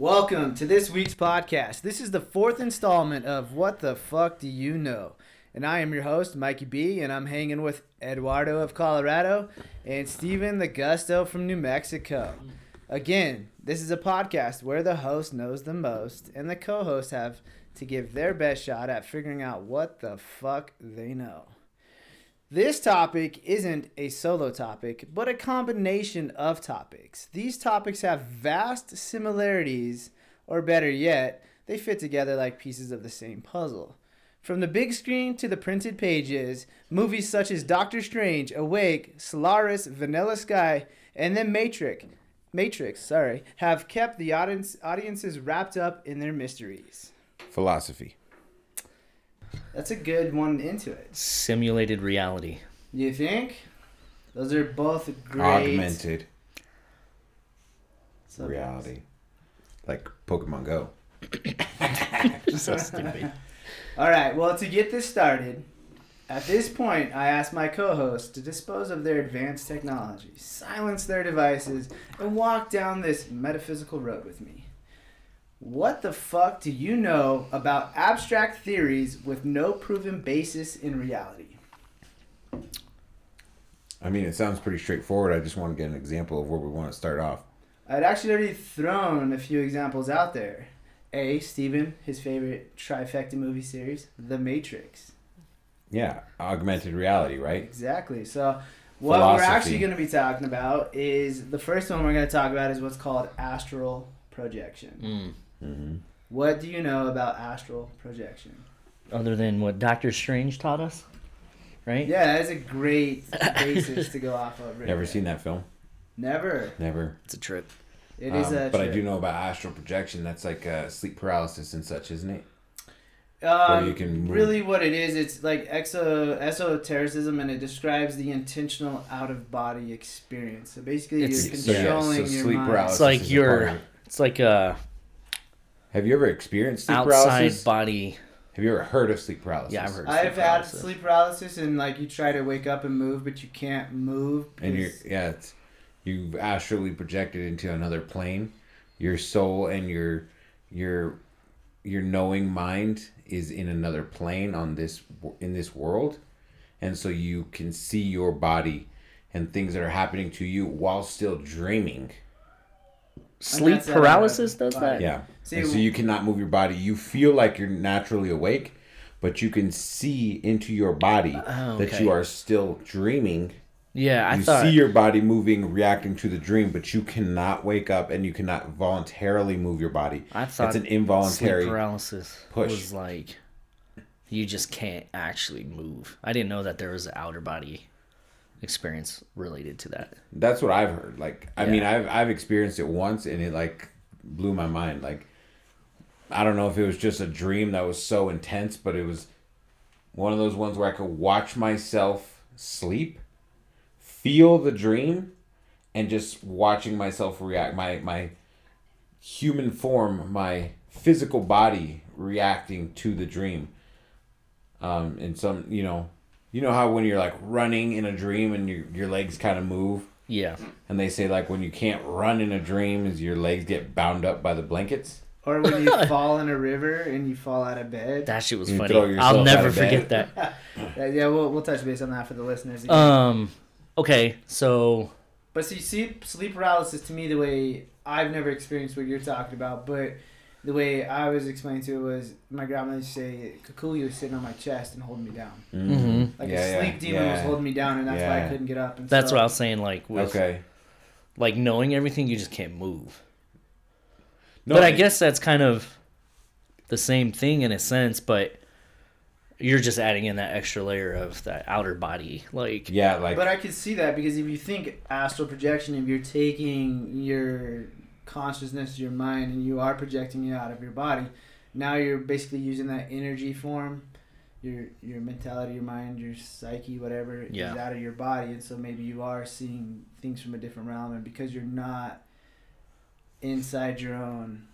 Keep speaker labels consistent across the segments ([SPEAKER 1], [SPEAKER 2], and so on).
[SPEAKER 1] Welcome to this week's podcast. This is the fourth installment of What the Fuck Do You Know? And I am your host, Mikey B, and I'm hanging with Eduardo of Colorado and Steven the Gusto from New Mexico. Again, this is a podcast where the host knows the most and the co hosts have to give their best shot at figuring out what the fuck they know. This topic isn't a solo topic, but a combination of topics. These topics have vast similarities, or better yet, they fit together like pieces of the same puzzle. From the big screen to the printed pages, movies such as Doctor Strange, Awake, Solaris, Vanilla Sky, and then Matrix, Matrix, sorry, have kept the audience audiences wrapped up in their mysteries.
[SPEAKER 2] Philosophy.
[SPEAKER 1] That's a good one into it.
[SPEAKER 3] Simulated reality.
[SPEAKER 1] You think? Those are both great.
[SPEAKER 2] Augmented
[SPEAKER 1] subjects.
[SPEAKER 2] reality. Like Pokemon Go.
[SPEAKER 3] so stupid.
[SPEAKER 1] All right. Well, to get this started, at this point, I ask my co-hosts to dispose of their advanced technology, silence their devices, and walk down this metaphysical road with me. What the fuck do you know about abstract theories with no proven basis in reality?
[SPEAKER 2] I mean, it sounds pretty straightforward. I just want to get an example of where we want to start off.
[SPEAKER 1] I'd actually already thrown a few examples out there. A. Steven, his favorite trifecta movie series, The Matrix.
[SPEAKER 2] Yeah, augmented reality, right?
[SPEAKER 1] Exactly. So, what we're actually going to be talking about is the first one we're going to talk about is what's called astral projection.
[SPEAKER 3] Mm.
[SPEAKER 2] Mm-hmm.
[SPEAKER 1] What do you know about astral projection?
[SPEAKER 3] Other than what Doctor Strange taught us, right?
[SPEAKER 1] Yeah, that's a great basis to go off of. Right
[SPEAKER 2] Never
[SPEAKER 1] there.
[SPEAKER 2] seen that film?
[SPEAKER 1] Never.
[SPEAKER 2] Never.
[SPEAKER 3] It's a trip.
[SPEAKER 1] It is
[SPEAKER 2] Um,
[SPEAKER 1] a.
[SPEAKER 2] but I do know about astral projection. That's like uh, sleep paralysis and such, isn't it?
[SPEAKER 1] Um,
[SPEAKER 2] Or you can move-
[SPEAKER 1] really, what it is, it's like exo esotericism, and it describes the intentional out of body experience. So basically,
[SPEAKER 3] It's-
[SPEAKER 1] you're
[SPEAKER 2] So, yeah,
[SPEAKER 1] controlling
[SPEAKER 2] so
[SPEAKER 1] your
[SPEAKER 2] sleep
[SPEAKER 1] mind.
[SPEAKER 2] paralysis.
[SPEAKER 3] It's like
[SPEAKER 2] is a
[SPEAKER 3] you're-
[SPEAKER 2] part of it.
[SPEAKER 3] It's like a
[SPEAKER 2] Have you ever experienced sleep
[SPEAKER 3] outside
[SPEAKER 2] paralysis?
[SPEAKER 3] body.
[SPEAKER 2] Have you ever heard of sleep paralysis?
[SPEAKER 3] Yeah, I've heard.
[SPEAKER 1] I've
[SPEAKER 3] sleep
[SPEAKER 1] had sleep paralysis, and like you try to wake up and move, but you can't move.
[SPEAKER 2] And you're
[SPEAKER 1] because-
[SPEAKER 2] yeah, it's you've astrally projected into another plane. Your soul and your your your knowing mind is in another plane on this in this world, and so you can see your body and things that are happening to you while still dreaming.
[SPEAKER 3] Sleep paralysis does that.
[SPEAKER 2] Yeah,
[SPEAKER 1] See,
[SPEAKER 2] and so you cannot move your body. You feel like you're naturally awake, but you can see into your body
[SPEAKER 3] Oh,
[SPEAKER 2] that you are still dreaming
[SPEAKER 3] Yeah, I
[SPEAKER 2] you
[SPEAKER 3] thought.
[SPEAKER 2] see your body moving, reacting to the dream, but you cannot wake up and you cannot voluntarily move your body.
[SPEAKER 3] I thought
[SPEAKER 2] it's an
[SPEAKER 3] sleep
[SPEAKER 2] involuntary.
[SPEAKER 3] paralysis
[SPEAKER 2] push.
[SPEAKER 3] was like you just can't actually move. I didn't know that there was an outer body experience related to that.
[SPEAKER 2] That's what I've heard. Like, I mean, I've I've experienced it once, and it like blew my mind. Like, I don't know if it was just a dream that was so intense, but it was one of those ones where I could watch myself sleep, feel the dream, and just watching myself react. My my human form, my physical body reacting to the dream. Um, and some, you know, you know how when you're like running in a dream and your your legs kind of move,
[SPEAKER 3] Yeah.
[SPEAKER 2] and they say like when you can't run in a dream, is your legs get bound up by the blankets.
[SPEAKER 1] or when you fall in a river and you fall out of bed.
[SPEAKER 3] That shit was
[SPEAKER 2] You
[SPEAKER 3] funny.
[SPEAKER 2] throw
[SPEAKER 3] I'll never
[SPEAKER 2] of bed.
[SPEAKER 3] forget that.
[SPEAKER 1] Yeah, yeah, we'll, we'll touch base on that for the listeners. Again.
[SPEAKER 3] Um okay, so
[SPEAKER 1] But see, sleep, sleep paralysis to me, the way I've never experienced what you're talking about, but the way I was explained to it was my grandmother used to say Cucuy was sitting on my chest and holding me down.
[SPEAKER 3] Mhm.
[SPEAKER 1] Like
[SPEAKER 2] Yeah,
[SPEAKER 1] a
[SPEAKER 2] yeah,
[SPEAKER 1] sleep demon was holding me down, and that's why I couldn't get up. And
[SPEAKER 3] that's
[SPEAKER 1] so,
[SPEAKER 3] what I was saying like with
[SPEAKER 2] Okay.
[SPEAKER 3] like knowing everything you just can't move.
[SPEAKER 2] No,
[SPEAKER 3] but I
[SPEAKER 2] it-
[SPEAKER 3] guess that's kind of the same thing in a sense, but you're just adding in that extra layer of that outer body. Like
[SPEAKER 2] Yeah, like
[SPEAKER 1] But I could see that because if you think astral projection, if you're taking your consciousness, your mind, and you are projecting it out of your body, now you're basically using that energy form, your your mentality, your mind, your psyche, whatever
[SPEAKER 3] Yeah.
[SPEAKER 1] is out of your body, and so maybe you are seeing things from a different realm, and because you're not inside your own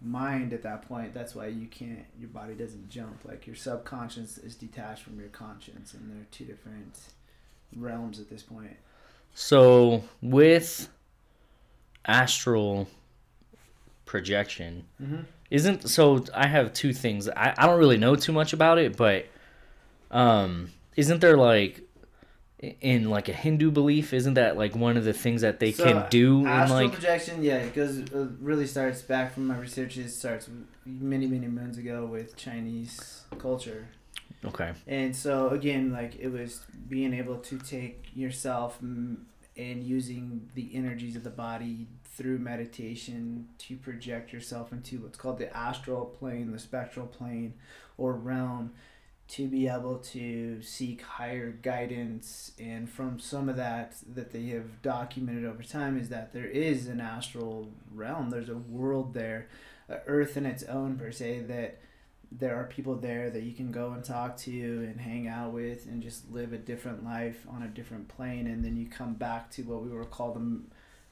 [SPEAKER 1] mind at that point that's why you can't your body doesn't jump. Like your subconscious is detached from your conscience. And they're two different realms at this point.
[SPEAKER 3] So with astral projection.
[SPEAKER 1] Mhm.
[SPEAKER 3] Isn't so? I have two things. I, I don't really know too much about it, but um, isn't there like in like a Hindu belief? Isn't that like one of the things that they
[SPEAKER 1] So,
[SPEAKER 3] can do in
[SPEAKER 1] astral
[SPEAKER 3] like?
[SPEAKER 1] projection yeah it goes it really starts back from my research it starts many many moons ago with chinese culture
[SPEAKER 3] Okay.
[SPEAKER 1] and so again like it was being able to take yourself mm, and using the energies of the body through meditation to project yourself into what's called the astral plane the spectral plane or realm to be able to seek higher guidance. And from some of that that they have documented over time is that there is an astral realm. There's a world there earth in its own per se that there are people there that you can go and talk to and hang out with and just live a different life on a different plane and then you come back to what we were called the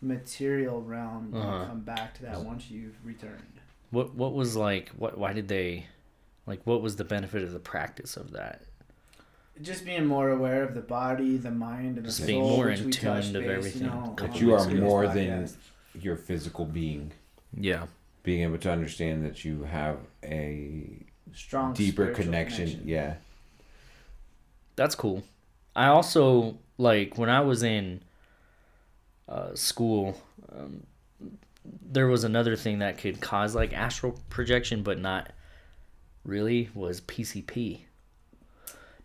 [SPEAKER 1] material realm and
[SPEAKER 3] Uh-huh.
[SPEAKER 1] you come back to that once you've returned
[SPEAKER 3] What what was like? What why did they? Like, what was the benefit of the practice of that?
[SPEAKER 1] just being more aware of the body the mind and the
[SPEAKER 3] Just
[SPEAKER 1] soul
[SPEAKER 3] being more
[SPEAKER 1] which
[SPEAKER 3] in tune
[SPEAKER 1] touched
[SPEAKER 3] of everything.
[SPEAKER 1] you know,
[SPEAKER 3] That
[SPEAKER 2] you are more
[SPEAKER 1] podcast.
[SPEAKER 2] than your physical being.
[SPEAKER 3] Yeah.
[SPEAKER 2] Being able to understand that you have a
[SPEAKER 1] strong
[SPEAKER 2] deeper
[SPEAKER 1] spiritual
[SPEAKER 2] connection. Yeah.
[SPEAKER 3] That's cool. I also like when I was in uh, school. Um, there was another thing that could cause like astral projection, but not really was PCP.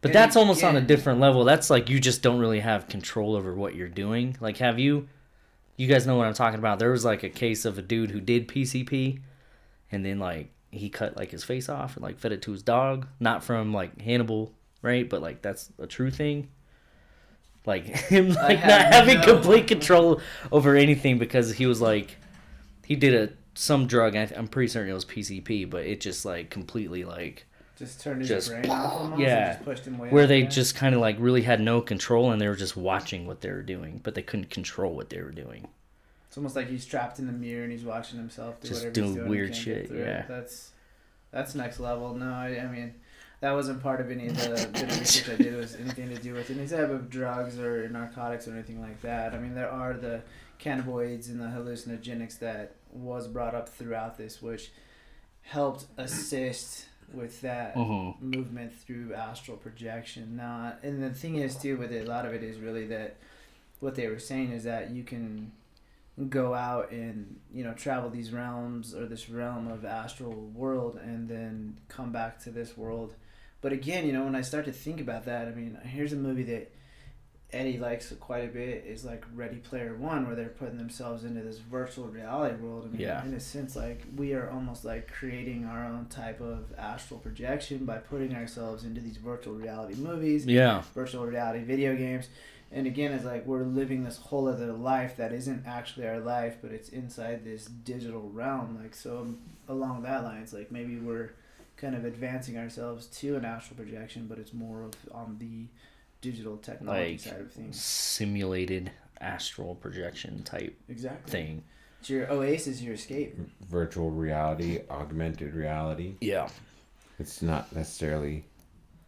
[SPEAKER 3] But
[SPEAKER 1] And
[SPEAKER 3] that's almost on a different level. That's like you just don't really have control over what you're doing. Like, have you? You guys know what I'm talking about. There was like a case of a dude who did PCP, and then like he cut like his face off and like fed it to his dog. Not from like Hannibal, right? But like that's a true thing. Like him like not having
[SPEAKER 1] no-
[SPEAKER 3] complete control over anything because he was like he did a some drug. I, I'm pretty certain it was PCP, but it just like completely like
[SPEAKER 1] just turned his
[SPEAKER 3] just-
[SPEAKER 1] brain off almost
[SPEAKER 3] yeah.
[SPEAKER 1] and just pushed him way
[SPEAKER 3] where they
[SPEAKER 1] there.
[SPEAKER 3] just kind of like really had no control and they were just watching what they were doing, but they couldn't control what they were doing.
[SPEAKER 1] It's almost like he's trapped in the mirror and he's watching himself do
[SPEAKER 3] Just
[SPEAKER 1] whatever
[SPEAKER 3] doing
[SPEAKER 1] he's doing.
[SPEAKER 3] weird shit, yeah.
[SPEAKER 1] that's that's next level. No, I, I mean that wasn't part of any of the bit of research I did. Was anything to do with any type of drugs or narcotics or anything like that. I mean, there are the cannabinoids and the hallucinogenics that was brought up throughout this, which helped assist with that
[SPEAKER 3] Mhm.
[SPEAKER 1] movement through astral projection. Now, and the thing is too with it, a lot of it is really that what they were saying is that you can go out and you know travel these realms or this realm of astral world and then come back to this world. But again, you know, when I start to think about that, I mean, here's a movie that Eddie likes quite a bit is like Ready Player One, where they're putting themselves into this virtual reality world. I mean,
[SPEAKER 3] Yeah.
[SPEAKER 1] in a sense, like we are almost like creating our own type of astral projection by putting ourselves into these virtual reality movies,
[SPEAKER 3] Yeah.
[SPEAKER 1] virtual reality video games. And again, it's like we're living this whole other life that isn't actually our life, but it's inside this digital realm. Like so, um, along that line, it's like maybe we're kind of advancing ourselves to an astral projection, but it's more of on the digital technology
[SPEAKER 3] Like
[SPEAKER 1] side of things.
[SPEAKER 3] simulated astral projection type
[SPEAKER 1] Exactly.
[SPEAKER 3] thing.
[SPEAKER 1] It's your oasis, your escape.
[SPEAKER 2] Virtual reality, augmented reality.
[SPEAKER 3] Yeah.
[SPEAKER 2] It's not necessarily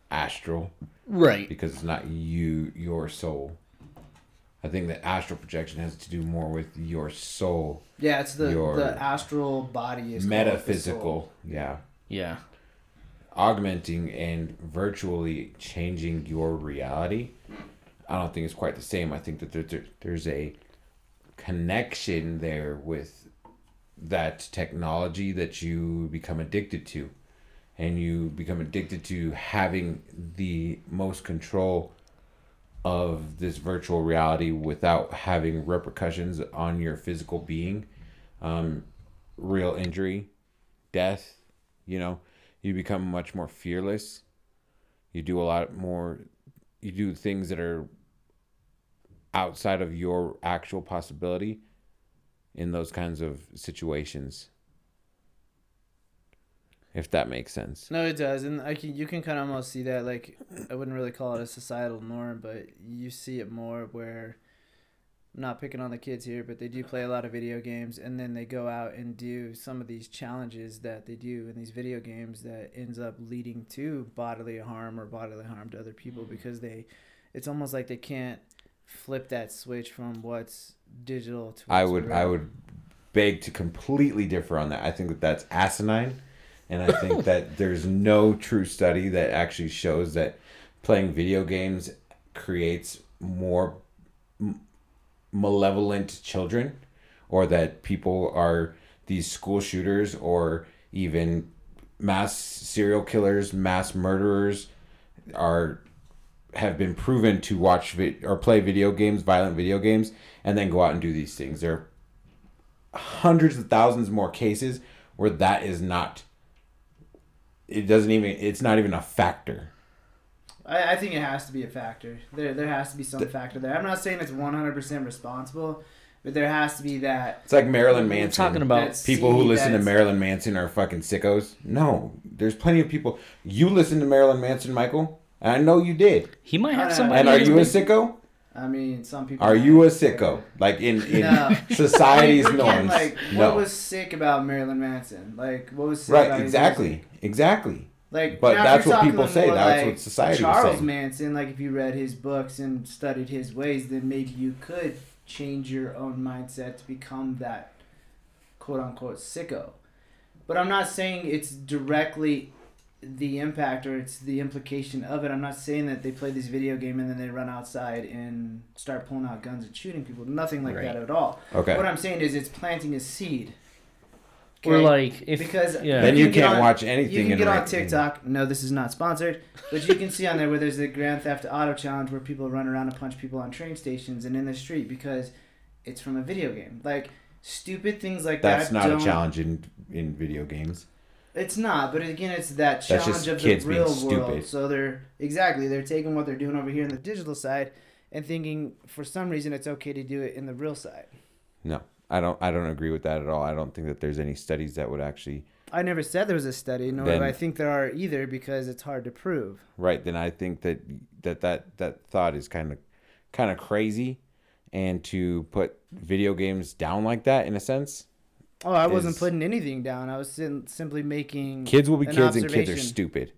[SPEAKER 2] astral
[SPEAKER 3] Right.
[SPEAKER 2] because it's not you, your soul. I think that astral projection has to do more with your soul,
[SPEAKER 1] Yeah, it's the
[SPEAKER 2] Your
[SPEAKER 1] the astral body is called the
[SPEAKER 2] metaphysical. Yeah.
[SPEAKER 3] Yeah.
[SPEAKER 2] Augmenting and virtually changing your reality i don't think it's quite the same. I think that there, there, there's a connection there with that technology that you become addicted to. And you become addicted to having the most control of this virtual reality without having repercussions on your physical being. Um, real injury death you know you become much more fearless you do a lot more you do things that are outside of your actual possibility in those kinds of situations if that makes sense
[SPEAKER 1] No, it does, and I can you can kind of almost see that. Like, I wouldn't really call it a societal norm, but you see it more where. I'm not picking on the kids here, but they do play a lot of video games, and then they go out and do some of these challenges that they do in these video games that ends up leading to bodily harm or bodily harm to other people mm-hmm. because they, it's almost like they can't flip that switch from what's digital to.
[SPEAKER 2] i would
[SPEAKER 1] real.
[SPEAKER 2] i would beg to completely differ on that. I think that that's asinine, and I think that there's no true study that actually shows that playing video games creates more malevolent children, or that people are these school shooters or even mass serial killers, mass murderers are have been proven to watch or play video games, violent video games, and then go out and do these things. There are hundreds of thousands more cases where that is not. It doesn't even. It's not even a factor.
[SPEAKER 1] I, I think it has to be a factor. There, there has to be some factor there. I'm not saying it's 100% responsible, but there has to be that.
[SPEAKER 2] It's like Marilyn Manson.
[SPEAKER 3] We're
[SPEAKER 2] Manson.
[SPEAKER 3] talking about
[SPEAKER 2] people who listen to Marilyn Manson are fucking sickos. No, there's plenty of people. You listen to Marilyn Manson, Michael. I know you did.
[SPEAKER 3] He might have
[SPEAKER 1] Uh,
[SPEAKER 3] somebody.
[SPEAKER 2] And are
[SPEAKER 3] who's
[SPEAKER 2] you a sicko?
[SPEAKER 1] I mean, some people.
[SPEAKER 2] Are you a sicko? Like in in
[SPEAKER 1] No.
[SPEAKER 2] society's
[SPEAKER 1] Like, we're getting,
[SPEAKER 2] norms?
[SPEAKER 1] Like,
[SPEAKER 2] no.
[SPEAKER 1] what was sick about Marilyn Manson? Like, what was sick
[SPEAKER 2] right.
[SPEAKER 1] about his
[SPEAKER 2] Exactly.
[SPEAKER 1] music?
[SPEAKER 2] Exactly.
[SPEAKER 1] Like,
[SPEAKER 2] But that's what people say,
[SPEAKER 1] more
[SPEAKER 2] that's
[SPEAKER 1] like
[SPEAKER 2] what society
[SPEAKER 1] Charles. Manson, like if you read his books and studied his ways, then maybe you could change your own mindset to become that quote unquote sicko. But I'm not saying it's directly the impact or it's the implication of it. I'm not saying that they play this video game and then they run outside and start pulling out guns and shooting people. Nothing like
[SPEAKER 3] Right.
[SPEAKER 1] that at all.
[SPEAKER 2] Okay.
[SPEAKER 1] What I'm saying is it's planting a seed.
[SPEAKER 3] Or
[SPEAKER 1] Okay?
[SPEAKER 3] like if
[SPEAKER 1] because
[SPEAKER 3] yeah.
[SPEAKER 2] Then
[SPEAKER 1] you
[SPEAKER 2] you
[SPEAKER 1] can get
[SPEAKER 2] can't
[SPEAKER 1] on-
[SPEAKER 2] watch
[SPEAKER 1] you can
[SPEAKER 2] in
[SPEAKER 1] get on
[SPEAKER 2] right-
[SPEAKER 1] TikTok. No, this is not sponsored, but you can see on there where there's the Grand Theft Auto challenge where people run around and punch people on train stations and in the street because it's from a video game. Like stupid things like
[SPEAKER 2] That's
[SPEAKER 1] that.
[SPEAKER 2] That's not a
[SPEAKER 1] don't-
[SPEAKER 2] challenge in in video games.
[SPEAKER 1] It's not, but again, it's that
[SPEAKER 2] That's
[SPEAKER 1] challenge
[SPEAKER 2] just
[SPEAKER 1] of
[SPEAKER 2] kids
[SPEAKER 1] the
[SPEAKER 2] being
[SPEAKER 1] real
[SPEAKER 2] stupid.
[SPEAKER 1] world. So they're exactly they're taking what they're doing over here in the digital side and thinking for some reason it's okay to do it in the real side.
[SPEAKER 2] No, I don't. I don't agree with that at all. I don't think that there's any studies that would actually.
[SPEAKER 1] I never said there was a study, nor do I think there are either because it's hard to prove.
[SPEAKER 2] Right. Then I think that that that that thought is kind of kind of crazy, and to put video games down like that in a sense,
[SPEAKER 1] Oh, I wasn't putting anything down. I was sim- simply making
[SPEAKER 2] kids will be
[SPEAKER 1] an
[SPEAKER 2] kids and kids are stupid.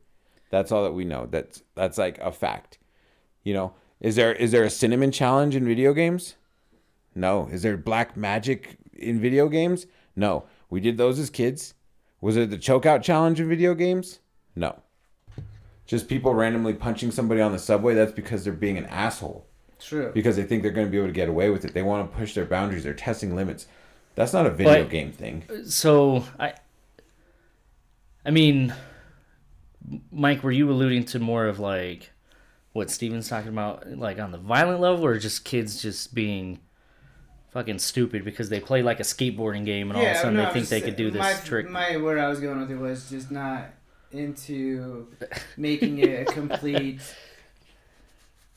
[SPEAKER 2] That's all that we know. That's that's like a fact. You know, is there is there a cinnamon challenge in video games? No. Is there black magic in video games? No. We did those as kids. Was it the chokeout challenge in video games? No. Just people randomly punching somebody on the subway. That's because they're being an asshole.
[SPEAKER 1] True.
[SPEAKER 2] Because they think they're going to be able to get away with it. They want to push their boundaries. They're testing limits. That's not a video
[SPEAKER 3] But-
[SPEAKER 2] game thing.
[SPEAKER 3] so I I mean Mike, were you alluding to more of like what Steven's talking about like on the violent level or just kids just being fucking stupid because they play like a skateboarding game and all of a sudden
[SPEAKER 1] no,
[SPEAKER 3] they think they could do this
[SPEAKER 1] my,
[SPEAKER 3] trick.
[SPEAKER 1] My where I was going with it was just not into making it a complete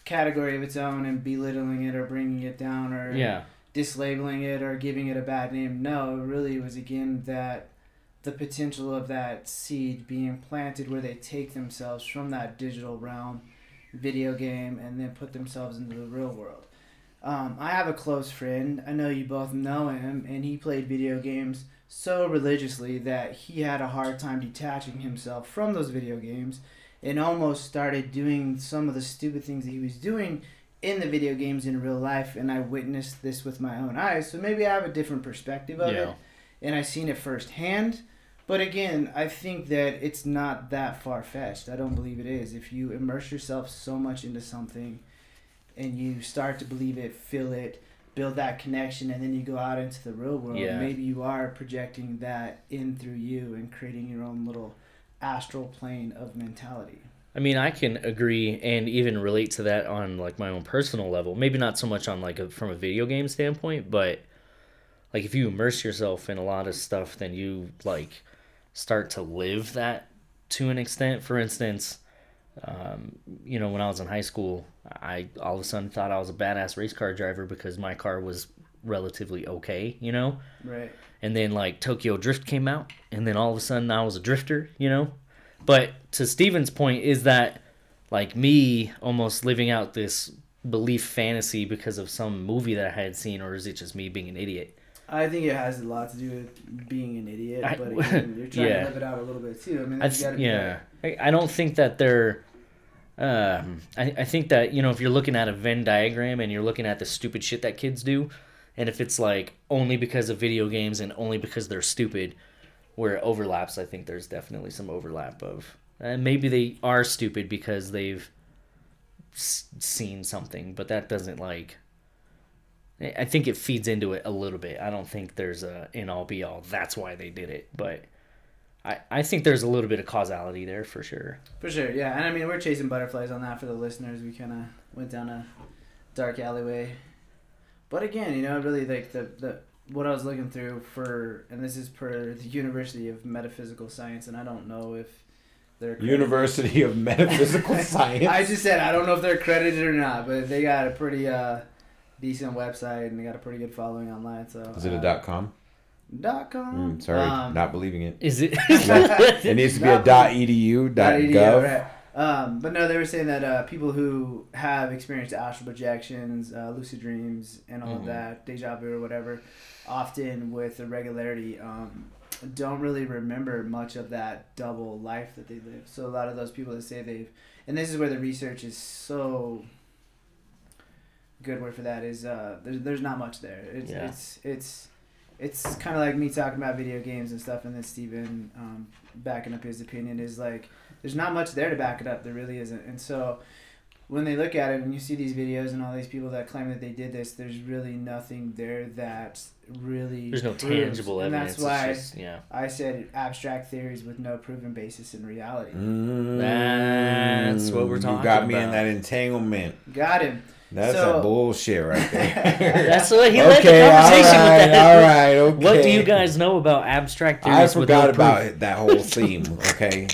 [SPEAKER 1] category of its own and belittling it or bringing it down or
[SPEAKER 3] yeah.
[SPEAKER 1] dislabeling it or giving it a bad name. No, it really was again that the potential of that seed being planted where they take themselves from that digital realm, video game, and then put themselves into the real world. Um, I have a close friend. I know you both know him, and he played video games so religiously that he had a hard time detaching himself from those video games and almost started doing some of the stupid things that he was doing in the video games in real life and I witnessed this with my own eyes. So maybe I have a different perspective of it and I've seen it firsthand. But again, I think that it's not that far fetched. I don't believe it is. If you immerse yourself so much into something and you start to believe it, feel it, build that connection, and then you go out into the real world,
[SPEAKER 3] Yeah.
[SPEAKER 1] maybe you are projecting that in through you and creating your own little astral plane of mentality.
[SPEAKER 3] I mean, I can agree and even relate to that on like my own personal level. Maybe not so much on like a, from a video game standpoint, but like if you immerse yourself in a lot of stuff, then you like start to live that to an extent. For instance, um, you know, when I was in high school, I all of a sudden thought I was a badass race car driver because my car was relatively okay, you know.
[SPEAKER 1] Right.
[SPEAKER 3] And then like Tokyo Drift came out, and then all of a sudden I was a drifter, you know. But to Steven's point is that like me almost living out this belief fantasy because of some movie that I had seen, or is it just me being an idiot?
[SPEAKER 1] I think it has a lot to do with being an idiot,
[SPEAKER 3] I-
[SPEAKER 1] but again, you're trying
[SPEAKER 3] yeah.
[SPEAKER 1] to live it out a little bit too. I mean,
[SPEAKER 3] I
[SPEAKER 1] that's
[SPEAKER 3] th-
[SPEAKER 1] gotta be
[SPEAKER 3] yeah, I, I don't think that they're. Um, I, I think that you know if you're looking at a Venn diagram and you're looking at the stupid shit that kids do, And if it's like only because of video games and only because they're stupid, where it overlaps, I think there's definitely some overlap of. And maybe they are stupid because they've s- seen something, but that doesn't like. I think it feeds into it a little bit. I don't think there's a in all be all. That's why they did it, but I I think there's a little bit of causality there for sure.
[SPEAKER 1] For sure, yeah. And I mean, we're chasing butterflies on that for the listeners. We kind of went down a dark alleyway. But again, you know, really like the, the what I was looking through for, and this is per the University of Metaphysical Science, and I don't know if they're
[SPEAKER 2] University of Metaphysical Science.
[SPEAKER 1] I just said I don't know if they're accredited or not, but they got a pretty uh, decent website and they got a pretty good following online. So
[SPEAKER 2] Is it a
[SPEAKER 1] uh,
[SPEAKER 2] dot com?
[SPEAKER 1] Dot com?
[SPEAKER 2] Mm, sorry,
[SPEAKER 1] Um,
[SPEAKER 2] not believing it.
[SPEAKER 3] Is it?
[SPEAKER 2] It needs to be a
[SPEAKER 1] Dot-
[SPEAKER 2] dot edu, dot
[SPEAKER 1] Right,
[SPEAKER 2] gov.
[SPEAKER 1] yeah, right. Um, but no, they were saying that uh, people who have experienced astral projections, uh, lucid dreams, and all of
[SPEAKER 3] Mhm.
[SPEAKER 1] that, deja vu or whatever, often with a regularity, um, don't really remember much of that double life that they live. So a lot of those people that say they've, and this is where the research is so good word for that is uh, there's there's not much there. It's
[SPEAKER 3] Yeah.
[SPEAKER 1] it's it's it's kind of like me talking about video games and stuff, and then Steven um, backing up his opinion is like there's not much there to back it up. There really isn't. And so when they look at it and you see these videos and all these people that claim that they did this, there's really nothing there that really
[SPEAKER 3] There's no
[SPEAKER 1] proves.
[SPEAKER 3] tangible
[SPEAKER 1] And
[SPEAKER 3] evidence.
[SPEAKER 1] that's why
[SPEAKER 3] just, yeah.
[SPEAKER 1] I said abstract theories with no proven basis in reality.
[SPEAKER 2] Mm,
[SPEAKER 3] That's what we're
[SPEAKER 2] You
[SPEAKER 3] talking
[SPEAKER 2] got me in that entanglement.
[SPEAKER 1] Got him.
[SPEAKER 2] That's
[SPEAKER 1] So-
[SPEAKER 2] that bullshit right there.
[SPEAKER 3] That's what he led the conversation
[SPEAKER 2] right,
[SPEAKER 3] with that.
[SPEAKER 2] all right, okay.
[SPEAKER 3] What do you guys know about abstract theories?
[SPEAKER 2] I forgot
[SPEAKER 3] no
[SPEAKER 2] about
[SPEAKER 3] proof?
[SPEAKER 2] it, that whole theme. Okay,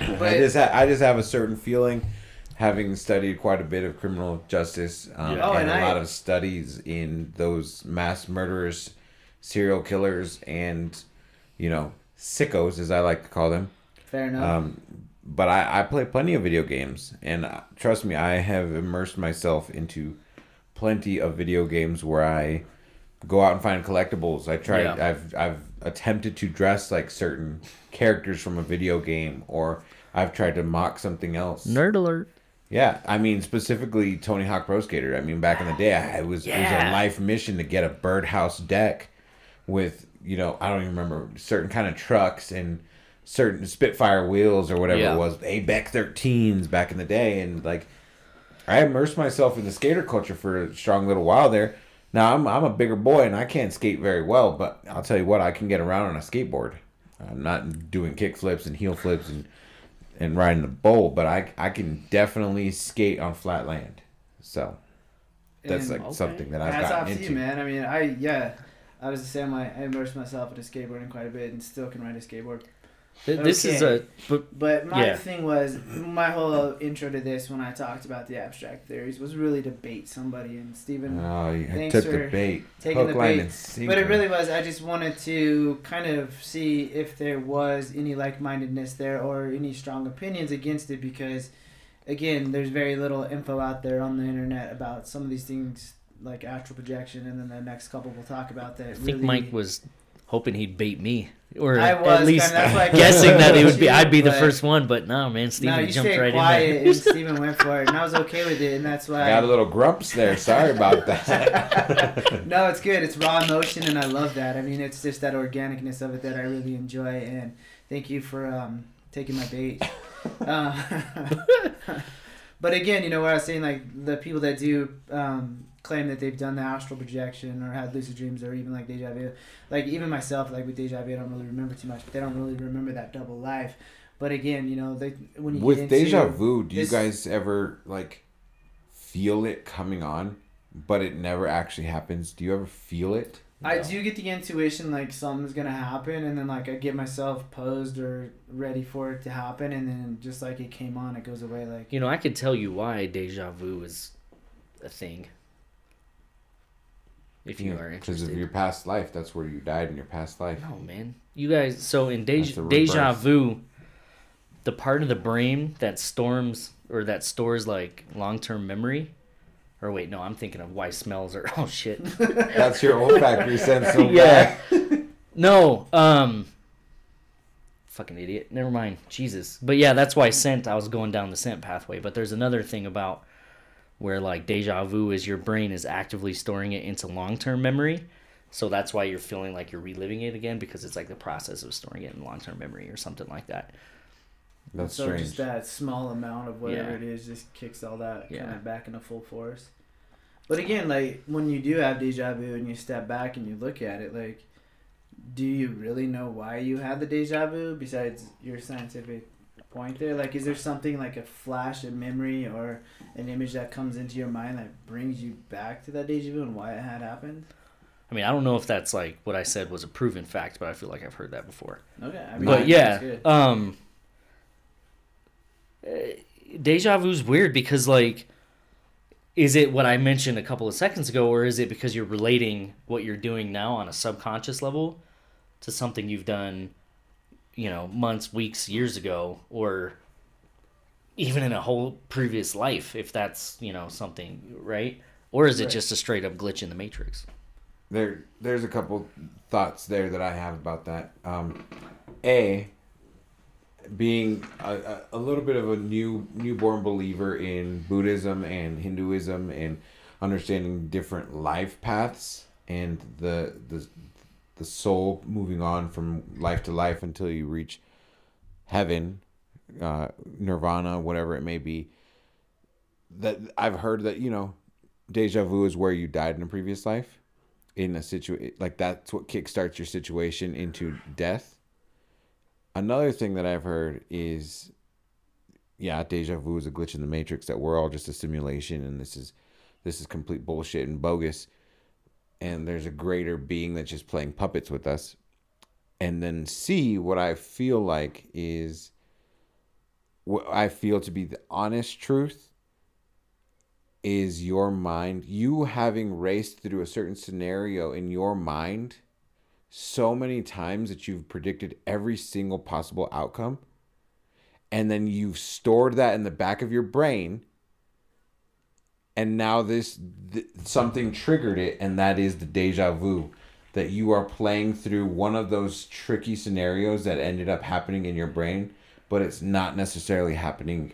[SPEAKER 2] I just ha- I just have a certain feeling, having studied quite a bit of criminal justice um,
[SPEAKER 3] Yeah.
[SPEAKER 1] Oh,
[SPEAKER 2] and,
[SPEAKER 1] and
[SPEAKER 2] a
[SPEAKER 1] I-
[SPEAKER 2] lot of studies in those mass murderers, serial killers, and you know sickos, as I like to call them.
[SPEAKER 1] Fair enough.
[SPEAKER 2] Um, but I, I play plenty of video games, and uh, trust me, I have immersed myself into plenty of video games where I go out and find collectibles. I tried,
[SPEAKER 3] Yeah.
[SPEAKER 2] I've I've attempted to dress like certain characters from a video game, or I've tried to mock something else.
[SPEAKER 3] Nerd alert.
[SPEAKER 2] Yeah, I mean specifically Tony Hawk Pro Skater. I mean back in the day, I, it was it was a life mission to get a birdhouse deck with you know I don't even remember certain kind of trucks and certain Spitfire wheels or whatever
[SPEAKER 3] Yeah.
[SPEAKER 2] it was. ABEC 13s back in the day, and like I immersed myself in the skater culture for a strong little while there. Now I'm I'm a bigger boy and I can't skate very well, but I'll tell you what, I can get around on a skateboard. I'm not doing kick flips and heel flips and and riding the bowl, but I I can definitely skate on flat land. So that's
[SPEAKER 1] And-
[SPEAKER 2] like
[SPEAKER 3] okay.
[SPEAKER 2] something that I've
[SPEAKER 1] Hats off
[SPEAKER 2] gotten
[SPEAKER 1] to
[SPEAKER 2] into.
[SPEAKER 1] you, man. I mean, I yeah, I was the same way. I immersed myself into skateboarding quite a bit and still can ride a skateboard.
[SPEAKER 3] Th- This is a. But
[SPEAKER 1] But my
[SPEAKER 3] Yeah.
[SPEAKER 1] thing was my whole intro to this when I talked about the abstract theories was really to bait somebody and Stephen.
[SPEAKER 2] Oh, you
[SPEAKER 1] Thanks
[SPEAKER 2] took
[SPEAKER 1] for
[SPEAKER 2] the bait,
[SPEAKER 1] taking
[SPEAKER 2] hook,
[SPEAKER 1] the
[SPEAKER 2] line,
[SPEAKER 1] bait.
[SPEAKER 2] and.
[SPEAKER 1] But it really was. I just wanted to kind of see if there was any like mindedness there or any strong opinions against it because, again, there's very little info out there on the internet about some of these things like astral projection, and then the next couple we'll talk about that.
[SPEAKER 3] I think
[SPEAKER 1] really,
[SPEAKER 3] Mike was hoping he'd bait me, or
[SPEAKER 1] I was,
[SPEAKER 3] at least
[SPEAKER 1] kinda- that's why
[SPEAKER 3] guessing that it would be. I'd be the first one. But no, man, Steven
[SPEAKER 1] no,
[SPEAKER 3] jumped right
[SPEAKER 1] quiet,
[SPEAKER 3] in
[SPEAKER 1] and. Steven went for it, and I was okay with it, and that's why.
[SPEAKER 2] got a little grumps there. Sorry about that.
[SPEAKER 1] no, it's good. It's raw emotion, and I love that. I mean, it's just that organicness of it that I really enjoy. And thank you for um, taking my bait. Uh, but again, you know what I was saying, like the people that do um, claim that they've done the astral projection or had lucid dreams or even like deja vu, like even myself, like with deja vu, I don't really remember too much. But they don't really remember that double life. But again, you know, they when you
[SPEAKER 2] With
[SPEAKER 1] get into,
[SPEAKER 2] deja vu, do you guys ever like feel it coming on, but it never actually happens? Do you ever feel it?
[SPEAKER 1] I
[SPEAKER 3] No.
[SPEAKER 1] do get the intuition like something's gonna happen, and then like I get myself posed or ready for it to happen, and then just like it came on, it goes away. Like
[SPEAKER 3] You know, I could tell you why deja vu is a thing. If you are interested.
[SPEAKER 2] because of your past life. That's where you died in your past life.
[SPEAKER 3] No, man. You guys, so in deja, deja vu, the part of the brain that storms or that stores like long term memory, or wait, no, I'm thinking of why smells are. Oh shit.
[SPEAKER 2] That's your olfactory sense. So
[SPEAKER 3] Yeah. no, um, fucking idiot. Never mind. Jesus. But yeah, that's why scent. I was going down the scent pathway. But there's another thing about where like deja vu is your brain is actively storing it into long term memory. So that's why you're feeling like you're reliving it again because it's like the process of storing it in long term memory or something like that.
[SPEAKER 2] That's
[SPEAKER 1] so
[SPEAKER 2] strange.
[SPEAKER 1] just that small amount of whatever
[SPEAKER 3] Yeah.
[SPEAKER 1] it is just kicks all that kind of back into full force. But again, like when you do have deja vu and you step back and you look at it, like, do you really know why you had the deja vu besides your scientific point there? Like, is there something like a flash of memory or an image that comes into your mind that brings you back to that deja vu and why it had happened?
[SPEAKER 3] I mean, I don't know if that's like what I said was a proven fact, but I feel like I've heard that before.
[SPEAKER 1] Okay, I mean,
[SPEAKER 3] but yeah, um, eh, deja vu's weird because like, is it what I mentioned a couple of seconds ago, or is it because you're relating what you're doing now on a subconscious level to something you've done, you know, months, weeks, years ago, or even in a whole previous life, if that's you know something right, or is it
[SPEAKER 1] Right.
[SPEAKER 3] just a straight up glitch in the matrix?
[SPEAKER 2] there there's a couple thoughts there that I have about that. Um, a being a, a, a little bit of a new newborn believer in Buddhism and Hinduism and understanding different life paths and the the the soul moving on from life to life until you reach heaven, uh, nirvana, whatever it may be. That I've heard that you know, deja vu is where you died in a previous life in a situation like that's what kickstarts your situation into death. Another thing that I've heard is yeah, deja vu is a glitch in the matrix that we're all just a simulation and this is this is complete bullshit and bogus and there's a greater being that's just playing puppets with us. And then C what I feel like is what I feel to be the honest truth is your mind, you having raced through a certain scenario in your mind so many times that you've predicted every single possible outcome. And then you've stored that in the back of your brain. And now this th- something triggered it, and that is the deja vu that you are playing through one of those tricky scenarios that ended up happening in your brain, but it's not necessarily happening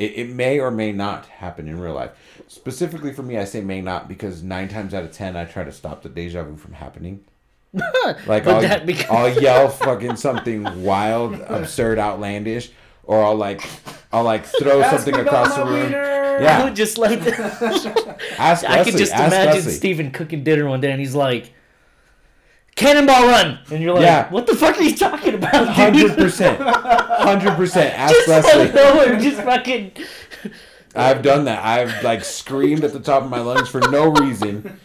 [SPEAKER 2] it, it may or may not happen in real life. Specifically for me, I say may not because nine times out of ten, I try to stop the deja vu from happening. Like I'll,
[SPEAKER 3] that beca-
[SPEAKER 2] I'll yell fucking something wild, absurd, outlandish, or I'll like I'll like throw something across the room. Yeah,
[SPEAKER 3] just like
[SPEAKER 2] ask
[SPEAKER 3] I
[SPEAKER 2] Leslie,
[SPEAKER 3] could just imagine
[SPEAKER 2] Leslie.
[SPEAKER 3] Steven cooking dinner one day and he's like, Cannonball run! And you're like,
[SPEAKER 2] Yeah.
[SPEAKER 3] what the fuck are you talking about,
[SPEAKER 2] Hundred percent, hundred percent. Ask
[SPEAKER 3] Just
[SPEAKER 2] Leslie.
[SPEAKER 3] nowhere, just fucking.
[SPEAKER 2] I've done that. I've like screamed at the top of my lungs for no reason.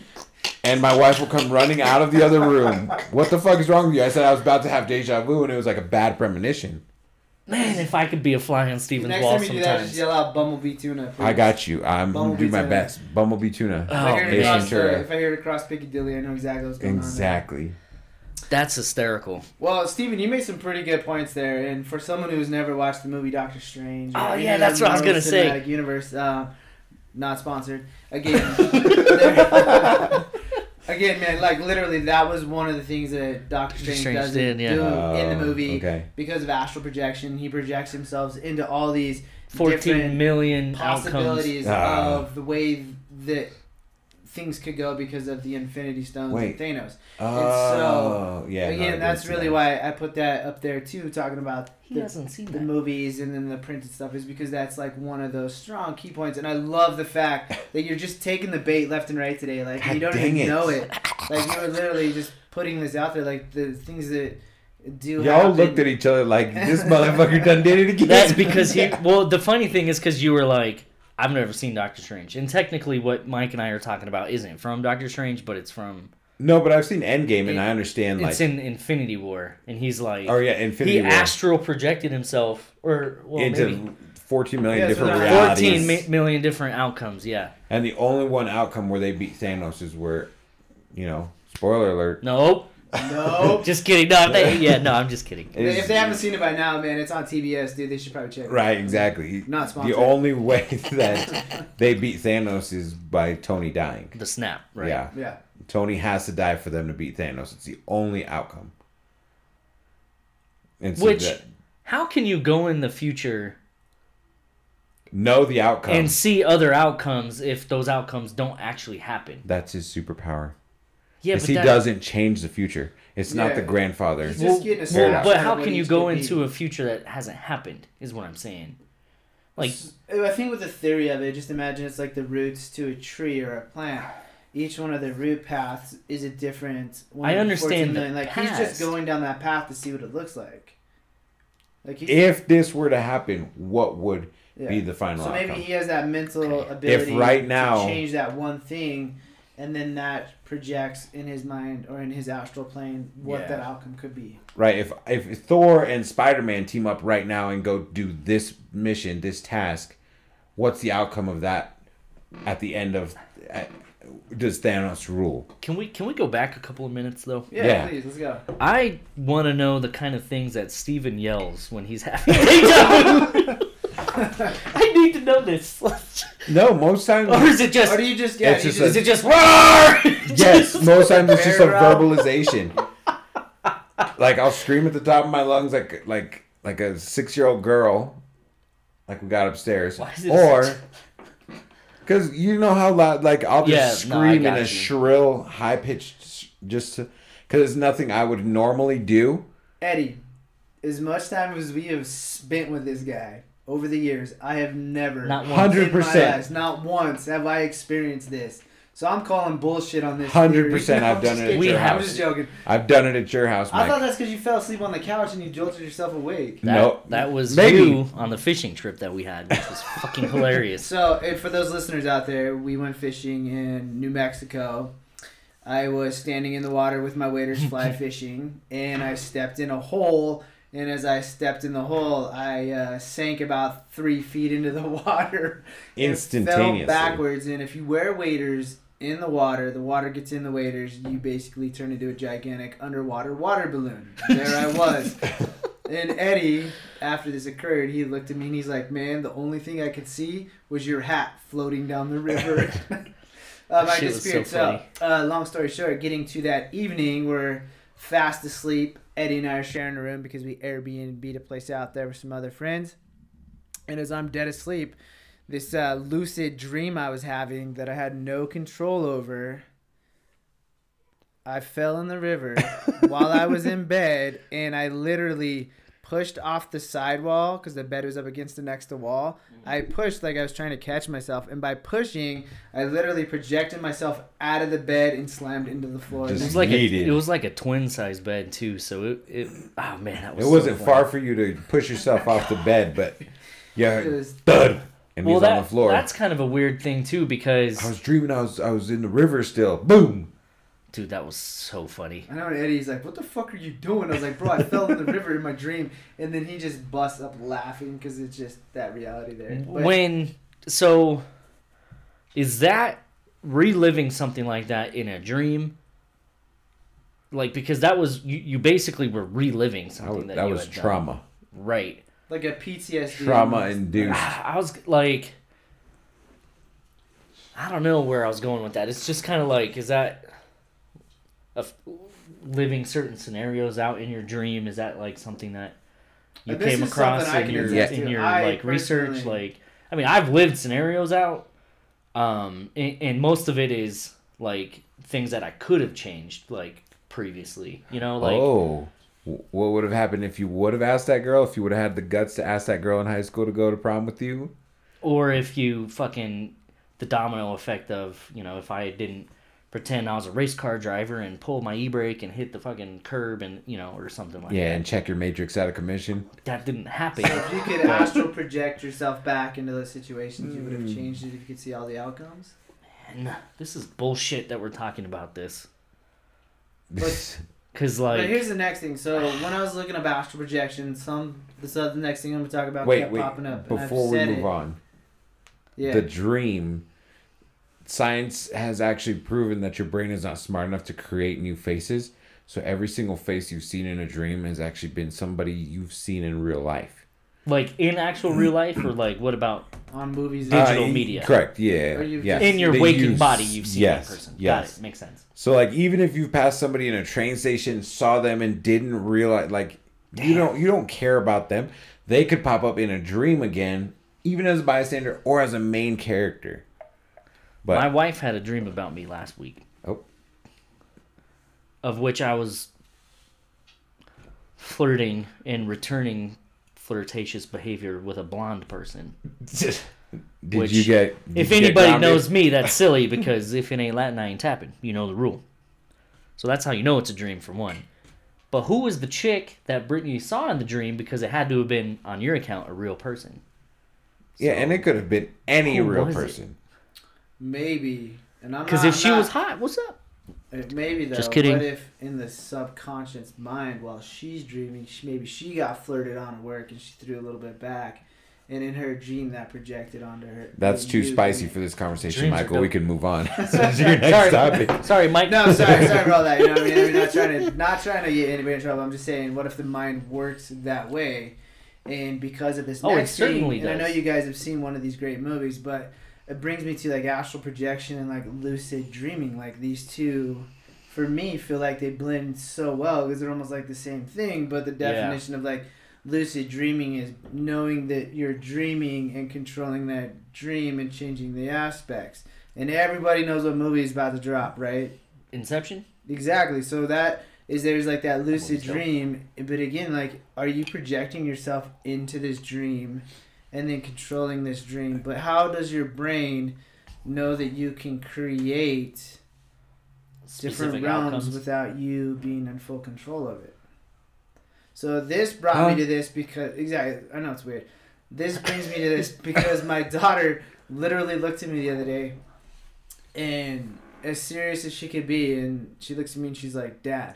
[SPEAKER 2] And my wife will come running out of the other room. What the fuck is wrong with you? I said I was about to have deja vu and it was like a bad premonition.
[SPEAKER 3] Man, if I could be a fly on Steven's
[SPEAKER 1] Next
[SPEAKER 3] wall
[SPEAKER 1] time you do that, just
[SPEAKER 3] sometimes.
[SPEAKER 1] yell out Bumblebee Tuna.
[SPEAKER 2] I got you. I'm gonna
[SPEAKER 1] Bumblebee
[SPEAKER 2] do my
[SPEAKER 1] tuna.
[SPEAKER 2] best. Bumblebee tuna.
[SPEAKER 1] If I
[SPEAKER 3] Oh,
[SPEAKER 1] hear it
[SPEAKER 2] Ace
[SPEAKER 1] across the-
[SPEAKER 2] Ventura.
[SPEAKER 1] if I hear it across Piccadilly, I know exactly what's going on.
[SPEAKER 2] Exactly.
[SPEAKER 3] That's hysterical.
[SPEAKER 1] Well, Steven, you made some pretty good points there, and for someone who's never watched the movie Doctor Strange, or
[SPEAKER 3] Oh,
[SPEAKER 1] any
[SPEAKER 3] yeah,
[SPEAKER 1] of
[SPEAKER 3] that's
[SPEAKER 1] the
[SPEAKER 3] what I was
[SPEAKER 1] Marvel
[SPEAKER 3] gonna say.
[SPEAKER 1] Cinematic Universe, uh, not sponsored. Again, there- again, man, like literally, that was one of the things that Doctor Strange,
[SPEAKER 3] Strange
[SPEAKER 1] does
[SPEAKER 3] did, yeah.
[SPEAKER 1] do in
[SPEAKER 2] Oh,
[SPEAKER 1] the movie
[SPEAKER 2] okay.
[SPEAKER 1] because of astral projection. He projects himself into all these
[SPEAKER 3] 14
[SPEAKER 1] different
[SPEAKER 3] million outcomes.
[SPEAKER 1] possibilities
[SPEAKER 2] Ah.
[SPEAKER 1] of the way that things could go because of the Infinity Stones
[SPEAKER 2] Wait.
[SPEAKER 1] and Thanos.
[SPEAKER 2] Oh, yeah. no, I
[SPEAKER 1] Again,
[SPEAKER 2] did
[SPEAKER 1] that's really
[SPEAKER 2] that.
[SPEAKER 1] why I put that up there too, talking about
[SPEAKER 3] He
[SPEAKER 1] the,
[SPEAKER 3] hasn't seen
[SPEAKER 1] the
[SPEAKER 3] that.
[SPEAKER 1] movies and then the printed stuff, is because that's like one of those strong key points. And I love the fact that you're just taking the bait left and right today. Like
[SPEAKER 2] God
[SPEAKER 1] you don't even
[SPEAKER 2] it.
[SPEAKER 1] know it. Like you were literally just putting this out there, like the things that do.
[SPEAKER 2] Y'all
[SPEAKER 1] happen.
[SPEAKER 2] looked at each other like this motherfucker done did it again.
[SPEAKER 3] That's because he. Well, the funny thing is because you were like, I've never seen Doctor Strange, and technically, what Mike and I are talking about isn't from Doctor Strange, but it's from
[SPEAKER 2] no, but I've seen Endgame and
[SPEAKER 3] It-
[SPEAKER 2] I understand like.
[SPEAKER 3] it's in Infinity War, and he's like,
[SPEAKER 2] oh yeah, Infinity War.
[SPEAKER 3] he
[SPEAKER 2] War
[SPEAKER 3] astral projected himself, or well,
[SPEAKER 2] into
[SPEAKER 3] maybe
[SPEAKER 2] 14 million
[SPEAKER 1] Yeah,
[SPEAKER 2] different
[SPEAKER 1] they're
[SPEAKER 2] realities.
[SPEAKER 3] 14 mi- million different outcomes. Yeah.
[SPEAKER 2] And the only one outcome where they beat Thanos is where, you know, spoiler alert.
[SPEAKER 3] Nope.
[SPEAKER 1] No.
[SPEAKER 3] Just kidding. No, they, yeah, no, I'm just kidding.
[SPEAKER 2] is-
[SPEAKER 1] if they haven't seen it by now, man, it's on TBS, dude. They should probably check. it.
[SPEAKER 2] Right, exactly.
[SPEAKER 1] Not sponsored.
[SPEAKER 2] The only way that they beat Thanos is by Tony dying.
[SPEAKER 3] The snap, right?
[SPEAKER 2] Yeah.
[SPEAKER 1] Yeah.
[SPEAKER 2] Tony has to die for them to beat Thanos. It's the only outcome. And so
[SPEAKER 3] Which,
[SPEAKER 2] that-
[SPEAKER 3] how can you go in the future
[SPEAKER 2] know the outcome.
[SPEAKER 3] and see other outcomes if those outcomes don't actually happen.
[SPEAKER 2] That's his superpower.
[SPEAKER 3] Yeah,
[SPEAKER 2] Because
[SPEAKER 3] but
[SPEAKER 2] he
[SPEAKER 3] that,
[SPEAKER 2] doesn't change the future. It's not the grandfather.
[SPEAKER 1] He's just getting a
[SPEAKER 3] well,
[SPEAKER 1] snapshot
[SPEAKER 3] but how can you go
[SPEAKER 1] could be.
[SPEAKER 3] into a future that hasn't happened? Is what I'm saying. Like,
[SPEAKER 1] I think with the theory of it, just imagine it's like the roots to a tree or a plant. Each one of the root paths is a different. one
[SPEAKER 3] I understand the
[SPEAKER 1] million. Like he's just going down that path to see what it looks like. Like he's,
[SPEAKER 2] If this were to happen, what would
[SPEAKER 1] yeah.
[SPEAKER 2] be the final
[SPEAKER 1] So maybe
[SPEAKER 2] outcome?
[SPEAKER 1] he has that mental
[SPEAKER 3] Okay.
[SPEAKER 1] ability
[SPEAKER 2] right now-
[SPEAKER 1] to change that one thing, and then that projects in his mind or in his astral plane what
[SPEAKER 2] Yeah.
[SPEAKER 1] that outcome could be.
[SPEAKER 2] Right. If if Thor and Spider Man team up right now and go do this mission, this task, what's the outcome of that at the end of? At, does Thanos rule?
[SPEAKER 3] can we can we go back a couple of minutes though?
[SPEAKER 1] Yeah,
[SPEAKER 2] Yeah.
[SPEAKER 1] please let's go.
[SPEAKER 3] I want to know the kind of things that Steven yells when he's having. I need to know this. or
[SPEAKER 2] No, most times.
[SPEAKER 3] Or is it just?
[SPEAKER 1] Or do you just yeah?
[SPEAKER 2] It's
[SPEAKER 1] you
[SPEAKER 2] just
[SPEAKER 1] just,
[SPEAKER 3] is it just roar?
[SPEAKER 2] yes, most times it's just a verbalization. like I'll scream at the top of my lungs like like like a six year old girl, like we got upstairs,
[SPEAKER 3] Why is it
[SPEAKER 2] or
[SPEAKER 3] such-
[SPEAKER 2] because you know how loud like I'll just
[SPEAKER 3] Yeah, no,
[SPEAKER 2] scream in a
[SPEAKER 3] you.
[SPEAKER 2] shrill, high pitched, just because it's nothing I would normally do.
[SPEAKER 1] Eddie, as much time as we have spent with this guy over the years, I have never,
[SPEAKER 3] Not once.
[SPEAKER 2] Hundred
[SPEAKER 1] in my
[SPEAKER 2] percent.
[SPEAKER 1] life, not once have I experienced this. So I'm calling bullshit on this.
[SPEAKER 2] 100% I've done it at
[SPEAKER 1] kidding.
[SPEAKER 3] your
[SPEAKER 1] I'm
[SPEAKER 3] house.
[SPEAKER 1] just joking.
[SPEAKER 2] I've done it at your house,
[SPEAKER 1] I thought that's because you fell asleep on the couch and you jolted yourself awake.
[SPEAKER 3] That,
[SPEAKER 2] No.
[SPEAKER 3] that was
[SPEAKER 2] Maybe.
[SPEAKER 3] you on the fishing trip that we had, which was fucking hilarious.
[SPEAKER 1] So, and for those listeners out there, we went fishing in New Mexico. I was standing in the water with my waders fly fishing, and I stepped in a hole. And as I stepped in the hole, I uh, sank about three feet into the water. and
[SPEAKER 2] Instantaneously.
[SPEAKER 1] Fell backwards, and if you wear waders in the water, the water gets in the waders. You basically turn into a gigantic underwater water balloon. There I was. And Eddie, after this occurred, he looked at me and he's like, "Man, the only thing I could see was your hat floating down the river." um, I
[SPEAKER 3] was so.
[SPEAKER 1] So, uh, long story short, getting to that evening, we're fast asleep. Eddie and I are sharing a room because we Airbnb'd a place out there with some other friends. And as I'm dead asleep, this uh, lucid dream I was having that I had no control over. I fell in the river while I was in bed, and I literally pushed off the sidewall because the bed was up against the next to wall. Mm-hmm. I pushed like I was trying to catch myself, and by pushing, I literally projected myself out of the bed and slammed into the floor.
[SPEAKER 2] Just
[SPEAKER 3] It was like a, it was like a twin size bed too. So it, it oh man, that was
[SPEAKER 2] It
[SPEAKER 3] so
[SPEAKER 2] wasn't
[SPEAKER 3] funny.
[SPEAKER 2] far for you to push yourself off the bed, but yeah,
[SPEAKER 1] It was-
[SPEAKER 2] thud, and
[SPEAKER 3] Well,
[SPEAKER 2] he's
[SPEAKER 3] that,
[SPEAKER 2] on the floor.
[SPEAKER 3] that's kind of a weird thing too because
[SPEAKER 2] I was dreaming I was I was in the river still. Boom.
[SPEAKER 3] Dude, that was so funny.
[SPEAKER 1] I know and Eddie's like, "What the fuck are you doing?" I was like, "Bro, I fell in the river in my dream," and then he just busts up laughing because it's just that reality there. But
[SPEAKER 3] when so is that reliving something like that in a dream? Like because that was you, you basically were reliving something
[SPEAKER 2] was,
[SPEAKER 3] that,
[SPEAKER 2] that
[SPEAKER 3] you
[SPEAKER 2] was
[SPEAKER 3] had done.
[SPEAKER 2] trauma.
[SPEAKER 3] right?
[SPEAKER 1] like a PTSD,
[SPEAKER 2] Trauma
[SPEAKER 1] almost.
[SPEAKER 2] induced.
[SPEAKER 3] Ah, I was like, I don't know where I was going with that. It's just kind of like, is that of living certain scenarios out in your dream? Is that like something that you
[SPEAKER 1] this
[SPEAKER 3] came
[SPEAKER 1] is
[SPEAKER 3] across
[SPEAKER 1] something I
[SPEAKER 3] in your in your like research? Like, I mean, I've lived scenarios out, um, and, and most of it is like things that I could have changed, like previously. You know, like
[SPEAKER 2] oh, what would have happened if you would have asked that girl? If you would have had the guts to ask that girl in high school to go to prom with you?
[SPEAKER 3] or if you fucking the domino effect of you know if I didn't pretend I was a race car driver and pull my e brake and hit the fucking curb and you know or something like
[SPEAKER 2] Yeah,
[SPEAKER 3] that.
[SPEAKER 2] Yeah, and check your matrix out of commission.
[SPEAKER 3] That didn't happen.
[SPEAKER 1] If you could astral project yourself back into those situations, you would
[SPEAKER 2] Hmm.
[SPEAKER 1] have changed it if you could see all the outcomes.
[SPEAKER 3] Man, this is bullshit that we're talking about this
[SPEAKER 1] But-
[SPEAKER 3] because
[SPEAKER 1] but
[SPEAKER 3] like
[SPEAKER 1] here's the next thing. So when I was looking up astral projection, some this other next thing I'm gonna talk about
[SPEAKER 2] wait,
[SPEAKER 1] kept
[SPEAKER 2] wait.
[SPEAKER 1] popping up. and I've
[SPEAKER 2] Before we
[SPEAKER 1] said
[SPEAKER 2] move
[SPEAKER 1] it.
[SPEAKER 2] on,
[SPEAKER 1] yeah.
[SPEAKER 2] the dream. Science has actually proven that your brain is not smart enough to create new faces. So every single face you've seen in a dream has actually been somebody you've seen in real life.
[SPEAKER 3] like in actual real life or like what about
[SPEAKER 1] on movies.
[SPEAKER 3] Digital
[SPEAKER 2] Uh,
[SPEAKER 3] media.
[SPEAKER 2] Correct. Yeah. Yes.
[SPEAKER 3] in your
[SPEAKER 2] They
[SPEAKER 3] waking
[SPEAKER 2] use-
[SPEAKER 3] body you've seen
[SPEAKER 2] yes,
[SPEAKER 3] that person.
[SPEAKER 2] Yes.
[SPEAKER 3] Got it. Makes sense.
[SPEAKER 2] So like even if you passed somebody in a train station, saw them and didn't realize like you don't you don't care about them. They could pop up in a dream again even as a bystander or as a main character. But
[SPEAKER 3] My wife had a dream about me last week,
[SPEAKER 2] oh,
[SPEAKER 3] of which I was flirting and returning flirtatious behavior with a blonde person.
[SPEAKER 2] did
[SPEAKER 3] Which,
[SPEAKER 2] you get? did
[SPEAKER 3] If
[SPEAKER 2] you
[SPEAKER 3] anybody
[SPEAKER 2] grounded?
[SPEAKER 3] knows me, that's silly because if it ain't Latin, I ain't tapping. You know the rule. So that's how you know it's a dream for one. But who was the chick that Brittany saw in the dream? Because it had to have been on your account a real person.
[SPEAKER 2] yeah, and it could have been any real
[SPEAKER 3] person. it?
[SPEAKER 2] Person.
[SPEAKER 1] Maybe. And I'm
[SPEAKER 3] Because
[SPEAKER 1] not-
[SPEAKER 3] if
[SPEAKER 1] I'm
[SPEAKER 3] she
[SPEAKER 1] not-
[SPEAKER 3] was hot, what's up?
[SPEAKER 1] Uh, Maybe though.
[SPEAKER 3] Just kidding.
[SPEAKER 1] What if in the subconscious mind, while she's dreaming, she, maybe she got flirted on at work and she threw a little bit back, and in her dream that projected onto her.
[SPEAKER 2] That's too
[SPEAKER 1] you-
[SPEAKER 2] spicy for this conversation,
[SPEAKER 3] Dreams
[SPEAKER 2] Michael. We can move on. That's your next
[SPEAKER 3] sorry,
[SPEAKER 2] topic.
[SPEAKER 3] sorry, Mike.
[SPEAKER 1] No, sorry, sorry for all that. You know what I mean? I'm not trying to not trying to get anybody in trouble. I'm just saying, what if the mind works that way, and because of this
[SPEAKER 3] Oh, it
[SPEAKER 1] next thing,
[SPEAKER 3] certainly
[SPEAKER 1] and I know you guys have seen one of these great movies, but it brings me to like astral projection and like lucid dreaming. Like these two, for me, feel like they blend so well because they're almost like the same thing. But the
[SPEAKER 3] Yeah.
[SPEAKER 1] definition of like lucid dreaming is knowing that you're dreaming and controlling that dream and changing the aspects. And everybody knows what movie is about to drop, right?
[SPEAKER 3] Inception.
[SPEAKER 1] Exactly. So that is there's like that lucid dream, but again, like, are you projecting yourself into this dream, and then controlling this dream? But how does your brain know that you can create different realms
[SPEAKER 3] outcomes.
[SPEAKER 1] without you being in full control of it? So this brought me
[SPEAKER 2] um,
[SPEAKER 1] to this because exactly. I know it's weird. This brings me to this because my daughter literally looked at me the other day, and as serious as she could be, and she looks at me and she's like, "Dad,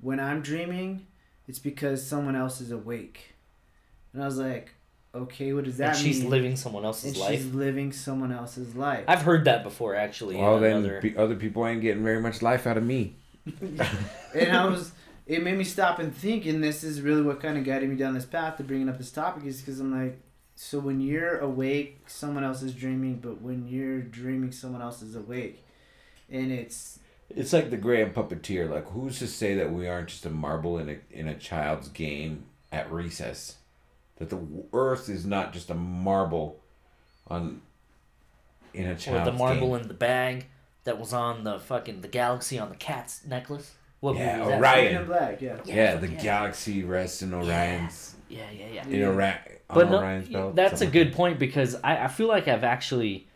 [SPEAKER 1] when I'm dreaming, it's because someone else is awake." And I was like, "Okay, what does that
[SPEAKER 3] and she's
[SPEAKER 1] mean?"
[SPEAKER 3] living someone else's
[SPEAKER 1] and
[SPEAKER 3] life.
[SPEAKER 1] she's living someone else's life.
[SPEAKER 3] I've heard that before, actually.
[SPEAKER 2] Well, then
[SPEAKER 3] another-
[SPEAKER 2] pe- other people ain't getting very much life out of me.
[SPEAKER 1] and I was, it made me stop and think, and this is really what kind of guided me down this path to bringing up this topic is because I'm like, so when you're awake, someone else is dreaming, but when you're dreaming, someone else is awake, and it's
[SPEAKER 2] It's like the grand puppeteer. Like, who's to say that we aren't just a marble in a in a child's game at recess? That the Earth is not just a marble on in a
[SPEAKER 3] or the marble
[SPEAKER 2] game.
[SPEAKER 3] in the bag that was on the fucking the galaxy on the cat's necklace. What
[SPEAKER 2] Yeah,
[SPEAKER 3] movie?
[SPEAKER 2] Orion.
[SPEAKER 1] Black, yeah.
[SPEAKER 2] yeah,
[SPEAKER 3] fuck
[SPEAKER 2] the galaxy rests in Orion's
[SPEAKER 3] Yeah, yeah, yeah.
[SPEAKER 2] in Orion.
[SPEAKER 3] But no,
[SPEAKER 2] Orion's belt.
[SPEAKER 3] that's a
[SPEAKER 2] something
[SPEAKER 3] good point because I, I feel like I've actually.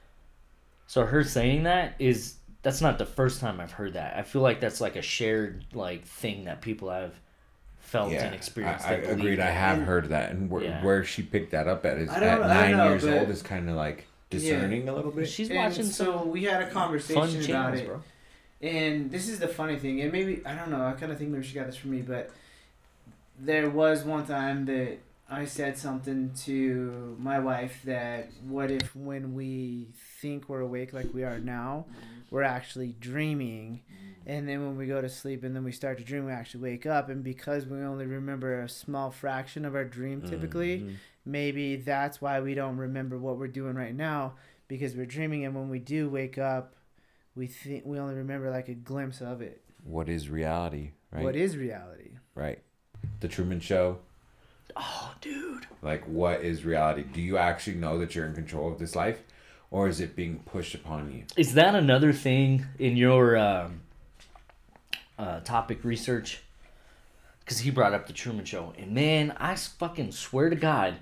[SPEAKER 3] So her saying that is that's not the first time I've heard that. I feel like that's like a shared like thing that people have felt
[SPEAKER 2] Yeah,
[SPEAKER 3] and experienced.
[SPEAKER 2] I, I agreed. I have
[SPEAKER 1] And-
[SPEAKER 2] heard that, and where,
[SPEAKER 3] Yeah.
[SPEAKER 2] where she picked that up at is at
[SPEAKER 1] don't- I don't
[SPEAKER 2] nine
[SPEAKER 1] know,
[SPEAKER 2] years old is kind of like discerning a little bit.
[SPEAKER 3] She's
[SPEAKER 1] And
[SPEAKER 3] watching
[SPEAKER 1] so
[SPEAKER 3] some
[SPEAKER 1] we had a
[SPEAKER 3] fun
[SPEAKER 1] conversation about
[SPEAKER 3] channels,
[SPEAKER 1] it.
[SPEAKER 3] bro.
[SPEAKER 1] And this is the funny thing, and maybe I don't know. I kind of think maybe she got this from me, but there was one time that I said something to my wife that what if when we think we're awake like we are now, we're actually dreaming, and then when we go to sleep and then we start to dream, we actually wake up, and because we only remember a small fraction of our dream typically,
[SPEAKER 2] Mhm.
[SPEAKER 1] maybe that's why we don't remember what we're doing right now because we're dreaming and when we do wake up we think we only remember like a glimpse of it
[SPEAKER 2] What is reality? Right.
[SPEAKER 1] what is reality
[SPEAKER 2] right. The Truman Show.
[SPEAKER 3] Oh, dude.
[SPEAKER 2] Like, what is reality? Do you actually know that you're in control of this life, or is it being pushed upon you?
[SPEAKER 3] Is that another thing in your um, uh, topic research? Because he brought up the Truman Show, and man, I fucking swear to God,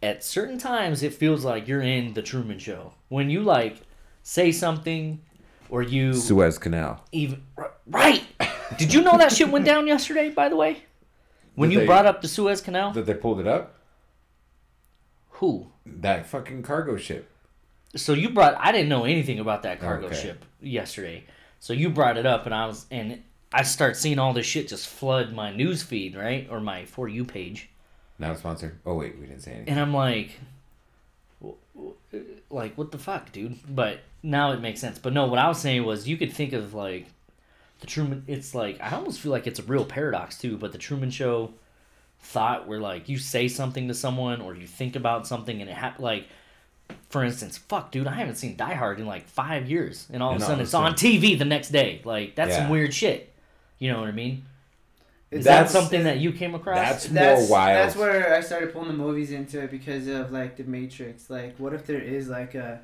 [SPEAKER 3] at certain times it feels like you're in the Truman Show when you like say something, or you
[SPEAKER 2] Suez Canal.
[SPEAKER 3] even right. Did you know that shit went down yesterday? By the way, when you
[SPEAKER 2] they-
[SPEAKER 3] brought up the Suez Canal,
[SPEAKER 2] That they pulled it up.
[SPEAKER 3] who?
[SPEAKER 2] That fucking cargo ship.
[SPEAKER 3] So you brought I didn't know anything about that cargo
[SPEAKER 2] Okay.
[SPEAKER 3] ship yesterday. So you brought it up and I was and I start seeing all this shit just flood my news feed, right? Or my for you page.
[SPEAKER 2] Not sponsored. Oh wait, we didn't say anything.
[SPEAKER 3] And I'm like w- uh, like what the fuck, dude? But now it makes sense. But no, what I was saying was you could think of like the Truman it's like I almost feel like it's a real paradox too, but the Truman show thought where like you say something to someone or you think about something and it happened like for instance, fuck, dude, I haven't seen Die Hard in like five years, and all of
[SPEAKER 2] And
[SPEAKER 3] a sudden it's on TV the next day. Like that's some weird shit. You know what I mean? Is
[SPEAKER 2] That's-
[SPEAKER 3] that something that you came across?
[SPEAKER 2] That's,
[SPEAKER 1] that's
[SPEAKER 2] more wild.
[SPEAKER 1] That's where I started pulling the movies into it because of like the Matrix. Like, what if there is like a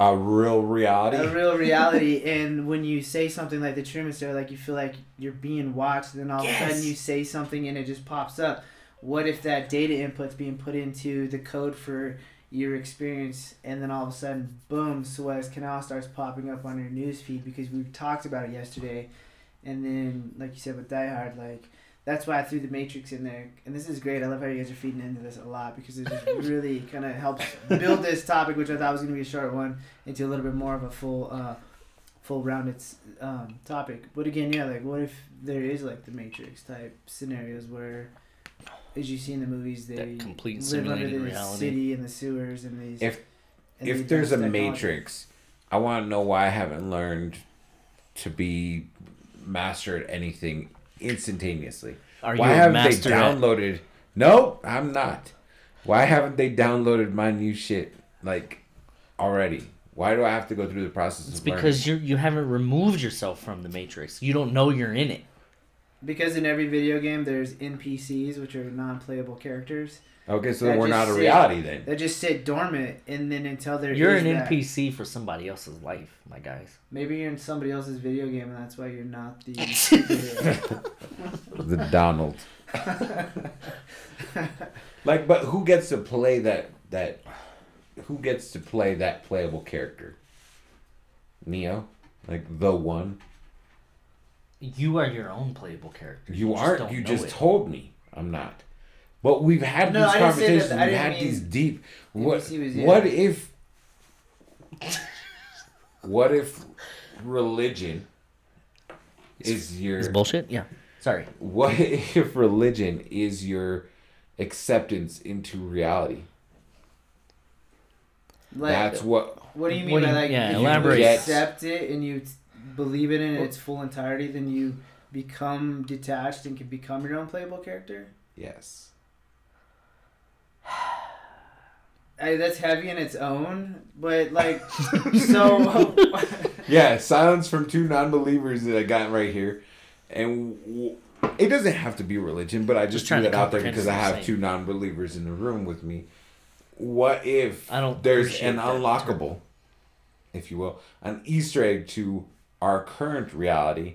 [SPEAKER 2] a real reality.
[SPEAKER 1] a real reality, and when you say something like the Truman Show, like you feel like you're being watched, and then all of a sudden you say something and it just pops up. What if that data input's being put into the code for your experience, and then all of a sudden, boom, Suez Canal starts popping up on your news feed because we talked about it yesterday, and then like you said with Die Hard, like that's why I threw the Matrix in there, and this is great. I love how you guys are feeding into this a lot because it just really kind of helps build this topic, which I thought was going to be a short one, into a little bit more of a full, uh, full rounded um, topic. But again, yeah, like what if there is like the Matrix type scenarios where, as you see in the movies, they
[SPEAKER 3] That complete
[SPEAKER 1] live under the
[SPEAKER 3] reality.
[SPEAKER 1] city and the sewers and these.
[SPEAKER 2] If-
[SPEAKER 1] and
[SPEAKER 2] if there's a
[SPEAKER 1] technology.
[SPEAKER 2] matrix, I want to know why I haven't learned to be master at anything instantaneously.
[SPEAKER 3] Are
[SPEAKER 2] why
[SPEAKER 3] a
[SPEAKER 2] haven't they
[SPEAKER 3] master at-
[SPEAKER 2] downloaded? No, I'm not. Why haven't they downloaded my new shit like already? Why do I have to go through the process
[SPEAKER 3] It's
[SPEAKER 2] of learning?
[SPEAKER 3] because you you haven't removed yourself from the matrix. You don't know you're in it.
[SPEAKER 1] Because in every video game, there's NPCs, which are non-playable characters,
[SPEAKER 2] Okay, so we're not a
[SPEAKER 1] sit-
[SPEAKER 2] reality then.
[SPEAKER 1] that just sit dormant, and then until they're
[SPEAKER 3] You're an
[SPEAKER 1] that-
[SPEAKER 3] NPC for somebody else's life, my guys.
[SPEAKER 1] Maybe you're in somebody else's video game, and that's why you're not the.
[SPEAKER 2] The Donald. like, but who gets to play that that? Who gets to play that playable character? Neo, like the one.
[SPEAKER 3] You are your own playable character.
[SPEAKER 2] You
[SPEAKER 3] just
[SPEAKER 2] aren't. You just
[SPEAKER 3] it.
[SPEAKER 2] told me I'm not. But we've had
[SPEAKER 1] No,
[SPEAKER 2] these
[SPEAKER 1] I didn't that-
[SPEAKER 2] conversations. We've had
[SPEAKER 1] mean-
[SPEAKER 2] these deep. What?
[SPEAKER 1] Was- yeah.
[SPEAKER 2] What if? What if religion is your
[SPEAKER 3] is bullshit. Yeah. Sorry.
[SPEAKER 2] What if religion is your acceptance into reality?
[SPEAKER 1] like,
[SPEAKER 2] That's what.
[SPEAKER 1] what do you mean
[SPEAKER 3] what
[SPEAKER 1] by
[SPEAKER 3] you-
[SPEAKER 1] like?
[SPEAKER 3] yeah,
[SPEAKER 1] if
[SPEAKER 3] elaborate.
[SPEAKER 1] You accept it and you t- believe it in its full entirety, then you become detached and can become your own playable character.
[SPEAKER 2] Yes.
[SPEAKER 1] I, that's heavy in its own, but like, so
[SPEAKER 2] Yeah, silence from two non-believers that I got right here, and w- it doesn't have to be religion, but I just,
[SPEAKER 3] Just
[SPEAKER 2] threw
[SPEAKER 3] trying
[SPEAKER 2] that out there because I have
[SPEAKER 3] saying.
[SPEAKER 2] two non-believers in the room with me. What if
[SPEAKER 3] I don't
[SPEAKER 2] there's an
[SPEAKER 3] that
[SPEAKER 2] unlockable, if you will, an Easter egg to our current reality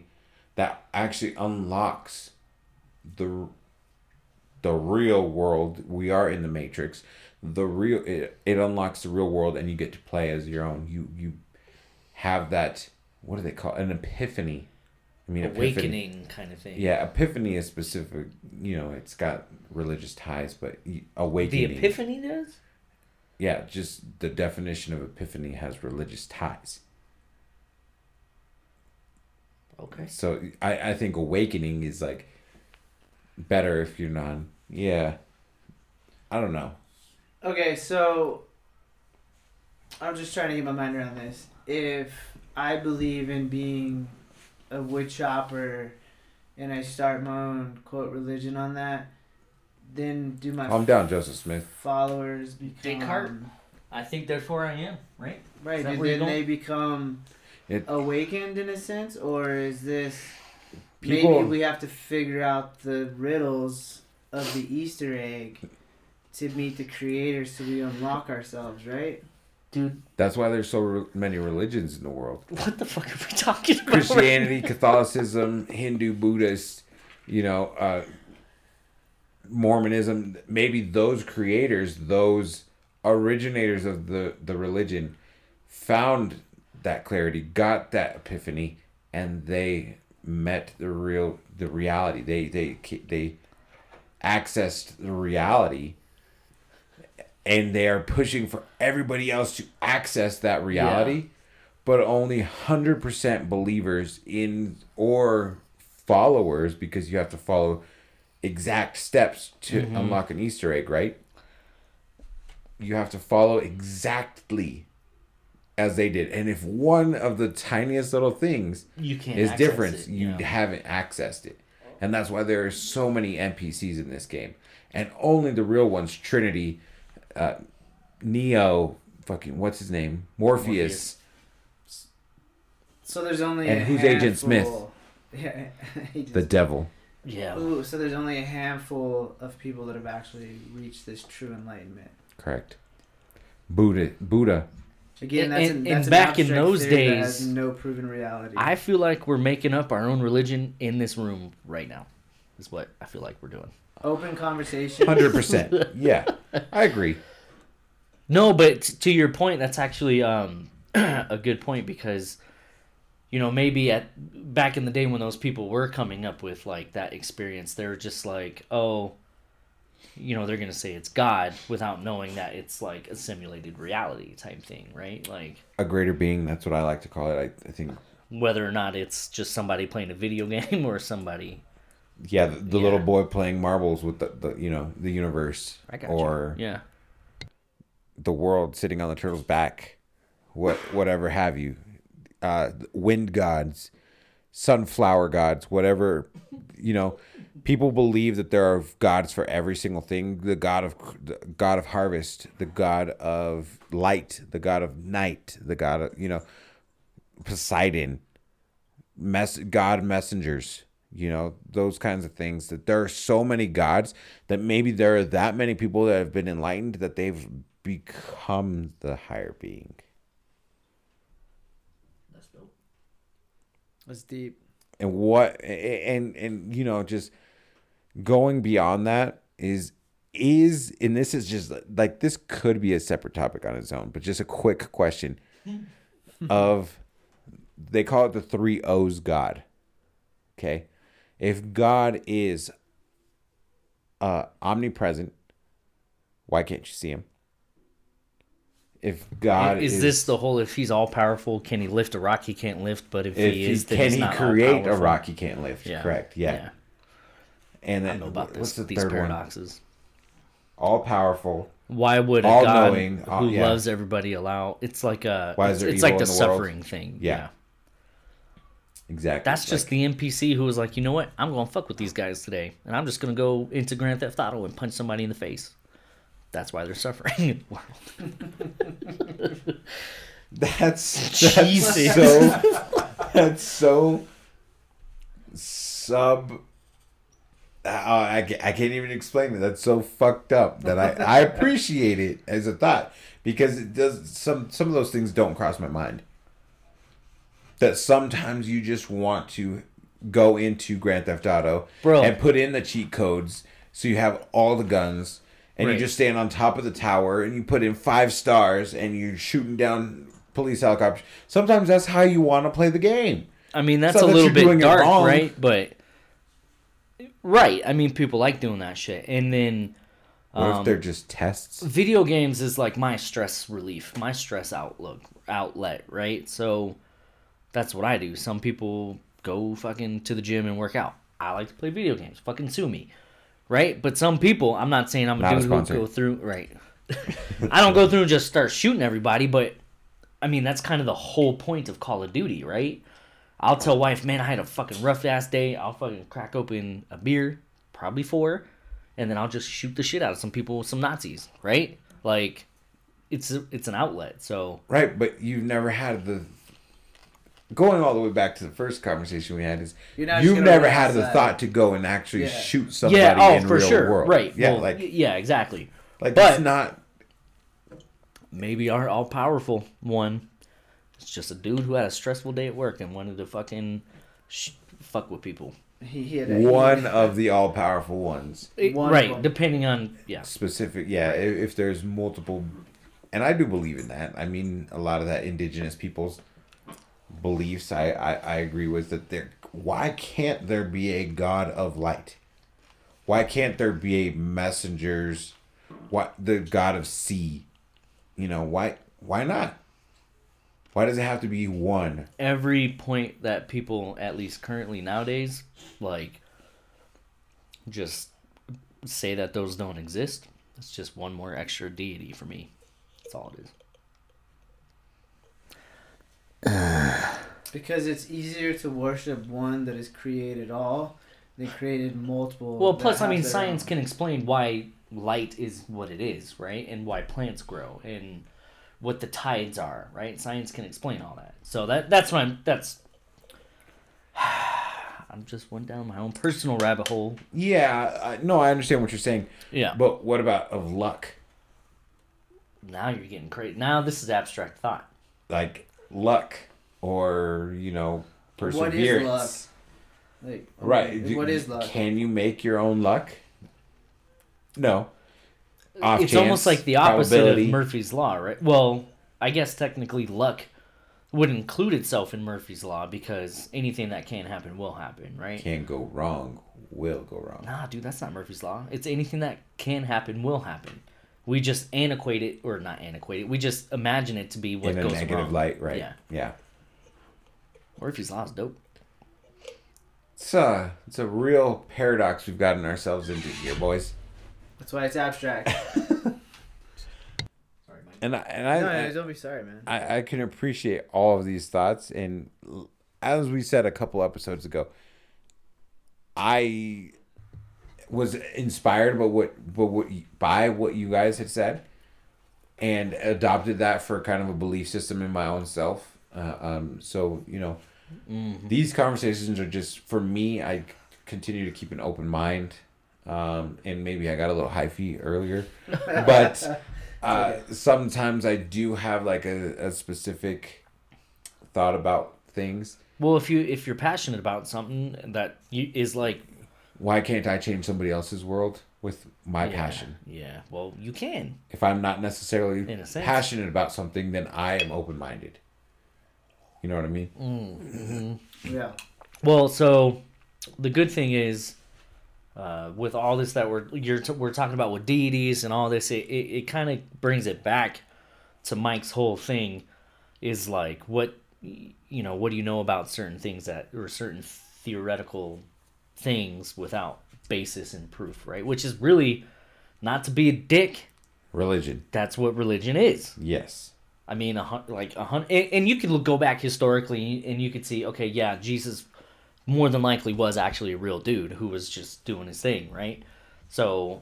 [SPEAKER 2] that actually unlocks the the real world. We are in the Matrix. The real it, it unlocks the real world, and you get to play as your own. You you have that. What do they call it? an epiphany? I mean, epiphany.
[SPEAKER 3] Awakening kind of thing.
[SPEAKER 2] Yeah, epiphany is specific. You know, it's got religious ties, but y-
[SPEAKER 3] The
[SPEAKER 2] awakening.
[SPEAKER 3] epiphany does.
[SPEAKER 2] Yeah, just the definition of epiphany has religious ties.
[SPEAKER 3] Okay.
[SPEAKER 2] So I, I think awakening is like better if you're non. Yeah. I don't know.
[SPEAKER 1] Okay, so I'm just trying to get my mind around this. If I believe in being a wood chopper and I start my own quote religion on that, then do my
[SPEAKER 2] Calm down, Joseph Smith.
[SPEAKER 1] followers become
[SPEAKER 3] Descartes? I think therefore I am. Right.
[SPEAKER 1] right?
[SPEAKER 3] Is that
[SPEAKER 1] Do
[SPEAKER 3] where you're
[SPEAKER 1] then
[SPEAKER 3] going?
[SPEAKER 1] they become
[SPEAKER 2] It-
[SPEAKER 1] awakened in a sense, or is this
[SPEAKER 2] People-
[SPEAKER 1] maybe we have to figure out the riddles of the Easter egg to meet the creator, so we unlock ourselves, right?
[SPEAKER 3] Dude,
[SPEAKER 2] That's why there's so re- many religions in the world.
[SPEAKER 3] what the fuck are we talking about?
[SPEAKER 2] Christianity, Catholicism, Hindu, Buddhist, you know, uh, Mormonism. Maybe those creators, those originators of the the religion, found that clarity, got that epiphany, and they met the real the reality. They they they accessed the reality. And they are pushing for everybody else to access that reality but only 100% believers in or followers because you have to follow exact steps to mm-hmm. unlock an easter egg right you have to follow exactly as they did and if one of the tiniest little things
[SPEAKER 3] You can't.
[SPEAKER 2] is different
[SPEAKER 3] it,
[SPEAKER 2] you
[SPEAKER 3] know.
[SPEAKER 2] haven't accessed it and that's why there are so many npcs in this game and only the real ones trinity uh, neo fucking what's his name morpheus.
[SPEAKER 1] So there's only
[SPEAKER 2] And
[SPEAKER 1] a
[SPEAKER 2] who's Agent
[SPEAKER 1] Smith? Yeah,
[SPEAKER 2] the devil
[SPEAKER 3] Yeah.
[SPEAKER 1] Ooh, so there's only a handful of people that have actually reached this true enlightenment.
[SPEAKER 2] Correct. Buddha. Buddha.
[SPEAKER 1] Again,
[SPEAKER 3] And-
[SPEAKER 1] that's,
[SPEAKER 3] and-
[SPEAKER 1] an, that's
[SPEAKER 3] and
[SPEAKER 1] an
[SPEAKER 3] back in those days,
[SPEAKER 1] no proven reality.
[SPEAKER 3] I feel like we're making up our own religion in this room right now. Is what I feel like we're doing.
[SPEAKER 1] Open conversation.
[SPEAKER 2] Hundred percent. Yeah, I agree.
[SPEAKER 3] No, but to your point, that's actually um, a good point because, you know, maybe at back in the day when those people were coming up with like that experience, they're just like, oh, you know, they're gonna say it's God without knowing that it's like a simulated reality type thing, right? Like
[SPEAKER 2] A greater being. That's what I like to call it. I, I think.
[SPEAKER 3] whether or not it's just somebody playing a video game or somebody.
[SPEAKER 2] Yeah, the, the
[SPEAKER 3] Yeah.
[SPEAKER 2] little boy playing marbles with the, the you know the universe,
[SPEAKER 3] I got
[SPEAKER 2] or
[SPEAKER 3] you. Yeah.
[SPEAKER 2] the world sitting on the turtle's back, what whatever have you, uh, wind gods, sunflower gods, whatever, you know, people believe that there are gods for every single thing. The god of the god of harvest, the god of light, the god of night, the god of you know, Poseidon, mess god messengers. You know those kinds of things. That there are so many gods that maybe there are that many people that have been enlightened that they've become the higher being.
[SPEAKER 3] That's dope.
[SPEAKER 1] That's deep.
[SPEAKER 2] and what and and you know just going beyond that is is and this is just like this could be a separate topic on its own but just a quick question of they call it the three o's god okay? If god is uh omnipresent why can't you see him? If god
[SPEAKER 3] is, this the whole if he's all powerful, can he lift a rock he can't lift? But if,
[SPEAKER 2] if
[SPEAKER 3] he
[SPEAKER 2] he,
[SPEAKER 3] is, then
[SPEAKER 2] can he create a rock he can't lift?
[SPEAKER 3] Yeah.
[SPEAKER 2] correct yeah, and
[SPEAKER 3] I
[SPEAKER 2] then
[SPEAKER 3] about
[SPEAKER 2] what's
[SPEAKER 3] this,
[SPEAKER 2] the
[SPEAKER 3] these
[SPEAKER 2] third one
[SPEAKER 3] paradoxes.
[SPEAKER 2] all powerful.
[SPEAKER 3] Why would a
[SPEAKER 2] All
[SPEAKER 3] God
[SPEAKER 2] knowing, all-
[SPEAKER 3] who
[SPEAKER 2] yeah.
[SPEAKER 3] loves everybody allow? It's like a.
[SPEAKER 2] Why is
[SPEAKER 3] it's,
[SPEAKER 2] there
[SPEAKER 3] it's
[SPEAKER 2] evil
[SPEAKER 3] like the
[SPEAKER 2] the world?
[SPEAKER 3] suffering thing.
[SPEAKER 2] Yeah.
[SPEAKER 3] Yeah.
[SPEAKER 2] Exactly.
[SPEAKER 3] That's just the NPC who was like, you know what? I'm gonna fuck with these guys today, and I'm just gonna go into Grand Theft Auto and punch somebody in the face. That's why they're suffering in the world.
[SPEAKER 2] that's
[SPEAKER 3] Jesus.
[SPEAKER 2] so that's so sub. Uh, I, ca- I can't even explain it. That's so fucked up that I, I appreciate it as a thought because it does some some of those things don't cross my mind. That sometimes you just want to go into Grand Theft Auto
[SPEAKER 3] Bro.
[SPEAKER 2] and put in the cheat codes so you have all the guns and
[SPEAKER 3] Right.
[SPEAKER 2] you just stand on top of the tower and you put in five stars and you're shooting down police helicopters. Sometimes that's how you want to play the game.
[SPEAKER 3] I mean, that's a
[SPEAKER 2] that
[SPEAKER 3] little bit dark, right? But right, I mean, people like doing that shit, and then
[SPEAKER 2] What
[SPEAKER 3] Um,
[SPEAKER 2] if they're just tests?
[SPEAKER 3] video games is like my stress relief, my stress outlook outlet, right? So that's what I do. Some people go fucking to the gym and work out. I like to play video games. Fucking sue me, right? But some people, I'm not saying I'm a
[SPEAKER 2] Not a
[SPEAKER 3] dude who
[SPEAKER 2] sponsor.
[SPEAKER 3] go through right. I don't go through and just start shooting everybody, but I mean that's kind of the whole point of Call of Duty, right? I'll tell wife, man, I had a fucking rough ass day. I'll fucking crack open a beer, probably four, and then I'll just shoot the shit out of some people with some Nazis, right? Like, it's a, it's an outlet. So
[SPEAKER 2] Right, but you've never had the going all the way back to the first conversation we had is
[SPEAKER 1] You're not just
[SPEAKER 2] you've never had the
[SPEAKER 1] outside.
[SPEAKER 2] thought to go and actually
[SPEAKER 1] Yeah.
[SPEAKER 2] shoot somebody
[SPEAKER 3] yeah, oh
[SPEAKER 2] in
[SPEAKER 3] for
[SPEAKER 2] real
[SPEAKER 3] sure,
[SPEAKER 2] world.
[SPEAKER 3] right?
[SPEAKER 2] Yeah,
[SPEAKER 3] well,
[SPEAKER 2] like
[SPEAKER 3] yeah, exactly.
[SPEAKER 2] like
[SPEAKER 3] but-
[SPEAKER 2] that's not
[SPEAKER 3] Maybe our all powerful one. It's just a dude who had a stressful day at work and wanted to fucking sh- fuck with people.
[SPEAKER 1] He, he had a,
[SPEAKER 2] one of the all powerful ones.
[SPEAKER 3] It-
[SPEAKER 1] One
[SPEAKER 3] right,
[SPEAKER 1] them.
[SPEAKER 3] depending on yeah.
[SPEAKER 2] Specific, yeah. If, if there's multiple, and I do believe in that. I mean, a lot of that indigenous people's beliefs, I I, I agree with that. There, why can't there be a god of light? Why can't there be a messengers? What the god of sea? You know why? Why not? Why does it have to be one?
[SPEAKER 3] every point that people at least currently nowadays like just say that those don't exist it's just one more extra deity for me that's all it is
[SPEAKER 1] because it's easier to worship one that has created all than created multiple.
[SPEAKER 3] well plus i mean science
[SPEAKER 1] own.
[SPEAKER 3] can explain why light is what it is right and why plants grow and what the tides are right science can explain all that so that that's what i'm that's I just went down my own personal rabbit hole.
[SPEAKER 2] Yeah, I, no, I understand what you're saying.
[SPEAKER 3] Yeah.
[SPEAKER 2] But what about of luck?
[SPEAKER 3] Now you're getting crazy. Now this is abstract thought.
[SPEAKER 2] Like luck or, you know, perseverance.
[SPEAKER 1] What is luck? Like,
[SPEAKER 2] Right.
[SPEAKER 1] What is luck?
[SPEAKER 2] Can you make your own luck? No. Off
[SPEAKER 3] it's
[SPEAKER 2] chance,
[SPEAKER 3] almost like the opposite of Murphy's law, right? Well, I guess technically luck would include itself in Murphy's law because anything that can happen will happen, right?
[SPEAKER 2] Can't go wrong, will go wrong.
[SPEAKER 3] Nah, dude, that's not Murphy's law. It's anything that can happen will happen. We just antiquate it, or not antiquate it. We just imagine it to be what
[SPEAKER 2] In a
[SPEAKER 3] goes
[SPEAKER 2] negative
[SPEAKER 3] wrong.
[SPEAKER 2] light, right?
[SPEAKER 3] Yeah,
[SPEAKER 2] Yeah.
[SPEAKER 3] Murphy's law is dope.
[SPEAKER 2] It's a, it's a real paradox we've gotten ourselves into here, boys.
[SPEAKER 1] That's why it's abstract.
[SPEAKER 3] Sorry,
[SPEAKER 2] And I, and I,
[SPEAKER 1] no,
[SPEAKER 2] I,
[SPEAKER 1] no, don't be sorry, man.
[SPEAKER 2] I, I can appreciate all of these thoughts. And as we said a couple episodes ago i was inspired by what, by what by what you guys had said and adopted that for kind of a belief system in my own self. Uh, um, so you know these conversations are just for me I continue to keep an open mind um, and maybe i got a little hyphy earlier but uh, sometimes I do have like a, a specific thought about things.
[SPEAKER 3] Well, if you if you're passionate about something that you, is like
[SPEAKER 2] Why can't I change somebody else's world with my
[SPEAKER 3] yeah,
[SPEAKER 2] passion?
[SPEAKER 3] yeah, well, you can.
[SPEAKER 2] If I'm not necessarily
[SPEAKER 3] In a sense.
[SPEAKER 2] passionate about something, then I am open minded. You know what I mean?
[SPEAKER 1] Yeah.
[SPEAKER 3] Well, so the good thing is, uh, with all this that we're you're t- we're talking about with deities and all this, it it, it kind of brings it back to Mike's whole thing, is like what you know what do you know about certain things that or certain theoretical things without basis and proof, right? Which is really not to be a dick.
[SPEAKER 2] Religion,
[SPEAKER 3] That's what religion is.
[SPEAKER 2] yes.
[SPEAKER 3] I mean, a like a hundred, and, and you can look- go back historically, and you could see, okay, yeah, Jesus more than likely was actually a real dude who was just doing his thing, right? So,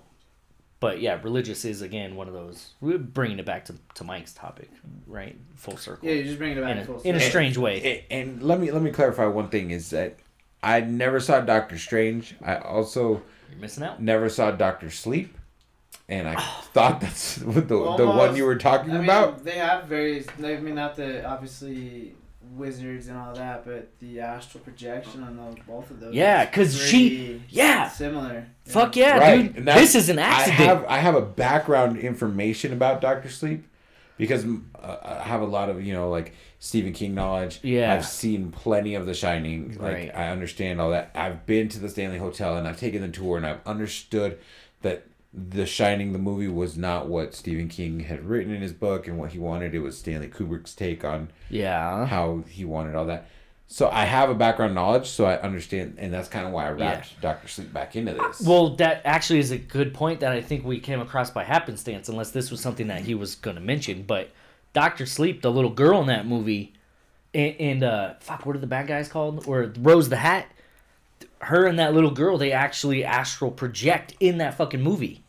[SPEAKER 3] but yeah, religious is again one of those. We're bringing it back to, to Mike's topic, right? Full circle.
[SPEAKER 1] Yeah, you're just bringing it back
[SPEAKER 3] in
[SPEAKER 1] full
[SPEAKER 3] a, in a strange way.
[SPEAKER 2] And, and let me let me clarify one thing: is that I never saw Doctor Strange. I also
[SPEAKER 3] You're missing out.
[SPEAKER 2] never saw Doctor Sleep, and I thought that's what the the one you were talking
[SPEAKER 1] I mean,
[SPEAKER 2] about.
[SPEAKER 1] they have various. I mean, not the obviously wizards and all that, but the astral projection on those, both of those.
[SPEAKER 3] Yeah, because she- yeah.
[SPEAKER 1] similar.
[SPEAKER 3] Fuck yeah,
[SPEAKER 2] Right,
[SPEAKER 3] dude!
[SPEAKER 2] and
[SPEAKER 3] This is an accident.
[SPEAKER 2] I have I have a background information about Doctor Sleep because uh, I have a lot of you know like Stephen King knowledge.
[SPEAKER 3] Yeah.
[SPEAKER 2] I've seen plenty of The Shining. Like
[SPEAKER 3] Right.
[SPEAKER 2] I understand all that. I've been to the Stanley Hotel and I've taken the tour and I've understood that The Shining the movie was not what Stephen King had written in his book and what he wanted. It was Stanley Kubrick's take on
[SPEAKER 3] yeah.
[SPEAKER 2] how he wanted all that. So I have a background knowledge, so I understand, and that's kind of why I wrapped Doctor Sleep back into this.
[SPEAKER 3] Well, that actually is a good point that I think we came across by happenstance, unless this was something that he was going to mention. But Doctor Sleep, the little girl in that movie, and, and uh, fuck, what are the bad guys called? Or Rose the Hat? Her and that little girl, they actually astral project in that fucking movie.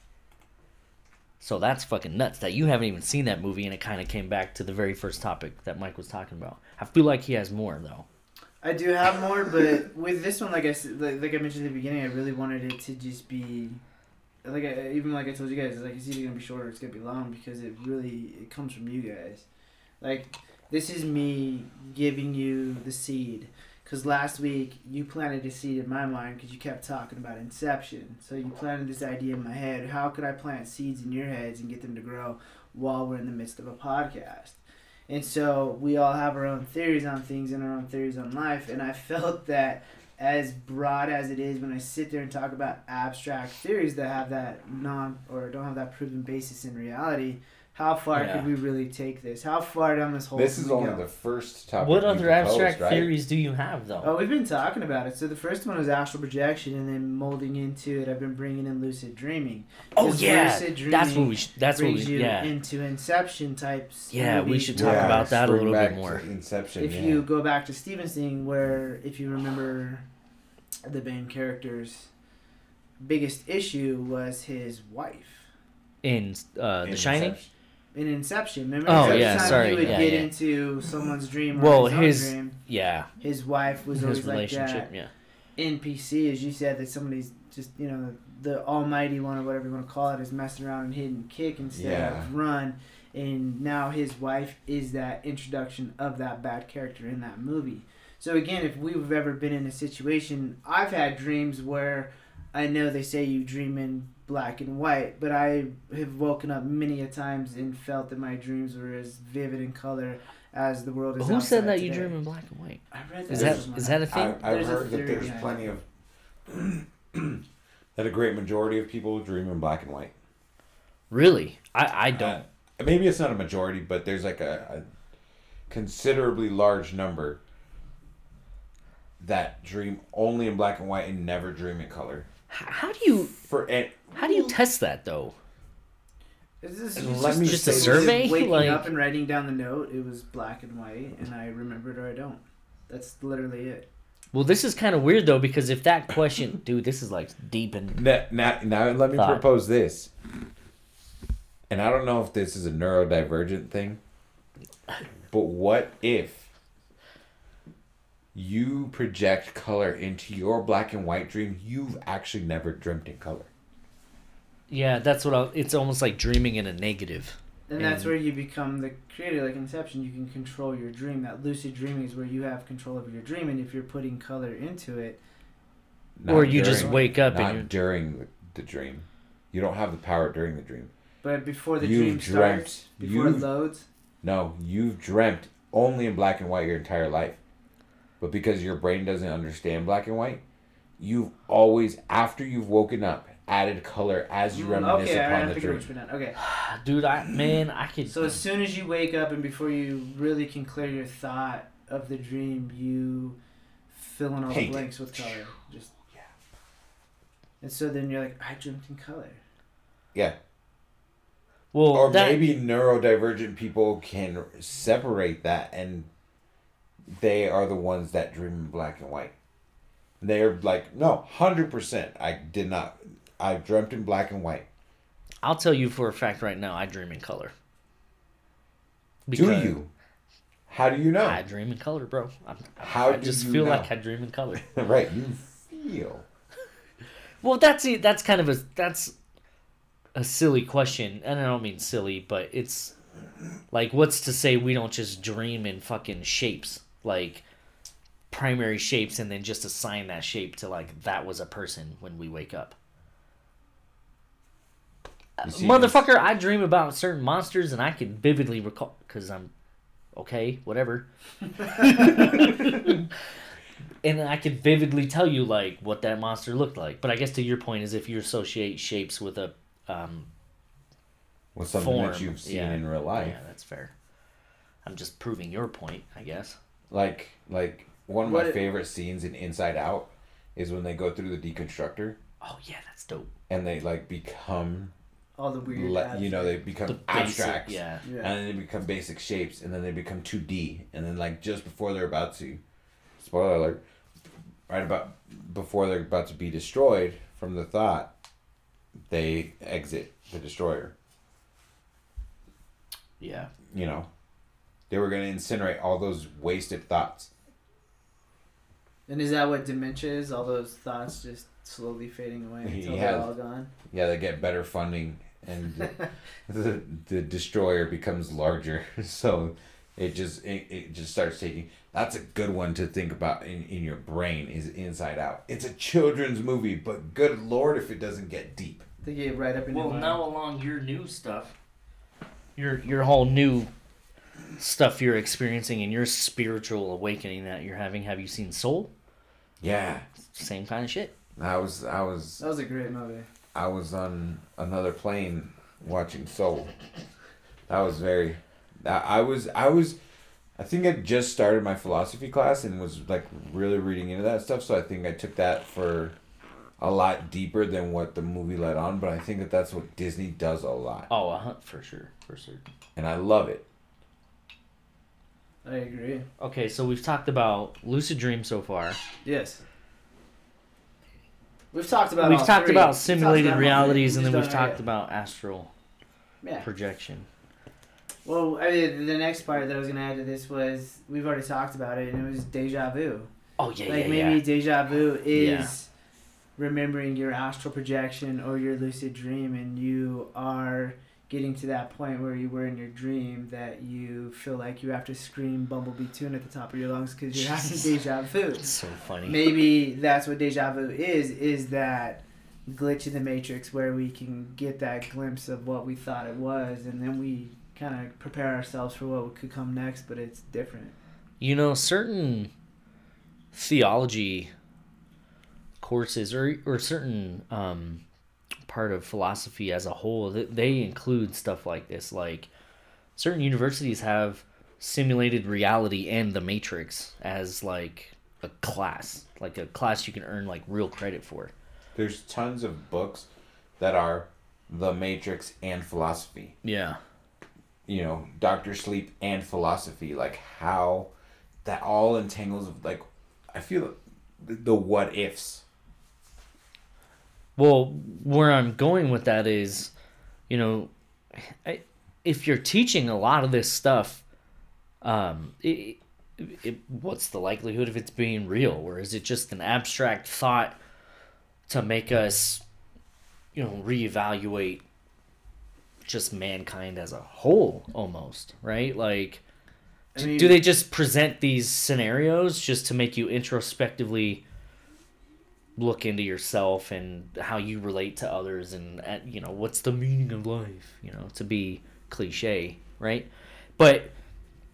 [SPEAKER 3] So that's fucking nuts that you haven't even seen that movie, and it kind of came back to the very first topic that Mike was talking about. I feel like he has more though.
[SPEAKER 1] I do have more, but with this one, like I like, like I mentioned at the beginning, I really wanted it to just be, like I, even like I told you guys, like it's either gonna be short or it's gonna be long because it really it comes from you guys. Like this is me giving you the seed. Because last week you planted a seed in my mind because you kept talking about inception. So you planted this idea in my head. How could I plant seeds in your heads and get them to grow while we're in the midst of a podcast? And so we all have our own theories on things and our own theories on life. And I felt that as broad as it is when I sit there and talk about abstract theories that have that non or don't have that proven basis in reality, how far
[SPEAKER 3] Yeah.
[SPEAKER 1] could we really take this? How far down this hole
[SPEAKER 2] this is only
[SPEAKER 1] go?
[SPEAKER 2] the first topic.
[SPEAKER 3] What other
[SPEAKER 2] proposed,
[SPEAKER 3] abstract
[SPEAKER 2] right?
[SPEAKER 3] theories do you have though?
[SPEAKER 1] Oh, we've been talking about it. So the first one was astral projection, and then molding into it, I've been bringing in lucid dreaming.
[SPEAKER 3] Oh, yeah,
[SPEAKER 1] lucid
[SPEAKER 3] that's what we. Sh- that's what we.
[SPEAKER 1] brings
[SPEAKER 3] Yeah.
[SPEAKER 1] into Inception types.
[SPEAKER 3] Yeah, we should talk about that a
[SPEAKER 2] bring
[SPEAKER 3] little bit more.
[SPEAKER 2] to Inception.
[SPEAKER 1] If
[SPEAKER 2] yeah.
[SPEAKER 1] you go back to Stephen's thing, where if you remember, the main character's biggest issue was his wife.
[SPEAKER 3] in uh, The Shining.
[SPEAKER 2] Inception.
[SPEAKER 1] In Inception, remember?
[SPEAKER 3] Oh,
[SPEAKER 1] every
[SPEAKER 3] yeah,
[SPEAKER 1] time
[SPEAKER 3] sorry,
[SPEAKER 1] he would
[SPEAKER 3] yeah,
[SPEAKER 1] get
[SPEAKER 3] yeah.
[SPEAKER 1] into someone's dream or
[SPEAKER 3] Well,
[SPEAKER 1] his, own
[SPEAKER 3] his-
[SPEAKER 1] dream,
[SPEAKER 3] Yeah,
[SPEAKER 1] his wife was
[SPEAKER 3] his
[SPEAKER 1] always like
[SPEAKER 3] relationship.
[SPEAKER 1] that.
[SPEAKER 3] Yeah,
[SPEAKER 1] NPC, as you said, that somebody's just you know the almighty one or whatever you want to call it is messing around and hitting kick instead
[SPEAKER 2] Yeah.
[SPEAKER 1] of run, and now his wife is that introduction of that bad character in that movie. So again, if we've ever been in a situation, I've had dreams where I know they say you dream in black and white, but I have woken up many a times and felt that my dreams were as vivid in color as the world is.
[SPEAKER 3] Who said
[SPEAKER 1] outside
[SPEAKER 3] that you dream in black and white?
[SPEAKER 1] I read that.
[SPEAKER 3] Is that
[SPEAKER 1] somewhere.
[SPEAKER 3] is that a
[SPEAKER 2] I,
[SPEAKER 3] thing?
[SPEAKER 2] I've
[SPEAKER 1] There's
[SPEAKER 2] heard that there's
[SPEAKER 1] behind
[SPEAKER 2] plenty of that a great majority of people dream in black and white.
[SPEAKER 3] Really? I I don't.
[SPEAKER 2] Uh, maybe it's not a majority, but there's like a, a considerably large number that dream only in black and white and never dream in color.
[SPEAKER 3] How do you
[SPEAKER 2] For and
[SPEAKER 3] how do you test that though?
[SPEAKER 1] Is this
[SPEAKER 2] And
[SPEAKER 1] just,
[SPEAKER 2] me
[SPEAKER 3] just a
[SPEAKER 2] say-
[SPEAKER 3] survey?
[SPEAKER 1] Waking
[SPEAKER 3] Like-
[SPEAKER 1] up and writing down the note, it was black and white, and I remember it or I don't. That's literally it.
[SPEAKER 3] Well, this is kind of weird though because if that question, dude, this is like deep and
[SPEAKER 2] now, now, now let me
[SPEAKER 3] Thought.
[SPEAKER 2] propose this. And I don't know if this is a neurodivergent thing, but what if you project color into your black and white dream you've actually never dreamt in color?
[SPEAKER 3] Yeah, that's what I, it's almost like dreaming in a negative.
[SPEAKER 1] And that's where you become the creator, like Inception. You can control your dream. That lucid dreaming is where you have control over your dream, and if you're putting color into it,
[SPEAKER 3] Or you just wake up and you're-
[SPEAKER 2] during the, the dream. You don't have the power during the dream.
[SPEAKER 1] but before the
[SPEAKER 2] You've
[SPEAKER 1] dream
[SPEAKER 2] dreamt-
[SPEAKER 1] starts, before it
[SPEAKER 2] you've-
[SPEAKER 1] loads,
[SPEAKER 2] No, you've dreamt only in black and white your entire life. But because your brain doesn't understand black and white, you've always, after you've woken up, added color as you
[SPEAKER 1] Mm,
[SPEAKER 2] reminisce
[SPEAKER 1] okay,
[SPEAKER 2] upon
[SPEAKER 1] I
[SPEAKER 2] the
[SPEAKER 1] figured
[SPEAKER 2] dream.
[SPEAKER 1] what you meant. Okay,
[SPEAKER 3] Dude, I man, I could.
[SPEAKER 1] so as soon as you wake up and before you really can clear your thought of the dream, you fill in all
[SPEAKER 2] Paint
[SPEAKER 1] the
[SPEAKER 2] it.
[SPEAKER 1] blanks with color. Just
[SPEAKER 2] Yeah.
[SPEAKER 1] And so then you're like, I dreamt in color.
[SPEAKER 2] Yeah.
[SPEAKER 3] well,
[SPEAKER 2] Or
[SPEAKER 3] that,
[SPEAKER 2] maybe neurodivergent people can separate that and they are the ones that dream in black and white. They're like, no, 100%. I did not. I dreamt in black and white.
[SPEAKER 3] I'll tell you for a fact right now, I dream in color.
[SPEAKER 2] Do you? How do you know?
[SPEAKER 3] I dream in color, bro. I'm,
[SPEAKER 2] How
[SPEAKER 3] I
[SPEAKER 2] do
[SPEAKER 3] just
[SPEAKER 2] you
[SPEAKER 3] feel
[SPEAKER 2] know?
[SPEAKER 3] like I dream in color.
[SPEAKER 2] right, you feel.
[SPEAKER 3] Well, that's it. That's kind of a that's a silly question, and I don't mean silly, but it's like what's to say we don't just dream in fucking shapes, like primary shapes, and then just assign that shape to like that was a person when we wake up.
[SPEAKER 2] You see,
[SPEAKER 3] Motherfucker, I dream about certain monsters, and I can vividly recall because I'm okay, whatever. and I can vividly tell you like what that monster looked like. But I guess to your point is if you associate shapes with a um
[SPEAKER 2] With something
[SPEAKER 3] form,
[SPEAKER 2] that you've seen
[SPEAKER 3] yeah.
[SPEAKER 2] in real life.
[SPEAKER 3] yeah, that's fair. I'm just proving your point, I guess.
[SPEAKER 2] Like, like one of
[SPEAKER 1] What
[SPEAKER 2] my
[SPEAKER 1] it-
[SPEAKER 2] favorite scenes in Inside Out is when they go through the deconstructor
[SPEAKER 3] Oh yeah, that's dope.
[SPEAKER 2] and they like become,
[SPEAKER 1] All the weird.
[SPEAKER 2] le- you know, they become
[SPEAKER 3] The basic- yeah.
[SPEAKER 1] Yeah.
[SPEAKER 2] and then they become basic shapes, and then they become two D, and then like just before they're about to, spoiler alert, right about before they're about to be destroyed from the thought, they exit the destroyer.
[SPEAKER 3] Yeah.
[SPEAKER 2] You know, they were gonna incinerate all those wasted thoughts.
[SPEAKER 1] And is that what dementia is? All those thoughts just slowly fading away until they're
[SPEAKER 2] Yeah.
[SPEAKER 1] all gone.
[SPEAKER 2] Yeah, they get better funding, and the, the, the destroyer becomes larger, so it just it, it just starts taking. That's a good one to think about in, in your brain. Is Inside Out? It's a children's movie, but good lord, if it doesn't get deep.
[SPEAKER 1] They get right up in
[SPEAKER 3] Well, now along your new stuff, your your whole new stuff you're experiencing and your spiritual awakening that you're having. Have you seen Soul?
[SPEAKER 2] Yeah,
[SPEAKER 3] Same kind of shit.
[SPEAKER 2] I was I was
[SPEAKER 1] That was a great movie.
[SPEAKER 2] I was on another plane watching Soul. That was very. I I was I was, I think I just started my philosophy class and was like really reading into that stuff. So I think I took that for a lot deeper than what the movie let on. But I think that that's what Disney does a lot,
[SPEAKER 3] Oh, a hunt for sure, for sure.
[SPEAKER 2] and I love it.
[SPEAKER 1] I agree.
[SPEAKER 3] Okay, so we've talked about lucid dream so far.
[SPEAKER 1] Yes. We've talked about.
[SPEAKER 3] we've talked
[SPEAKER 1] three.
[SPEAKER 3] about simulated
[SPEAKER 1] talked about
[SPEAKER 3] realities, and then we've talked about astral
[SPEAKER 1] Yeah.
[SPEAKER 3] projection.
[SPEAKER 1] Well, I mean, the next part that I was gonna add to this was we've already talked about it, and it was deja vu.
[SPEAKER 3] Oh yeah,
[SPEAKER 1] like
[SPEAKER 3] yeah,
[SPEAKER 1] maybe
[SPEAKER 3] yeah.
[SPEAKER 1] deja vu is
[SPEAKER 3] Yeah.
[SPEAKER 1] remembering your astral projection or your lucid dream and you are getting to that point where you were in your dream that you feel like you have to scream bumblebee tuna at the top of your lungs because you're having deja vu
[SPEAKER 3] It's so funny.
[SPEAKER 1] maybe that's what deja vu is is that glitch in the matrix where we can get that glimpse of what we thought it was and then we kind of prepare ourselves for what could come next but it's different
[SPEAKER 3] You know, certain theology courses or or certain um, part of philosophy as a whole, they include stuff like this. Like certain universities have simulated reality and the Matrix as like a class, like a class you can earn like real credit for.
[SPEAKER 2] There's tons of books that are The Matrix and philosophy.
[SPEAKER 3] Yeah.
[SPEAKER 2] You know, Doctor Sleep and philosophy. Like how that all entangles of like I feel the, the what ifs.
[SPEAKER 3] Well, where I'm going with that is, you know, I, if you're teaching a lot of this stuff, um, it, it, what's the likelihood of it's being real, or is it just an abstract thought to make us, you know, reevaluate just mankind as a whole, almost, right? Like,
[SPEAKER 1] I mean,
[SPEAKER 3] do they just present these scenarios just to make you introspectively look into yourself and how you relate to others and uh, you know what's the meaning of life you know to be cliche right but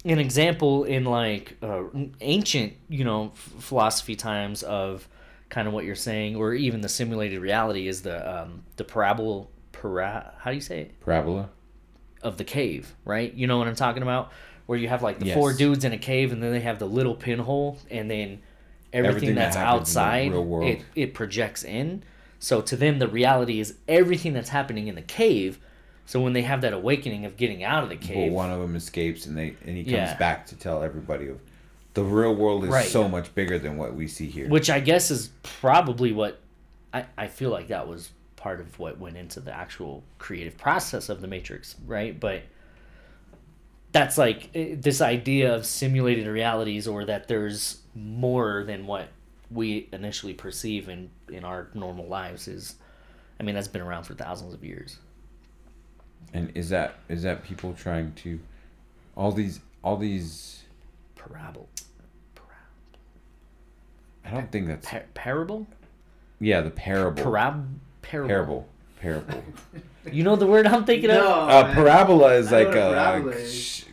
[SPEAKER 3] an example in like uh, ancient you know philosophy times of kind of what you're saying or even the simulated reality is the um the parable para how do you say it
[SPEAKER 2] Parabola.
[SPEAKER 3] of the cave, right? You know what I'm talking about? Where you have like the four dudes in a cave and then they have the little pinhole and then everything,
[SPEAKER 2] Everything
[SPEAKER 3] that's
[SPEAKER 2] the
[SPEAKER 3] outside it it projects in. So to them the reality is everything that's happening in the cave. So when they have that awakening of getting out of the cave,
[SPEAKER 2] one of them escapes and they and he comes
[SPEAKER 3] Yeah.
[SPEAKER 2] back to tell everybody of the real world is
[SPEAKER 3] Right.
[SPEAKER 2] so much bigger than what we see here.
[SPEAKER 3] which I guess is probably what I, I feel like that was part of what went into the actual creative process of the Matrix, right? But that's like eh, this idea of simulated realities or that there's more than what we initially perceive in in our normal lives is I mean that's been around for thousands of years.
[SPEAKER 2] And is that is that people trying to all these all these
[SPEAKER 3] Parable.
[SPEAKER 2] parable I don't think that's
[SPEAKER 3] Par- parable?
[SPEAKER 2] yeah, the parable.
[SPEAKER 3] Parab parable.
[SPEAKER 2] Parable. Parable.
[SPEAKER 3] You know the word I'm thinking of?
[SPEAKER 2] Uh, parabola is
[SPEAKER 1] I
[SPEAKER 2] like
[SPEAKER 1] a
[SPEAKER 2] a,
[SPEAKER 1] parabola
[SPEAKER 2] sh-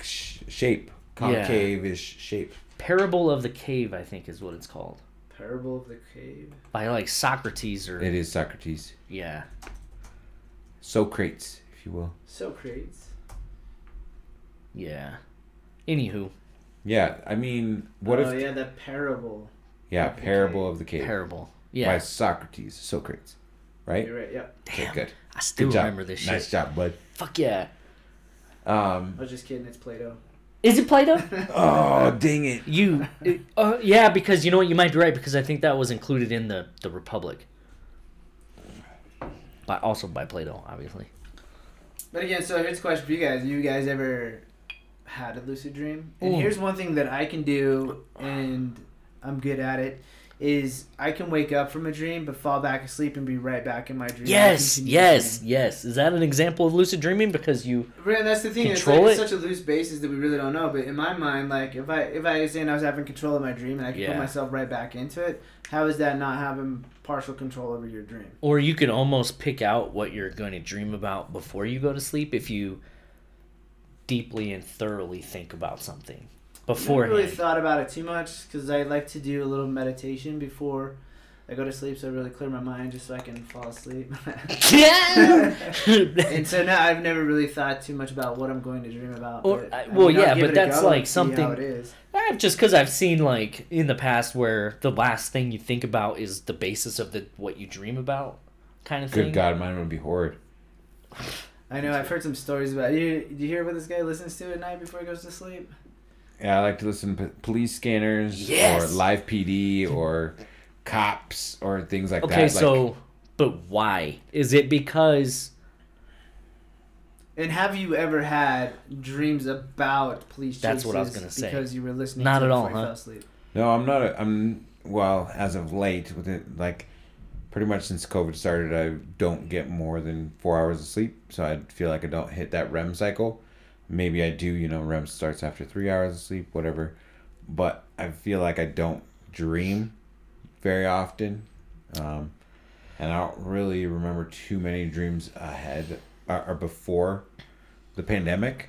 [SPEAKER 2] sh- shape, concave-ish shape.
[SPEAKER 3] Parable of the Cave, I think is what it's called.
[SPEAKER 1] Parable of the Cave.
[SPEAKER 3] By like Socrates or
[SPEAKER 2] It is Socrates.
[SPEAKER 3] yeah.
[SPEAKER 2] Socrates, if you will.
[SPEAKER 1] Socrates.
[SPEAKER 3] Yeah. Anywho,
[SPEAKER 2] Yeah, I mean, what
[SPEAKER 1] oh
[SPEAKER 2] if
[SPEAKER 1] yeah, the parable.
[SPEAKER 2] yeah,
[SPEAKER 1] of
[SPEAKER 2] parable
[SPEAKER 1] cave.
[SPEAKER 2] of the cave
[SPEAKER 3] parable. Yeah.
[SPEAKER 2] By Socrates, Socrates, right?
[SPEAKER 1] You're right. Yep.
[SPEAKER 2] Okay,
[SPEAKER 3] Damn.
[SPEAKER 2] good.
[SPEAKER 3] I still
[SPEAKER 2] Good job.
[SPEAKER 3] remember this shit.
[SPEAKER 2] Nice job, bud.
[SPEAKER 3] Fuck yeah.
[SPEAKER 2] Um.
[SPEAKER 1] I was just kidding. It's Plato.
[SPEAKER 3] Is it Plato?
[SPEAKER 2] Oh, dang it.
[SPEAKER 3] you uh, yeah, because you know what, you might be right because I think that was included in the the Republic. By also by Plato, obviously.
[SPEAKER 1] But again, so here's a question for you guys: You guys ever had a lucid dream? And
[SPEAKER 3] Ooh.
[SPEAKER 1] here's one thing that I can do, and I'm good at it. Is I can wake up from a dream, but fall back asleep and be right back in my dream.
[SPEAKER 3] Yes, yes,
[SPEAKER 1] dreaming.
[SPEAKER 3] yes. Is that an example of lucid dreaming? Because you
[SPEAKER 1] Right, that's the thing.
[SPEAKER 3] Control
[SPEAKER 1] it's,
[SPEAKER 3] it?
[SPEAKER 1] it's such a loose basis that we really don't know. But in my mind, like if I if I was saying I was having control of my dream and I could
[SPEAKER 3] Yeah.
[SPEAKER 1] put myself right back into it, how is that not having partial control over your dream?
[SPEAKER 3] or you could almost pick out what you're going to dream about before you go to sleep if you deeply and thoroughly think about something
[SPEAKER 1] I really thought about it too much because I like to do a little meditation before I go to sleep, so I really clear my mind just so I can fall asleep.
[SPEAKER 3] yeah.
[SPEAKER 1] and so now I've never really thought too much about what I'm going to dream about.
[SPEAKER 3] Or-
[SPEAKER 1] but,
[SPEAKER 3] I-
[SPEAKER 1] I
[SPEAKER 3] well,
[SPEAKER 1] I'll
[SPEAKER 3] yeah, but that's like
[SPEAKER 1] and how
[SPEAKER 3] something-
[SPEAKER 1] it is.
[SPEAKER 3] Eh, just because I've seen like in the past where the last thing you think about is the basis of the what you dream about, kind of thing.
[SPEAKER 2] Good God, mine would be horrid.
[SPEAKER 1] I know I've heard some stories about. You, do you hear what this guy listens to at night before he goes to sleep?
[SPEAKER 2] Yeah, I like to listen to police scanners
[SPEAKER 3] Yes.
[SPEAKER 2] or live PD or cops or things like that.
[SPEAKER 3] Okay,
[SPEAKER 2] Like,
[SPEAKER 3] so but why is it because?
[SPEAKER 1] And have you ever had dreams about police chases
[SPEAKER 3] That's what I was gonna say.
[SPEAKER 1] because you were listening
[SPEAKER 3] Not
[SPEAKER 1] to
[SPEAKER 3] at all, huh?
[SPEAKER 1] fell asleep?
[SPEAKER 2] No, I'm not. A, I'm well as of late with it like pretty much since COVID started. I don't get more than four hours of sleep, so I feel like I don't hit that REM cycle. Maybe I do. You know, REM starts after three hours of sleep, whatever. But I feel like I don't dream very often, um, and I don't really remember too many dreams ahead or, or before the pandemic.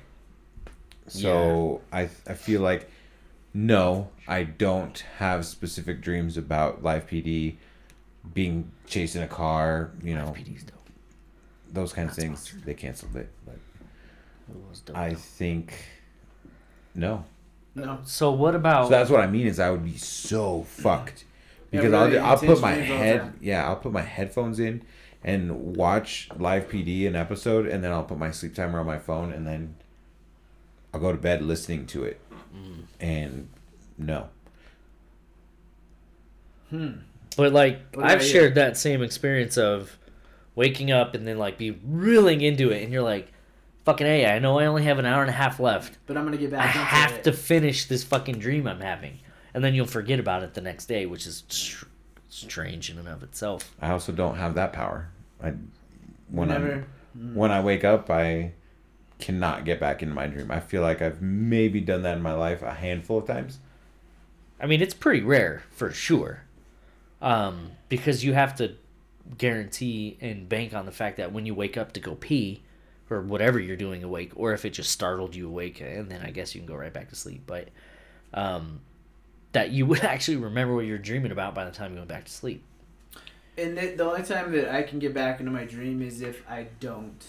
[SPEAKER 2] So I I feel like no, I don't have specific dreams about live PD, being chased in a car, you know, those kind of things.
[SPEAKER 3] sponsored.
[SPEAKER 2] They canceled it, but
[SPEAKER 3] It was dope,
[SPEAKER 2] I think no.
[SPEAKER 1] No.
[SPEAKER 3] So what about?
[SPEAKER 2] So that's what I mean is I would be so fucked
[SPEAKER 1] Yeah,
[SPEAKER 2] because
[SPEAKER 1] really
[SPEAKER 2] I'll I'll put my
[SPEAKER 1] dreams all the
[SPEAKER 2] head
[SPEAKER 1] time.
[SPEAKER 2] yeah I'll put my headphones in and watch live PD an episode and then I'll put my sleep timer on my phone and then I'll go to bed listening to it
[SPEAKER 3] Mm.
[SPEAKER 2] and no
[SPEAKER 1] Hmm.
[SPEAKER 3] But like
[SPEAKER 1] What
[SPEAKER 3] I've
[SPEAKER 1] about you?
[SPEAKER 3] shared that same experience of waking up and then like be reeling into it, and you're like, "Fucking a! I I know I only have an hour and a half left.
[SPEAKER 1] But I'm gonna get
[SPEAKER 3] I
[SPEAKER 1] back. into
[SPEAKER 3] have
[SPEAKER 1] it.
[SPEAKER 3] to finish this fucking dream I'm having." And then you'll forget about it the next day, which is str- strange in and of itself.
[SPEAKER 2] I also don't have that power I when I'm when I wake up I cannot get back into my dream I feel like I've maybe done that in my life a handful of times
[SPEAKER 3] I mean, it's pretty rare for sure, um, because you have to guarantee and bank on the fact that when you wake up to go pee, or whatever you're doing awake, or if it just startled you awake, and then I guess you can go right back to sleep. But um, that you would actually remember what you're dreaming about by the time you went back to sleep.
[SPEAKER 1] And the, the only time that I can get back into my dream is if I don't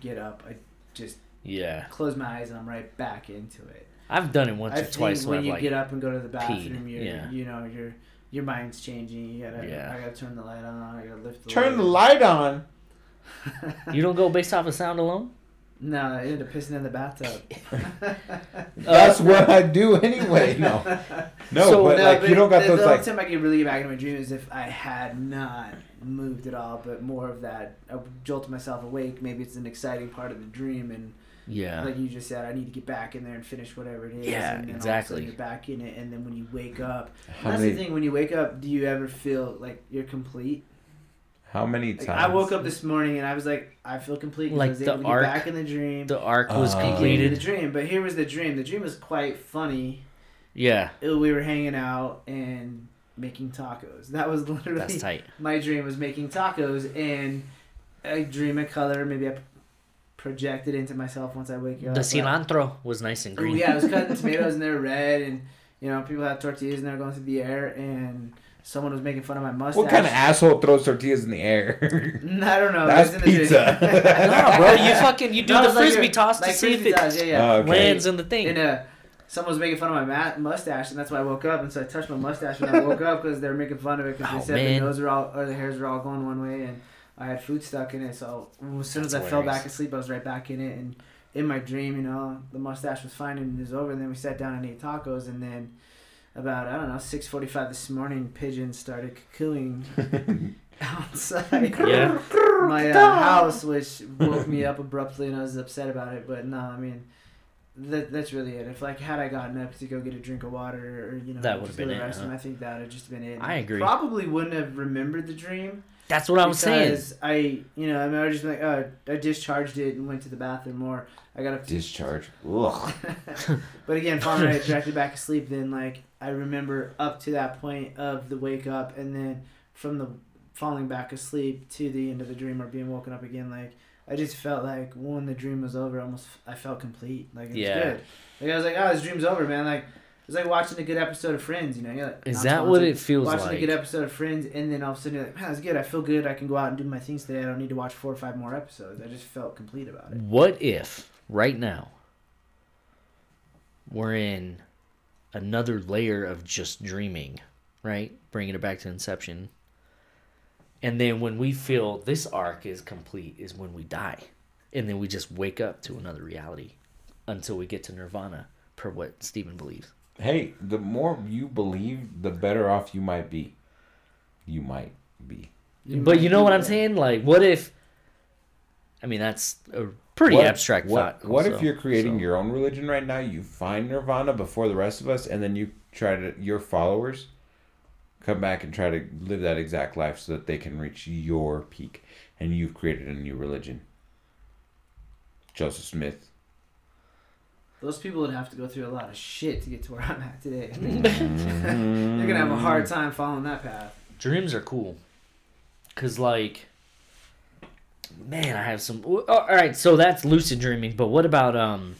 [SPEAKER 1] get up. I just
[SPEAKER 3] Yeah,
[SPEAKER 1] close my eyes and I'm right back into it.
[SPEAKER 3] I've done it once
[SPEAKER 1] I
[SPEAKER 3] or twice. Where
[SPEAKER 1] when you
[SPEAKER 3] like,
[SPEAKER 1] get up and go to the bathroom, you're,
[SPEAKER 3] yeah.
[SPEAKER 1] you know, your your mind's changing. You gotta,
[SPEAKER 3] Yeah.
[SPEAKER 1] I gotta turn the light on. I gotta lift the
[SPEAKER 2] turn the light on
[SPEAKER 3] you don't go based off of sound alone.
[SPEAKER 1] no, I ended up pissing in the bathtub.
[SPEAKER 2] that's what I do anyway no no
[SPEAKER 3] So-
[SPEAKER 2] but
[SPEAKER 1] No,
[SPEAKER 2] like you don't got
[SPEAKER 1] the,
[SPEAKER 2] those
[SPEAKER 1] the
[SPEAKER 2] like
[SPEAKER 1] only time I can really get back into my dream is if I had not moved at all, but more of that. I would jolt myself awake. Maybe it's an exciting part of the dream, and
[SPEAKER 3] Yeah,
[SPEAKER 1] like you just said, I need to get back in there and finish whatever it is.
[SPEAKER 3] Yeah,
[SPEAKER 1] and then All of a
[SPEAKER 3] exactly.
[SPEAKER 1] sudden you're back in it, and then when you wake up, that's
[SPEAKER 2] many,
[SPEAKER 1] the thing. When you wake up, do you ever feel like you're complete?
[SPEAKER 2] How many
[SPEAKER 1] Like,
[SPEAKER 2] times
[SPEAKER 1] I woke up this morning and I was like, I feel complete. 'cause
[SPEAKER 3] Like
[SPEAKER 1] I was
[SPEAKER 3] the
[SPEAKER 1] able to get
[SPEAKER 3] arc-
[SPEAKER 1] back in the dream.
[SPEAKER 3] the arc was
[SPEAKER 2] Uh,
[SPEAKER 1] and
[SPEAKER 3] completed.
[SPEAKER 1] The dream, but here was the dream. The dream was quite funny.
[SPEAKER 3] Yeah,
[SPEAKER 1] Uh, We were hanging out and making tacos. That was literally
[SPEAKER 3] that's tight.
[SPEAKER 1] my dream was making tacos and I dream a color. Maybe I project it into myself once I wake up.
[SPEAKER 3] The
[SPEAKER 1] but-
[SPEAKER 3] cilantro was nice and
[SPEAKER 1] Ooh,
[SPEAKER 3] green.
[SPEAKER 1] yeah, I was cutting tomatoes and they're red, and you know people have tortillas and they're going through the air, and someone was making fun of my mustache.
[SPEAKER 2] what kind of asshole throws tortillas in the air
[SPEAKER 1] I don't know.
[SPEAKER 2] That's
[SPEAKER 1] it was in the
[SPEAKER 2] pizza.
[SPEAKER 3] no, bro, you fucking you do
[SPEAKER 1] No,
[SPEAKER 3] the
[SPEAKER 1] it's like your-
[SPEAKER 3] toss to
[SPEAKER 1] like
[SPEAKER 3] see if it
[SPEAKER 1] toss, yeah, yeah.
[SPEAKER 2] Oh, okay.
[SPEAKER 3] lands in the thing.
[SPEAKER 1] And uh, someone was making fun of my ma- mustache, and that's why I woke up. And so I touched my mustache when I woke up because they were making fun of it because
[SPEAKER 3] Oh,
[SPEAKER 1] they said
[SPEAKER 3] man.
[SPEAKER 1] the nose were all or the hairs were all going one way, and I had food stuck in it. So as soon as
[SPEAKER 3] That's
[SPEAKER 1] I fell
[SPEAKER 3] hilarious.
[SPEAKER 1] back asleep, I was right back in it. And in my dream, you know, the mustache was fine and it was over. And then we sat down and ate tacos, and then. About I don't know six forty five this morning, pigeons started cooing outside
[SPEAKER 3] yeah,
[SPEAKER 1] my uh, house, which woke me up abruptly, and I was upset about it. But no, I mean, that that's really it. If like had I gotten up to go get a drink of water, or you know,
[SPEAKER 3] That would've been
[SPEAKER 1] the
[SPEAKER 3] it, huh?
[SPEAKER 1] I think that would just been it.
[SPEAKER 3] I agree.
[SPEAKER 1] Probably wouldn't have remembered the dream.
[SPEAKER 3] That's what I was saying.
[SPEAKER 1] because I, you know, I mean, I would just like, oh, I discharged it and went to the bathroom, or I got up to
[SPEAKER 2] discharge Ugh.
[SPEAKER 1] but again, finally I directly back asleep. Then like I remember up to that point of the wake up, and then from the falling back asleep to the end of the dream or being woken up again. Like I just felt like when the dream was over, almost I felt complete. Like it was
[SPEAKER 3] Yeah.
[SPEAKER 1] good. Like I was like, oh, this dream's over, man. Like it was like watching a good episode of Friends. You know, you're like,
[SPEAKER 3] Is that what it feels
[SPEAKER 1] Watching
[SPEAKER 3] like?
[SPEAKER 1] Watching a good episode of Friends, and then all of a sudden you're like, man, that's good. I feel good. I can go out and do my things today. I don't need to watch four or five more episodes. I just felt complete about it.
[SPEAKER 3] What if right now we're in another layer of just dreaming, right? Bringing it back to Inception. And then when we feel this arc is complete is when we die. And then we just wake up to another reality until we get to nirvana, per what Stephen believes.
[SPEAKER 2] Hey the more you believe the better off you might be you might be
[SPEAKER 3] but you know what I'm saying? Like, what if? I mean, that's a pretty
[SPEAKER 2] What-
[SPEAKER 3] abstract
[SPEAKER 2] what,
[SPEAKER 3] thought.
[SPEAKER 2] What if you're creating
[SPEAKER 3] so.
[SPEAKER 2] your own religion right now? You find nirvana before the rest of us, and then you try to your followers come back and try to live that exact life so that they can reach your peak and you've created a new religion. Joseph Smith.
[SPEAKER 1] Those people would have to go through a lot of shit to get to where I'm at today. They're gonna have a hard time following that path.
[SPEAKER 3] Dreams are cool. Cause like, man, I have some. oh, all right, so that's lucid dreaming. But what about um?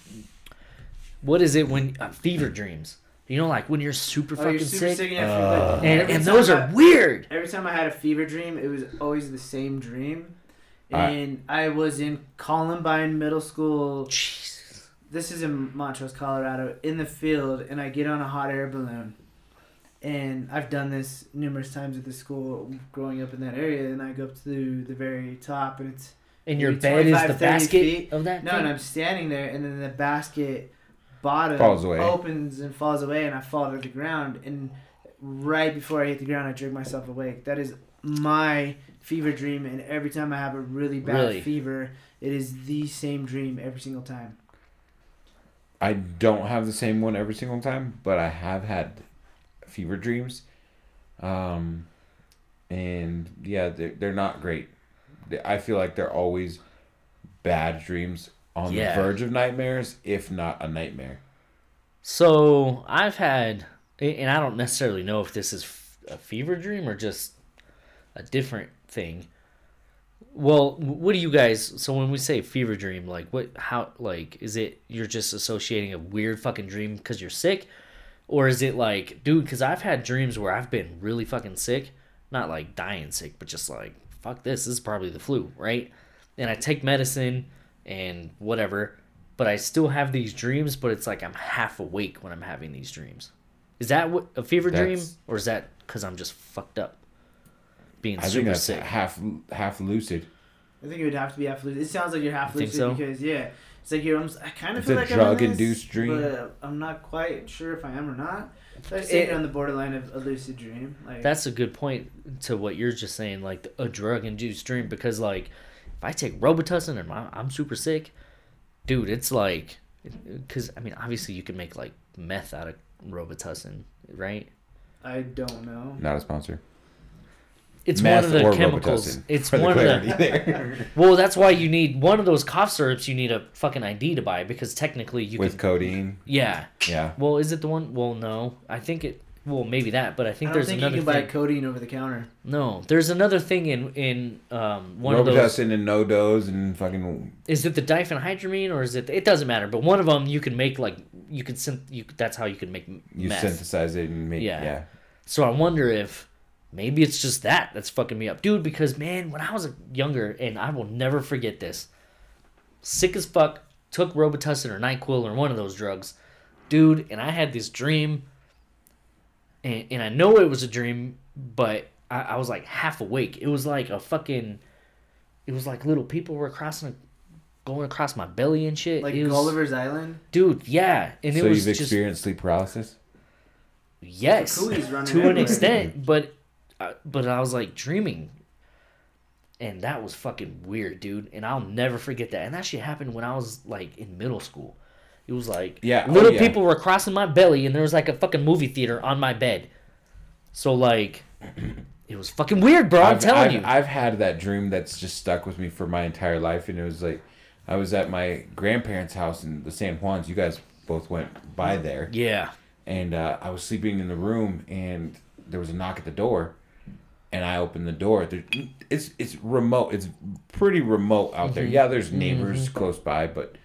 [SPEAKER 3] What is it when uh, fever dreams? You know, like when you're super
[SPEAKER 1] Oh,
[SPEAKER 3] fucking
[SPEAKER 1] you're super
[SPEAKER 3] sick,
[SPEAKER 1] sick and you have.
[SPEAKER 2] Uh,
[SPEAKER 3] and, and those
[SPEAKER 1] I-
[SPEAKER 3] are weird.
[SPEAKER 1] Every time I had a fever dream, it was always the same dream.
[SPEAKER 2] I-
[SPEAKER 1] And I was in Columbine Middle School.
[SPEAKER 3] Jesus.
[SPEAKER 1] This is in Montrose, Colorado, in the field, and I get on a hot air balloon. And I've done this numerous times at the school growing up in that area, and I go up to the very top, and it's
[SPEAKER 3] And your bed is the basket
[SPEAKER 1] feet.
[SPEAKER 3] of that.
[SPEAKER 1] No,
[SPEAKER 3] thing?
[SPEAKER 1] and I'm standing there, and then the basket bottom
[SPEAKER 2] Falls away.
[SPEAKER 1] opens and falls away, and I fall to the ground. And right before I hit the ground, I jerk myself awake. That is my fever dream, and every time I have a really bad
[SPEAKER 3] Really?
[SPEAKER 1] fever, it is the same dream every single time.
[SPEAKER 2] I don't have the same one every single time, but I have had fever dreams. Um, and yeah, they're, they're not great. I feel like they're always bad dreams on
[SPEAKER 3] Yeah.
[SPEAKER 2] the verge of nightmares, if not a nightmare.
[SPEAKER 3] So I've had, and I don't necessarily know if this is a fever dream or just a different thing. Well, what do you guys? So when we say fever dream, like what? How? Like, is it you're just associating a weird fucking dream because you're sick, or is it like, dude? Because I've had dreams where I've been really fucking sick, not like dying sick, but just like fuck this. This is probably the flu, right? And I take medicine and whatever, but I still have these dreams. But it's like I'm half awake when I'm having these dreams. Is that what a fever dream, or is that because I'm just fucked up, being
[SPEAKER 2] I think
[SPEAKER 3] super
[SPEAKER 2] that's
[SPEAKER 3] sick?
[SPEAKER 2] half half lucid.
[SPEAKER 1] I think it would have to be half lucid. It sounds like you're half
[SPEAKER 3] think
[SPEAKER 1] lucid
[SPEAKER 3] so?
[SPEAKER 1] because yeah, it's like you're. almost- I kind of
[SPEAKER 2] It's
[SPEAKER 1] feel
[SPEAKER 2] a
[SPEAKER 1] like I'm in this,
[SPEAKER 2] drug-induced dream.
[SPEAKER 1] but I'm not quite sure if I am or not. So I say
[SPEAKER 3] It-
[SPEAKER 1] on the borderline of a lucid dream. Like
[SPEAKER 3] That's a good point to what you're just saying, like a drug induced dream. Because like, if I take Robitussin and I'm, I'm super sick, dude, it's like, because I mean, obviously you can make like meth out of Robitussin, right?
[SPEAKER 1] I don't know.
[SPEAKER 2] Not a sponsor.
[SPEAKER 3] It's
[SPEAKER 2] Meth
[SPEAKER 3] one of the
[SPEAKER 2] or
[SPEAKER 3] chemicals. It's
[SPEAKER 2] for the
[SPEAKER 3] one of the. Well, that's why you need one of those cough syrups. You need a fucking ID to buy because technically you can
[SPEAKER 2] with
[SPEAKER 3] can.
[SPEAKER 2] codeine.
[SPEAKER 3] Yeah.
[SPEAKER 2] Yeah.
[SPEAKER 3] Well, is it the one? Well, no. I think it. Well, maybe that, but I
[SPEAKER 1] I
[SPEAKER 3] think
[SPEAKER 1] don't
[SPEAKER 3] there's
[SPEAKER 1] think you
[SPEAKER 3] another
[SPEAKER 1] can buy
[SPEAKER 3] thing.
[SPEAKER 1] codeine over the counter.
[SPEAKER 3] No, there's another thing in in um one of those.
[SPEAKER 2] Robitussin and NoDoz and fucking
[SPEAKER 3] Is it the diphenhydramine or is it? It doesn't matter. But one of them you can make like you can synth. You that's how you can make
[SPEAKER 2] you
[SPEAKER 3] meth.
[SPEAKER 2] synthesize it and make
[SPEAKER 3] Yeah.
[SPEAKER 2] yeah.
[SPEAKER 3] So I wonder if maybe it's just that that's fucking me up, dude. Because man, when I was younger, and I will never forget this, sick as fuck, took Robitussin or Nyquil or one of those drugs, dude, and I had this dream, and and I know it was a dream, but I, I was like half awake. It was like a fucking, it was like little people were crossing. Going across my belly and shit,
[SPEAKER 1] Like
[SPEAKER 3] it was,
[SPEAKER 1] Gulliver's Island.
[SPEAKER 3] dude. Yeah, and it
[SPEAKER 2] so
[SPEAKER 3] was
[SPEAKER 2] you've
[SPEAKER 3] just
[SPEAKER 2] experienced sleep paralysis?
[SPEAKER 3] Yes, to an extent, but but I was like dreaming, and that was fucking weird, dude. And I'll never forget that. And that shit happened when I was like in middle school. It was like
[SPEAKER 2] Yeah, oh,
[SPEAKER 3] little
[SPEAKER 2] yeah.
[SPEAKER 3] people were crossing my belly, and there was like a fucking movie theater on my bed. So like, it was fucking weird, bro. I'm
[SPEAKER 2] I've,
[SPEAKER 3] telling
[SPEAKER 2] I've,
[SPEAKER 3] you.
[SPEAKER 2] I've had that dream that's just stuck with me for my entire life, and it was like I was at my grandparents' house in the San Juans. You guys both went by there,
[SPEAKER 3] yeah,
[SPEAKER 2] and uh, I was sleeping in the room, and there was a knock at the door, and I opened the door. There, it's it's remote. It's pretty remote out
[SPEAKER 3] Mm-hmm.
[SPEAKER 2] there. Yeah, there's neighbors close by, but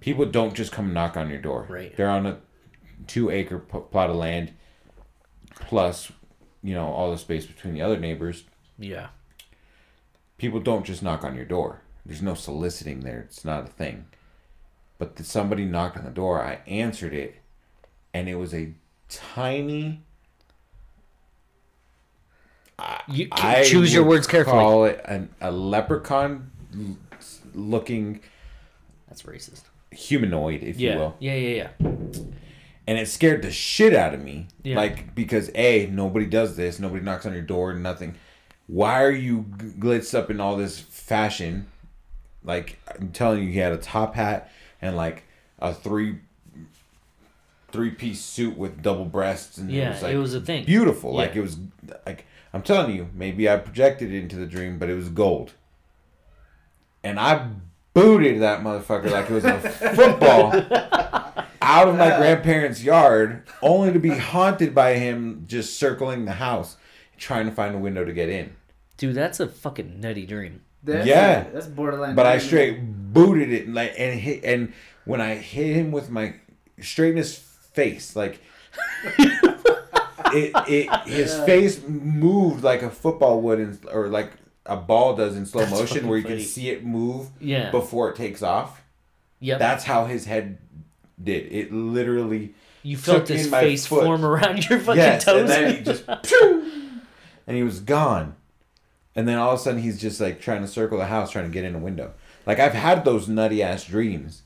[SPEAKER 2] people don't just come knock on your door.
[SPEAKER 3] Right.
[SPEAKER 2] They're on a two acre p- plot of land, plus, you know, all the space between the other neighbors.
[SPEAKER 3] yeah.
[SPEAKER 2] People don't just knock on your door. There's no soliciting there. It's not a thing. But somebody knocked on the door. I answered it, and it was a tiny.
[SPEAKER 3] You
[SPEAKER 2] I
[SPEAKER 3] choose your words carefully.
[SPEAKER 2] Call it an, a leprechaun looking
[SPEAKER 3] That's racist.
[SPEAKER 2] humanoid, if
[SPEAKER 3] Yeah,
[SPEAKER 2] you will.
[SPEAKER 3] yeah, yeah, yeah.
[SPEAKER 2] and it scared the shit out of me.
[SPEAKER 3] Yeah.
[SPEAKER 2] Like because a nobody does this, nobody knocks on your door, nothing. Why are you g- blitzed up in all this fashion? Like I'm telling you, he had a top hat and like a three three piece suit with double breasts, and
[SPEAKER 3] Yeah,
[SPEAKER 2] it was like
[SPEAKER 3] it was a thing.
[SPEAKER 2] beautiful.
[SPEAKER 3] Yeah.
[SPEAKER 2] Like it was like I'm telling you, maybe I projected it into the dream, but it was gold. And I booted that motherfucker like it was a football out of my grandparents' yard, only to be haunted by him just circling the house, trying to find a window to get in.
[SPEAKER 3] Dude, that's a fucking nutty dream.
[SPEAKER 1] That's
[SPEAKER 2] Yeah.
[SPEAKER 1] that's borderline.
[SPEAKER 2] But I straight booted it and like and hit and when I hit him with my straight in his face, like it, it his face moved like a football would in, or like a ball does in slow
[SPEAKER 3] That's
[SPEAKER 2] motion where you
[SPEAKER 3] funny.
[SPEAKER 2] can see it move
[SPEAKER 3] Yeah.
[SPEAKER 2] before it takes off.
[SPEAKER 3] Yep.
[SPEAKER 2] That's how his head did. It literally
[SPEAKER 3] you felt his face
[SPEAKER 2] foot.
[SPEAKER 3] form around your fucking
[SPEAKER 2] yes,
[SPEAKER 3] toes.
[SPEAKER 2] and then he just and he was gone. And then all of a sudden he's just like trying to circle the house, trying to get in a window. Like I've had those nutty ass dreams.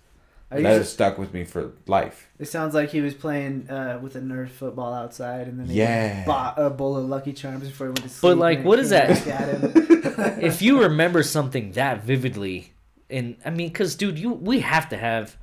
[SPEAKER 1] Are
[SPEAKER 2] that
[SPEAKER 1] you
[SPEAKER 2] has stuck with me for life.
[SPEAKER 1] It sounds like he was playing uh, with a Nerf football outside, and then he
[SPEAKER 2] Yeah.
[SPEAKER 1] bought a bowl of Lucky Charms before he went to sleep. But like,
[SPEAKER 3] what is that?
[SPEAKER 1] back At him.
[SPEAKER 3] if you remember something that vividly, and I mean, because dude, you we have to have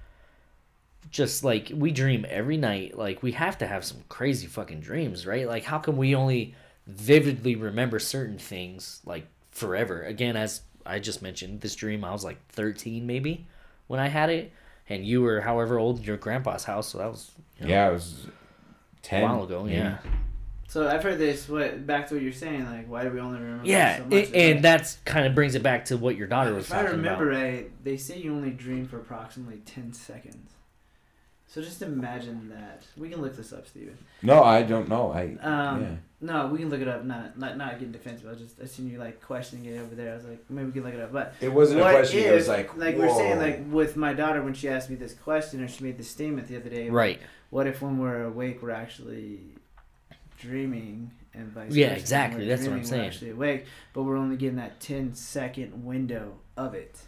[SPEAKER 3] just like we dream every night. Like we have to have some crazy fucking dreams, right? Like how can we only vividly remember certain things like forever? Again, as I just mentioned, this dream I was like thirteen maybe when I had it, and you were however old in your grandpa's house, so that was you know,
[SPEAKER 2] Yeah, it was
[SPEAKER 3] a
[SPEAKER 2] ten
[SPEAKER 3] while ago.
[SPEAKER 2] maybe.
[SPEAKER 3] Yeah,
[SPEAKER 1] so I've heard this. What back to what you're saying? Like, why do we only remember?
[SPEAKER 3] yeah,
[SPEAKER 1] so much?
[SPEAKER 3] a- and
[SPEAKER 1] like-
[SPEAKER 3] that's kind of brings it back to what your daughter was
[SPEAKER 1] if I remember
[SPEAKER 3] about.
[SPEAKER 1] right, they say you only dream for approximately ten seconds. So just imagine that. We can look this up, Steven.
[SPEAKER 2] No, I don't know. I
[SPEAKER 1] Um,
[SPEAKER 2] yeah.
[SPEAKER 1] No, we can look it up. Not not not getting defensive. I was just I seen you like questioning it over there. I was like, maybe we can look it up. But
[SPEAKER 2] It wasn't
[SPEAKER 1] what
[SPEAKER 2] a question.
[SPEAKER 1] if,
[SPEAKER 2] it was like
[SPEAKER 1] like we're saying, like with my daughter when she asked me this question or she made this statement the other day.
[SPEAKER 3] Right.
[SPEAKER 1] What if when we're awake we're actually dreaming and vice
[SPEAKER 3] Yeah,
[SPEAKER 1] versa? When
[SPEAKER 3] exactly.
[SPEAKER 1] we're
[SPEAKER 3] That's what I'm saying.
[SPEAKER 1] We're actually awake, but we're only getting that 10 second window of it.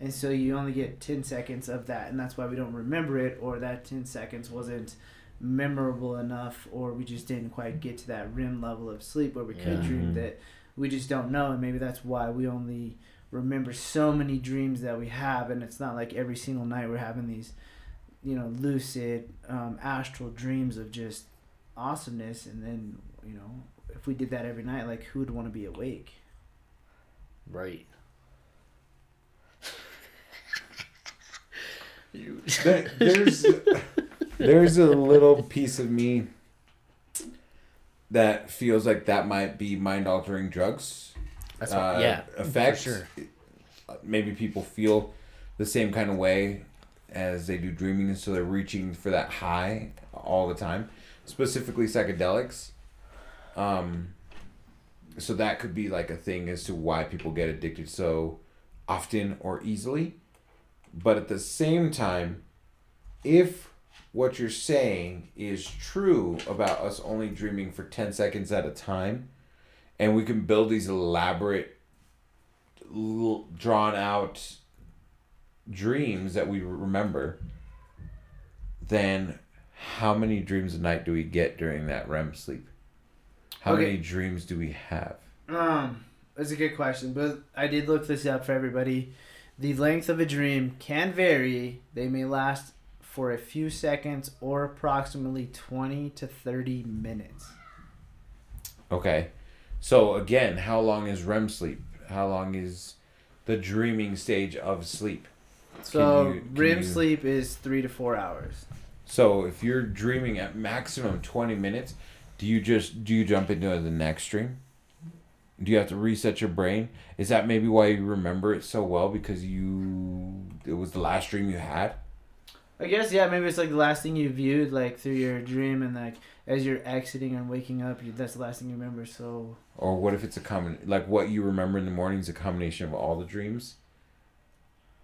[SPEAKER 1] And so you only get 10 seconds of that, and that's why we don't remember it, or that 10 seconds wasn't memorable enough, or we just didn't quite get to that REM level of sleep where we could
[SPEAKER 3] Yeah.
[SPEAKER 1] dream
[SPEAKER 2] Mhm.
[SPEAKER 1] that we just don't know, and maybe that's why we only remember so many dreams that we have, and it's not like every single night we're having these, you know, lucid, um, astral dreams of just awesomeness, and then, you know, if we did that every night, like who would want to be awake?
[SPEAKER 3] Right.
[SPEAKER 2] There- there's there's a little piece of me that feels like that might be mind altering drugs.
[SPEAKER 3] That's
[SPEAKER 2] uh,
[SPEAKER 3] what, yeah,
[SPEAKER 2] effect.
[SPEAKER 3] sure.
[SPEAKER 2] Maybe people feel the same kind of way as they do dreaming, and so they're reaching for that high all the time. Specifically, psychedelics. Um, so that could be like a thing as to why people get addicted so often or easily. But at the same time, if what you're saying is true about us only dreaming for 10 seconds at a time, and we can build these elaborate, drawn out dreams that we remember, then how many dreams a night do we get during that REM sleep? How
[SPEAKER 1] Okay.
[SPEAKER 2] many dreams do we have?
[SPEAKER 1] Um, that's a good question, but I did look this up for everybody. The length of a dream can vary. They may last for a few seconds or approximately 20 to 30 minutes.
[SPEAKER 2] Okay. So again, how long is REM sleep? How long is the dreaming stage of sleep?
[SPEAKER 1] So
[SPEAKER 2] you- can
[SPEAKER 1] REM
[SPEAKER 2] you-
[SPEAKER 1] sleep is three to four hours.
[SPEAKER 2] So if you're dreaming at maximum 20 minutes, do you just do you jump into the next dream? Do you have to reset your brain? Is that maybe why you remember it so well because you it was the last dream you had?
[SPEAKER 1] I guess yeah, maybe it's like the last thing you viewed like through your dream, and like as you're exiting and waking up, you, that's the last thing you remember. So
[SPEAKER 2] Or what if it's a common like what you remember in the morning is a combination of all the dreams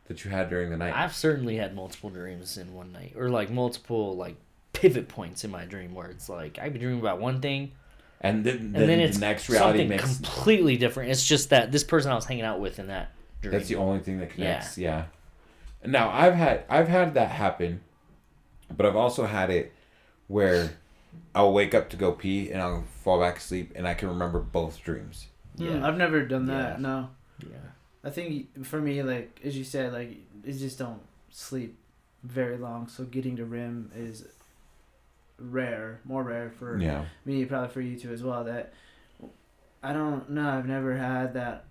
[SPEAKER 2] that you had during the night?
[SPEAKER 3] I've certainly had multiple dreams in one night, or like multiple like pivot points in my dream where it's like I be dreaming about one thing,
[SPEAKER 2] and then,
[SPEAKER 3] and
[SPEAKER 2] then,
[SPEAKER 3] then, it's
[SPEAKER 2] the next reality
[SPEAKER 3] something
[SPEAKER 2] makes
[SPEAKER 3] completely different. It's just that this person I was hanging out with in that dream.
[SPEAKER 2] That's the only thing that connects. Yeah. Now I've had I've had that happen, but I've also had it where I'll wake up to go pee and I'll fall back asleep and I can remember both dreams.
[SPEAKER 1] yeah,
[SPEAKER 3] Yeah.
[SPEAKER 1] I've never done that.
[SPEAKER 3] Yeah.
[SPEAKER 1] No,
[SPEAKER 3] yeah.
[SPEAKER 1] I think for me, like as you said, like it just don't sleep very long. So getting to REM is rare, more rare for
[SPEAKER 2] Yeah.
[SPEAKER 1] me, probably for you too as well. That I don't know. I've never had that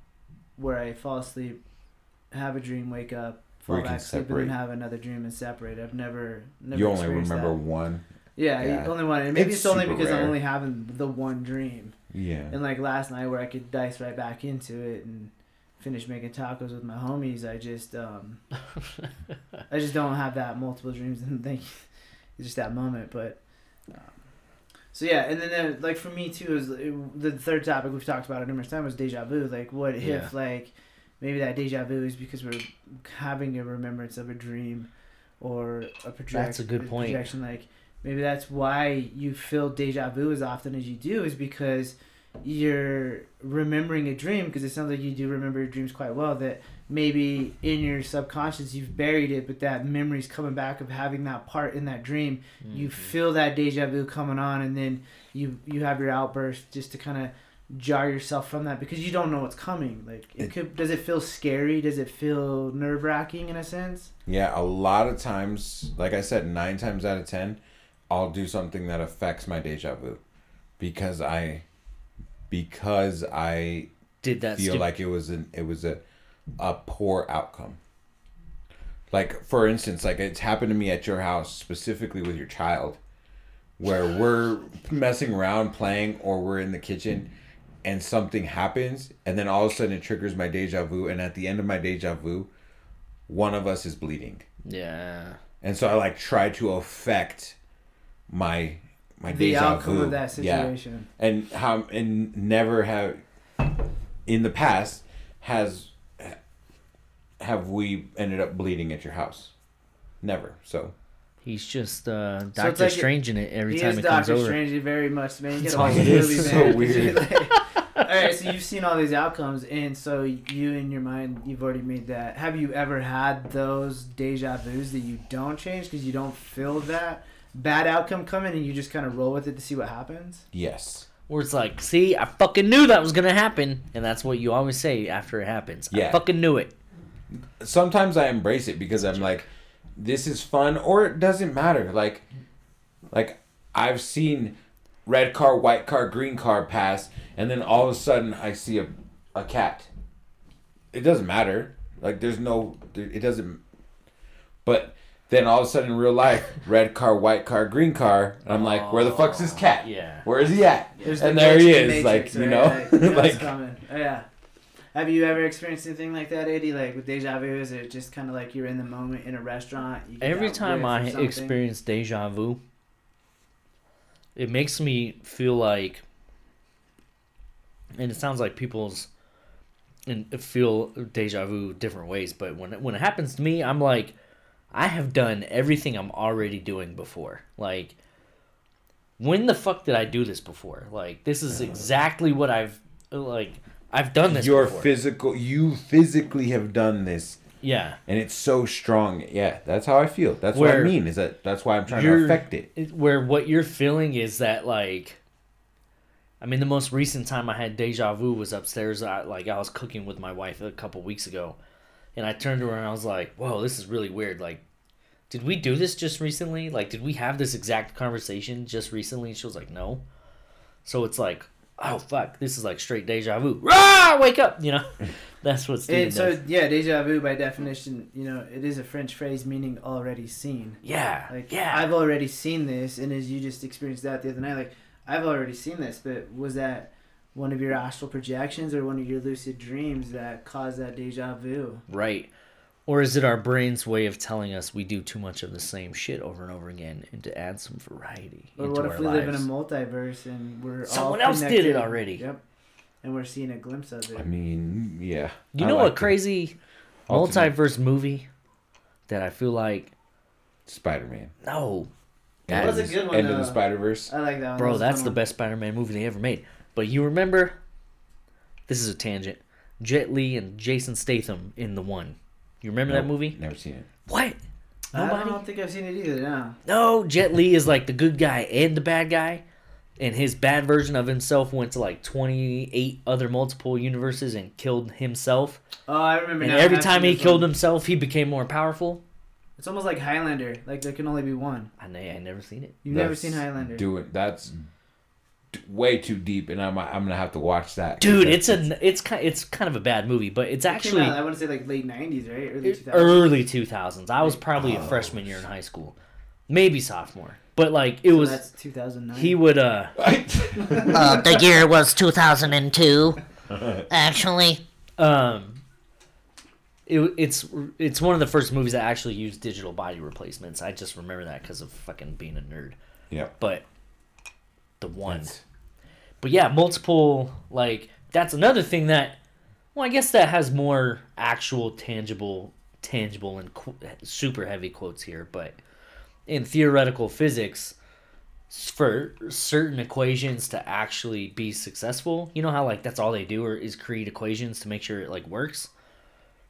[SPEAKER 1] where I fall asleep, have a dream, wake up, fall
[SPEAKER 2] Where you can
[SPEAKER 1] back asleep, and then have another dream and separate. I've never, never.
[SPEAKER 2] You only remember
[SPEAKER 1] that.
[SPEAKER 2] one.
[SPEAKER 1] Yeah,
[SPEAKER 2] Yeah.
[SPEAKER 1] only one. And maybe
[SPEAKER 2] It's
[SPEAKER 1] it's, only because
[SPEAKER 2] rare.
[SPEAKER 1] I'm only having the one dream.
[SPEAKER 2] Yeah.
[SPEAKER 1] And like last night, where I could dice right back into it and finish making tacos with my homies, I just, um, I just don't have that multiple dreams and think it's just that moment. But um, so yeah, and then uh, like for me too is the third topic we've talked about it numerous times was deja vu. Like what
[SPEAKER 2] Yeah.
[SPEAKER 1] if like maybe that deja vu is because we're having a remembrance of a dream or a projection.
[SPEAKER 3] That's a good point.
[SPEAKER 1] Projection like maybe that's why you feel deja vu as often as you do is because you're remembering a dream because it sounds like you do remember your dreams quite well that maybe in your subconscious you've buried it but that memory's coming back of having that part in that dream. You mm-hmm. feel that deja vu coming on and then you you have your outburst just to kind of jar yourself from that because you don't know what's coming. Like it,
[SPEAKER 2] It-
[SPEAKER 1] could does it feel scary? Does it feel nerve-wracking in a sense?
[SPEAKER 2] Yeah, a lot of times, like I said, nine times out of ten, I'll do something that affects my deja vu, because I, because I
[SPEAKER 3] Did that
[SPEAKER 2] feel
[SPEAKER 3] stu-
[SPEAKER 2] like it was an it was a, a poor outcome. Like for instance, like it's happened to me at your house specifically with your child, where we're messing around playing or we're in the kitchen, and something happens, and then all of a sudden it triggers my deja vu, and at the end of my deja vu, one of us is bleeding
[SPEAKER 3] Yeah.
[SPEAKER 2] and so I like try to affect my my
[SPEAKER 1] the outcome
[SPEAKER 2] vu.
[SPEAKER 1] of that situation.
[SPEAKER 2] Yeah, and how and never have in the past has have we ended up bleeding at your house? Never. So
[SPEAKER 3] He's just uh,
[SPEAKER 1] So
[SPEAKER 3] Doctor
[SPEAKER 1] like-
[SPEAKER 3] Strange in it every
[SPEAKER 1] he
[SPEAKER 3] time
[SPEAKER 1] is
[SPEAKER 3] it comes over.
[SPEAKER 1] Doctor
[SPEAKER 3] over.
[SPEAKER 1] Strange very much, man. You
[SPEAKER 3] That's
[SPEAKER 1] gotta watch
[SPEAKER 3] all
[SPEAKER 1] the
[SPEAKER 3] it
[SPEAKER 1] movie,
[SPEAKER 3] is.
[SPEAKER 2] So weird.
[SPEAKER 1] Like, all right, so you've seen all these outcomes, and so you in your mind, you've already made that. Have you ever had those deja vu's that you don't change because you don't feel that bad outcome coming, and you just kind of roll with it to see what happens?
[SPEAKER 2] yes,
[SPEAKER 3] Where it's like, see, I fucking knew that was gonna happen, and that's what you always say after it happens. Yeah. I
[SPEAKER 2] Yeah.
[SPEAKER 3] fucking knew it.
[SPEAKER 2] Sometimes I embrace it because I'm like, this is fun, or it doesn't matter. Like, like I've seen red car, white car, green car pass, and then all of a sudden I see a, a cat. It doesn't matter. Like, there's no, it doesn't. But then all of a sudden in real life, red car, white car, green car, and I'm like, where the fuck's this cat?
[SPEAKER 3] Yeah.
[SPEAKER 2] Where is he at?
[SPEAKER 1] There's
[SPEAKER 2] and
[SPEAKER 1] the
[SPEAKER 2] there he is,
[SPEAKER 1] Matrix,
[SPEAKER 2] you
[SPEAKER 1] right?
[SPEAKER 2] know,
[SPEAKER 1] Like, you know it's
[SPEAKER 2] like
[SPEAKER 1] coming. Yeah. Have you ever experienced anything like that, Eddie? Like with deja vu, is it just kind of like you're in the moment in a restaurant?
[SPEAKER 3] Every time I experience deja vu, it makes me feel like, and it sounds like people's and feel deja vu different ways. But when it, when it happens to me, I'm like, I have done everything I'm already doing before. Like, when the fuck did I do this before? Like, this is exactly what I've like. I've done this.
[SPEAKER 2] your
[SPEAKER 3] before.
[SPEAKER 2] physical. You physically have done this.
[SPEAKER 3] yeah.
[SPEAKER 2] and it's so strong. Yeah, that's how I feel. That's what I mean. Is that that's why I'm trying to affect it.
[SPEAKER 3] it- where what you're feeling is that like I mean the most recent time I had deja vu was upstairs I, like I was cooking with my wife a couple weeks ago and I turned to her and I was like whoa this is really weird like did we do this just recently like did we have this exact conversation just recently and she was like no so it's like oh fuck this is like straight deja vu Rah! wake up you know that's what Steven
[SPEAKER 1] And so
[SPEAKER 3] does.
[SPEAKER 1] yeah, deja vu by definition, you know, it is a French phrase meaning already seen.
[SPEAKER 3] yeah
[SPEAKER 1] Like
[SPEAKER 3] yeah
[SPEAKER 1] I've already seen this, and as you just experienced that the other night, like I've already seen this, but was that one of your astral projections or one of your lucid dreams that caused that deja vu?
[SPEAKER 3] Right. Or is it our brain's way of telling us we do too much of the same shit over and over again and to add some variety
[SPEAKER 1] Or
[SPEAKER 3] into
[SPEAKER 1] what
[SPEAKER 3] our
[SPEAKER 1] if we
[SPEAKER 3] lives?
[SPEAKER 1] live in a multiverse and we're
[SPEAKER 3] Someone
[SPEAKER 1] all
[SPEAKER 3] else did it already.
[SPEAKER 1] Yep. And we're seeing a glimpse of it.
[SPEAKER 2] I mean, yeah.
[SPEAKER 3] you
[SPEAKER 2] I
[SPEAKER 3] know
[SPEAKER 2] like
[SPEAKER 3] what crazy multiverse movie that I feel like
[SPEAKER 2] Spider Man.
[SPEAKER 3] no,
[SPEAKER 1] That was a good one,
[SPEAKER 2] End of the
[SPEAKER 1] though.
[SPEAKER 2] Spider Verse.
[SPEAKER 1] I like that one.
[SPEAKER 3] Bro,
[SPEAKER 1] was
[SPEAKER 3] that's the
[SPEAKER 1] one.
[SPEAKER 3] best Spider-Man movie they ever made. But you remember? This is a tangent. Jet Li and Jason Statham in the one. You remember that movie?
[SPEAKER 2] Never seen it.
[SPEAKER 3] What?
[SPEAKER 1] I don't think I've seen it either. No.
[SPEAKER 3] No, Jet Li is like the good guy and the bad guy, and his bad version of himself went to like twenty eight other multiple universes and killed himself.
[SPEAKER 1] Oh, I remember.
[SPEAKER 3] And
[SPEAKER 1] now.
[SPEAKER 3] every
[SPEAKER 1] I've
[SPEAKER 3] time he killed
[SPEAKER 1] one.
[SPEAKER 3] himself, he became more powerful.
[SPEAKER 1] It's almost like Highlander. Like there can only be one.
[SPEAKER 3] I know I never seen it.
[SPEAKER 1] You've never seen Highlander.
[SPEAKER 2] Do it. that's d- way too deep, and I'm I'm gonna have to watch that.
[SPEAKER 3] Dude, it's a it's kind it's kind of a bad movie, but it's
[SPEAKER 1] It came
[SPEAKER 3] actually
[SPEAKER 1] out, I want to say like late '90s, right? Early 2000s.
[SPEAKER 3] early 2000s. I was probably a
[SPEAKER 2] Oh,
[SPEAKER 3] freshman year in high school, maybe sophomore. But like it
[SPEAKER 1] So
[SPEAKER 3] was
[SPEAKER 1] that's 2009.
[SPEAKER 3] he would uh
[SPEAKER 4] Uh, the year was 2002. Actually,
[SPEAKER 3] um it, it's it's one of the first movies that actually used digital body replacements. I just remember that because of fucking being a nerd.
[SPEAKER 2] yeah.
[SPEAKER 3] But the one,
[SPEAKER 2] That's-
[SPEAKER 3] but yeah, multiple like that's another thing that well, I guess that has more actual tangible, tangible and qu- super heavy quotes here. But in theoretical physics, for certain equations to actually be successful, you know how like that's all they do or is create equations to make sure it like works.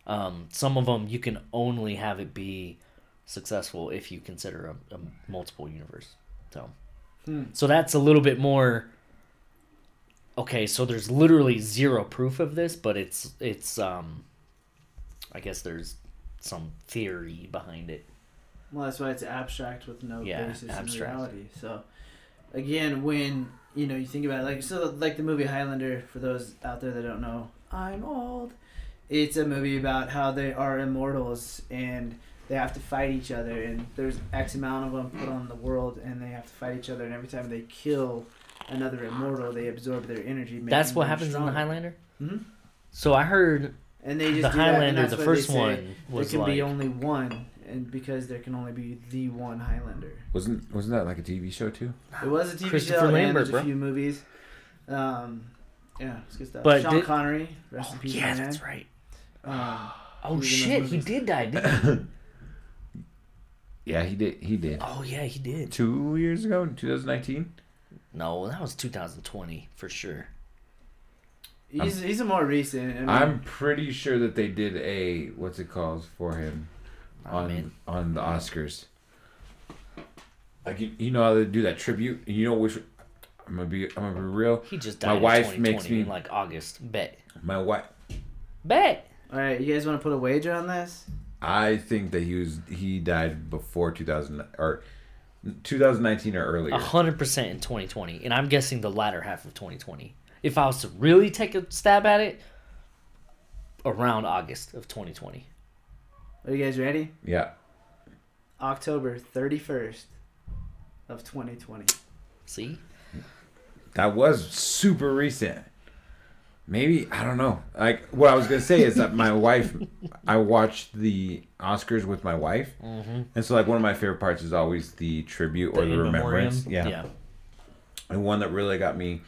[SPEAKER 3] Um, some of them you can only have it be successful if you consider a, a multiple universe. So, so that's a little bit more. Okay, so there's literally zero proof of this, but it's it's um, I guess there's some theory behind it.
[SPEAKER 1] Well, that's why it's abstract with no
[SPEAKER 3] Yeah,
[SPEAKER 1] basis
[SPEAKER 3] abstract.
[SPEAKER 1] in reality. So, again, when you know you think about it, like so, like the movie Highlander. For those out there that don't know, I'm old. It's a movie about how they are immortals and they have to fight each other, and there's X amount of them put on the world, and they have to fight each other. And every time they kill another immortal, they absorb their energy.
[SPEAKER 3] That's what
[SPEAKER 1] them
[SPEAKER 3] happens in the Highlander.
[SPEAKER 1] Mhm.
[SPEAKER 3] So I heard
[SPEAKER 1] And they just
[SPEAKER 3] the
[SPEAKER 1] do that,
[SPEAKER 3] Highlander,
[SPEAKER 1] that's
[SPEAKER 3] the first one was
[SPEAKER 1] there can
[SPEAKER 3] like
[SPEAKER 1] be only one, and because there can only be the one Highlander.
[SPEAKER 2] Wasn't wasn't that like a TV show too?
[SPEAKER 1] It was a TV
[SPEAKER 3] Christopher
[SPEAKER 1] show and
[SPEAKER 3] Lambert,
[SPEAKER 1] there's a few movies. Um, yeah, it's good stuff.
[SPEAKER 3] But
[SPEAKER 1] Sean
[SPEAKER 3] did-
[SPEAKER 1] Connery, rest in
[SPEAKER 3] Oh,
[SPEAKER 1] peace,
[SPEAKER 3] yeah,
[SPEAKER 1] man.
[SPEAKER 3] that's right.
[SPEAKER 1] Um,
[SPEAKER 3] Oh
[SPEAKER 1] He was in those
[SPEAKER 3] shit, he did die, didn't he?
[SPEAKER 2] Yeah, he did. He did.
[SPEAKER 3] oh yeah, he did.
[SPEAKER 2] Two years ago, 2019.
[SPEAKER 3] No, that was 2020 for sure.
[SPEAKER 1] he's he's a more recent. I mean,
[SPEAKER 2] I'm pretty sure that they did a what's it called for him on
[SPEAKER 3] man.
[SPEAKER 2] on the Oscars. Like you, you know how they do that tribute. And you know which I'm gonna be I'm gonna be real.
[SPEAKER 3] He just
[SPEAKER 2] My
[SPEAKER 3] died. in
[SPEAKER 2] wife makes me-
[SPEAKER 3] in like August. Bet,
[SPEAKER 2] My wife.
[SPEAKER 3] bet.
[SPEAKER 1] all right, you guys want to put a wager on this?
[SPEAKER 2] I think that he was he died before 2000 or 2019 or earlier.
[SPEAKER 3] Hundred percent in 2020, and I'm guessing the latter half of 2020. If I was to really take a stab at it, around August of 2020.
[SPEAKER 1] Are you guys ready?
[SPEAKER 2] Yeah.
[SPEAKER 1] October 31st of 2020.
[SPEAKER 3] See,
[SPEAKER 2] That was super recent. Maybe I don't know. Like what I was gonna say is that my wife, I watched the Oscars with my wife, and so like one of my favorite parts is always the tribute or
[SPEAKER 3] The
[SPEAKER 2] the, remembrance.
[SPEAKER 3] memoriam.
[SPEAKER 2] Yeah. And one that really got me,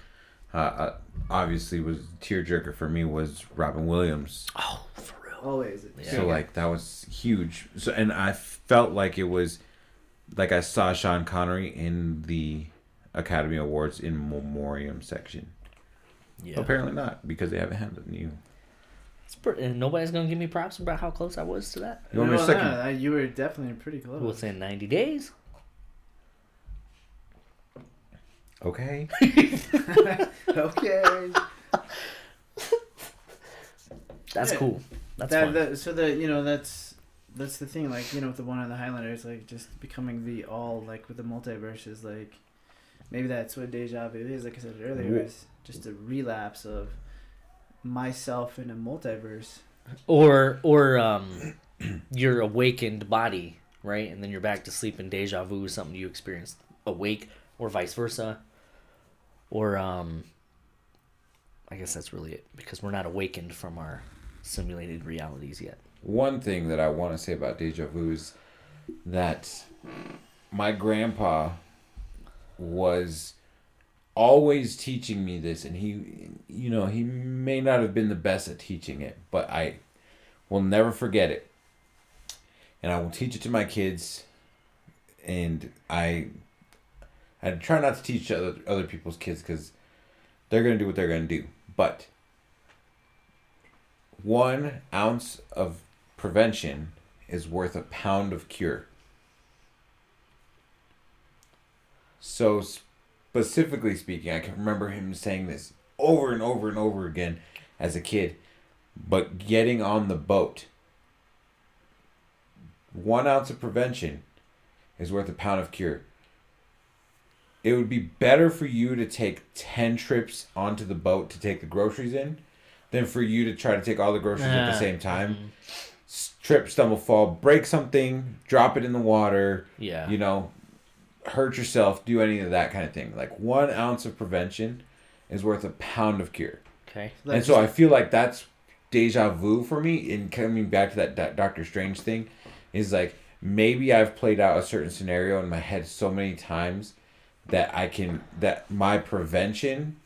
[SPEAKER 2] uh, uh, obviously was tearjerker for me was Robin Williams.
[SPEAKER 3] Oh, for real.
[SPEAKER 1] Always.
[SPEAKER 3] Yeah.
[SPEAKER 2] So like that was huge. So and I felt like it was, like I saw Sean Connery in the Academy Awards in memoriam section.
[SPEAKER 3] Yeah.
[SPEAKER 2] Apparently not because they haven't had a new.
[SPEAKER 3] It's pretty, and nobody's gonna give me props about how close I was to that.
[SPEAKER 2] You want me to
[SPEAKER 1] No,
[SPEAKER 2] second?
[SPEAKER 1] no, you were definitely pretty close.
[SPEAKER 3] Within 90 days.
[SPEAKER 2] Okay.
[SPEAKER 1] okay.
[SPEAKER 3] That's
[SPEAKER 1] Yeah.
[SPEAKER 3] cool. That's
[SPEAKER 1] that,
[SPEAKER 3] fun.
[SPEAKER 1] that, so that you know that's that's the thing like you know with the one on the Highlanders, like just becoming the all like with the multiverse is like maybe that's what deja vu is like I said earlier
[SPEAKER 2] Wh-
[SPEAKER 1] is just a relapse of myself in a multiverse.
[SPEAKER 3] Or or um your awakened body right? And then you're back to sleep and deja vu is something you experienced awake or vice versa. Or um i guess that's really it because we're not awakened from our simulated realities yet.
[SPEAKER 2] One thing that I want to say about deja vu is that my grandpa was always teaching me this, and he, you know, he may not have been the best at teaching it, but I will never forget it. And I will teach it to my kids, and I, I try not to teach other other people's kids because they're gonna do what they're gonna do, but one ounce of prevention is worth a pound of cure. So, specifically speaking, I can remember him saying this over and over and over again as a kid. But getting on the boat one ounce of prevention is worth a pound of cure. It would be better for you to take 10 trips onto the boat to take the groceries in than for you to try to take all the groceries at the same time. Mm-hmm. S- Trip, stumble, fall, break something, drop it in the water,
[SPEAKER 3] Yeah.
[SPEAKER 2] you know, hurt yourself, do any of that kind of thing. Like one ounce of prevention is worth a pound of cure.
[SPEAKER 3] Okay.
[SPEAKER 2] and so I feel like that's deja vu for me in coming back to that, that Doctor Strange thing is like maybe I've played out a certain scenario in my head so many times that I can that my prevention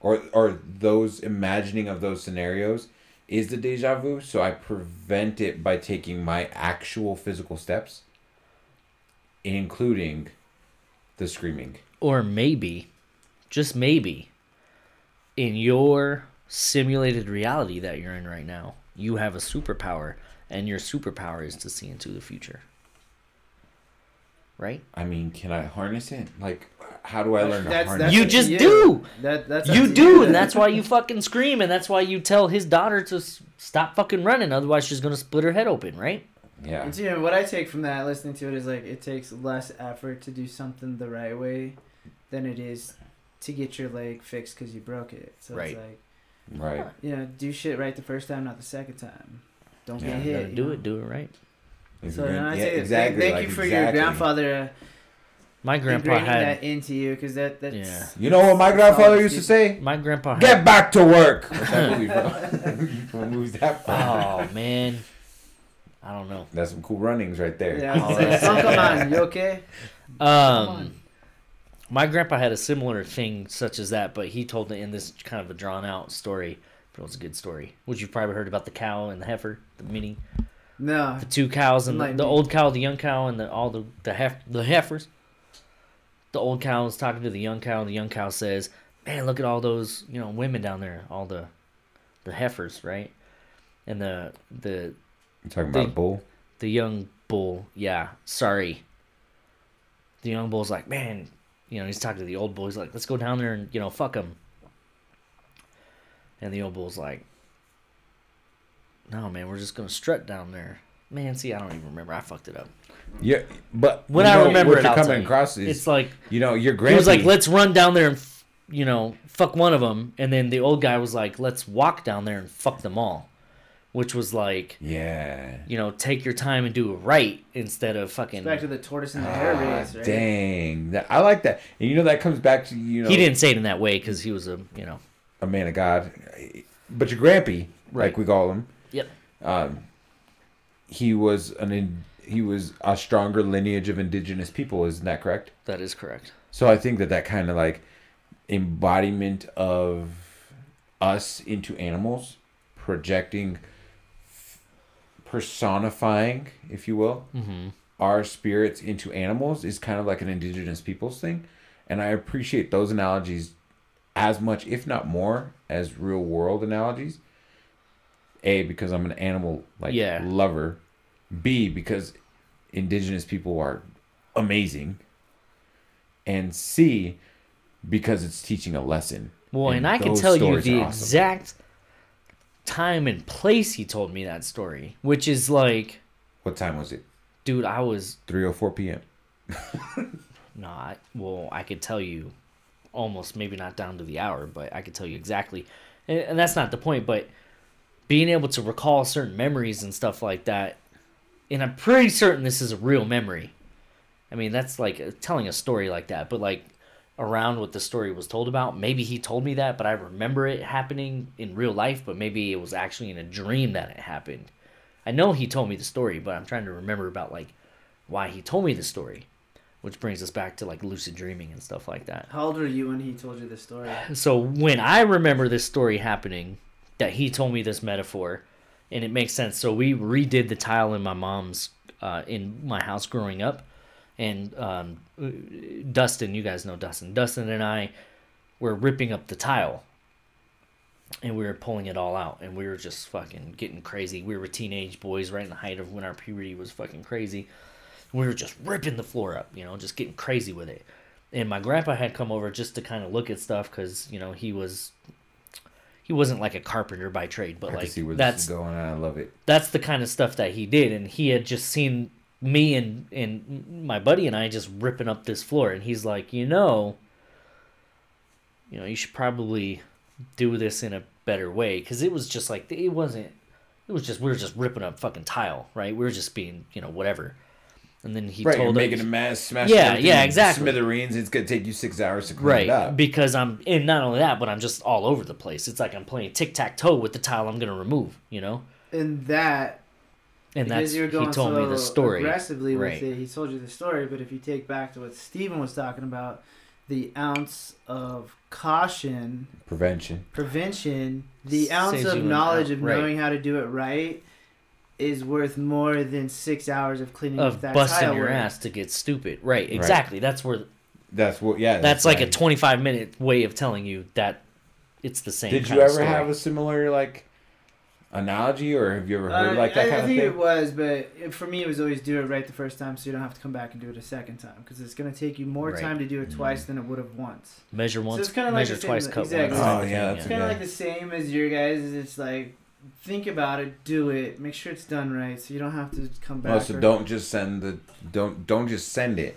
[SPEAKER 2] or or those imagining of those scenarios is the deja vu so I prevent it by taking my actual physical steps including the screaming.
[SPEAKER 3] Or maybe, just maybe, in your simulated reality that you're in right now, you have a superpower, and your superpower is to see into the future. Right?
[SPEAKER 2] I mean, can I harness it? Like how do I learn to harness
[SPEAKER 1] that's
[SPEAKER 3] You just
[SPEAKER 1] you.
[SPEAKER 3] do.
[SPEAKER 1] That, that's
[SPEAKER 3] You
[SPEAKER 1] to
[SPEAKER 3] do, and that's why you fucking scream, and that's why you tell his daughter to s- stop fucking running. Otherwise, she's gonna split her head open, right?
[SPEAKER 2] Yeah.
[SPEAKER 1] And so, you know, what I take from that, listening to it, is like it takes less effort to do something the right way than it is to get your leg fixed because you broke it. So
[SPEAKER 3] Right.
[SPEAKER 1] it's like,
[SPEAKER 2] Right.
[SPEAKER 1] you know, do shit right the first time, not the second time. Don't
[SPEAKER 2] Yeah,
[SPEAKER 1] get hit.
[SPEAKER 3] Do
[SPEAKER 1] know?
[SPEAKER 3] it, do it right.
[SPEAKER 1] So
[SPEAKER 2] you're
[SPEAKER 1] then I
[SPEAKER 2] yeah,
[SPEAKER 1] say,
[SPEAKER 2] exactly.
[SPEAKER 1] thank, thank
[SPEAKER 2] like,
[SPEAKER 1] you for your grandfather uh,
[SPEAKER 3] My grandpa had
[SPEAKER 1] that into you because that that's
[SPEAKER 3] Yeah.
[SPEAKER 2] You know what my grandfather used to say?
[SPEAKER 3] my grandpa had
[SPEAKER 2] Get back to work. What's that movie from? what movie's that from?
[SPEAKER 3] Oh man, I don't know.
[SPEAKER 2] That's some cool runnings right there.
[SPEAKER 1] Yeah, I was like, son, come on, you okay?
[SPEAKER 3] Um,
[SPEAKER 1] on.
[SPEAKER 3] my grandpa had a similar thing such as that, but he told it in this kind of a drawn out story. But it was a good story, which you've probably heard about the cow and the heifer, the mini,
[SPEAKER 1] No,
[SPEAKER 3] the two cows and the, the old cow, the young cow, and the all the the hef, the heifers. The old cow is talking to the young cow, and the young cow says, "Man, look at all those you know women down there, all the the heifers, right?" And the the
[SPEAKER 2] You talking about
[SPEAKER 3] The-
[SPEAKER 2] bull?
[SPEAKER 3] the young bull, yeah, sorry. The young bull's like, man, you know, he's talking to the old bull. He's like, let's go down there and, you know, fuck him. And the old bull's like, no, man, we're just going to strut down there. Man, see, I don't even remember. I fucked it up.
[SPEAKER 2] Yeah, but
[SPEAKER 3] When I
[SPEAKER 2] know,
[SPEAKER 3] remember it,
[SPEAKER 2] you're coming across is
[SPEAKER 3] It's like,
[SPEAKER 2] you know your
[SPEAKER 3] he
[SPEAKER 2] grandpa
[SPEAKER 3] was like, let's run down there and, you know, fuck one of them. And then the old guy was like, let's walk down there and fuck them all. Which was like,
[SPEAKER 2] yeah.
[SPEAKER 3] you know, take your time and do it right instead of fucking.
[SPEAKER 1] back to the tortoise and the hare
[SPEAKER 2] Ah,
[SPEAKER 1] race, right?
[SPEAKER 2] dang, that, I like that. And you know that comes back to you know
[SPEAKER 3] He didn't say it in that way because he was a, you know.
[SPEAKER 2] a man of God, but your grampy,
[SPEAKER 3] Right.
[SPEAKER 2] like we call him,
[SPEAKER 3] Yep.
[SPEAKER 2] um, he was an in, he was a stronger lineage of indigenous people. Isn't that correct?
[SPEAKER 3] That is correct.
[SPEAKER 2] So I think that that kind of like embodiment of us into animals, projecting, personifying, if you will,
[SPEAKER 3] Mm-hmm.
[SPEAKER 2] our spirits into animals is kind of like an indigenous peoples thing. And I appreciate those analogies as much, if not more, as real world analogies. A, because I'm an animal like
[SPEAKER 3] Yeah.
[SPEAKER 2] lover. B, because indigenous people are amazing. And C, because it's teaching a lesson.
[SPEAKER 3] Well, and,
[SPEAKER 2] And
[SPEAKER 3] I can tell you the
[SPEAKER 2] awesome.
[SPEAKER 3] exact time and place he told me that story, which is like,
[SPEAKER 2] What time was it?
[SPEAKER 3] dude, I was
[SPEAKER 2] 3:04 p.m.
[SPEAKER 3] not. Well, I could tell you almost, maybe not down to the hour, but I could tell you exactly. And, and that's not the point, but being able to recall certain memories and stuff like that. And I'm pretty certain this is a real memory. I mean, that's like uh, telling a story like that, but like around what the story was told about. Maybe he told me that, but I remember it happening in real life, but maybe it was actually in a dream that it happened. I know he told me the story, but I'm trying to remember about like why he told me the story, which brings us back to like lucid dreaming and stuff like that.
[SPEAKER 1] How old were you when he told you this story?
[SPEAKER 3] So when I remember this story happening, that he told me this metaphor, and it makes sense. So we redid the tile in my mom's, uh, in my house growing up, and um, Dustin, you guys know Dustin. Dustin and I were ripping up the tile, and we were pulling it all out, and we were just fucking getting crazy. We were teenage boys, right in the height of when our puberty was fucking crazy. We were just ripping the floor up, you know, just getting crazy with it and my grandpa had come over just to kind of look at stuff because you know he was he wasn't like a carpenter by trade, but
[SPEAKER 2] I
[SPEAKER 3] like
[SPEAKER 2] see where this
[SPEAKER 3] that's
[SPEAKER 2] going, and I love it.
[SPEAKER 3] that's the kind of stuff that he did and he had just seen me and and my buddy and I just ripping up this floor and he's like you know you know you should probably do this in a better way because it was just like it wasn't it was just we were just ripping up fucking tile right we were just being you know whatever and then he
[SPEAKER 2] right, you're
[SPEAKER 3] told
[SPEAKER 2] making
[SPEAKER 3] us
[SPEAKER 2] a mess, smashing
[SPEAKER 3] Yeah, yeah, exactly.
[SPEAKER 2] Smithereens. It's gonna take you six hours to clean
[SPEAKER 3] right
[SPEAKER 2] it up.
[SPEAKER 3] because I'm and not only that but I'm just all over the place it's like I'm playing tic tac toe with the tile I'm gonna remove you know
[SPEAKER 1] And that
[SPEAKER 3] and
[SPEAKER 1] because
[SPEAKER 3] that's
[SPEAKER 1] you're
[SPEAKER 3] he told
[SPEAKER 1] so
[SPEAKER 3] me the story
[SPEAKER 1] aggressively
[SPEAKER 3] Right.
[SPEAKER 1] with it. He told you the story, but if you take back to what Steven was talking about, the ounce of caution,
[SPEAKER 2] Prevention.
[SPEAKER 1] prevention, the ounce
[SPEAKER 3] Saves
[SPEAKER 1] of knowledge
[SPEAKER 3] out-
[SPEAKER 1] of
[SPEAKER 3] right.
[SPEAKER 1] knowing how to do it right is worth more than six hours of cleaning up
[SPEAKER 3] of
[SPEAKER 1] that
[SPEAKER 3] busting
[SPEAKER 1] tile
[SPEAKER 3] your
[SPEAKER 1] work.
[SPEAKER 3] ass to get stupid. Right, exactly. That's where
[SPEAKER 2] That's what. Yeah.
[SPEAKER 3] that's like a 25 minute way of telling you that it's the same.
[SPEAKER 2] Did
[SPEAKER 3] kind
[SPEAKER 2] you
[SPEAKER 3] of
[SPEAKER 2] ever
[SPEAKER 3] story.
[SPEAKER 2] have a similar like analogy, or have you ever heard
[SPEAKER 1] Uh,
[SPEAKER 2] like that
[SPEAKER 1] I,
[SPEAKER 2] kind
[SPEAKER 1] I
[SPEAKER 2] of
[SPEAKER 1] think
[SPEAKER 2] thing?
[SPEAKER 1] it was, but it, for me, it was always do it right the first time, so you don't have to come back and do it a second time because it's going to take you more
[SPEAKER 3] Right.
[SPEAKER 1] time to do it twice than it would have once.
[SPEAKER 3] measure once,
[SPEAKER 1] it's kinda like
[SPEAKER 3] measure
[SPEAKER 1] the same-
[SPEAKER 3] twice, cut
[SPEAKER 1] exactly.
[SPEAKER 3] once?
[SPEAKER 2] Oh,
[SPEAKER 3] type
[SPEAKER 2] yeah,
[SPEAKER 1] It's kind of like the same as your guys. It's like think about it, do it, make sure it's done right, so you don't have to come back.
[SPEAKER 2] Oh, so don't just send the don't don't just send it.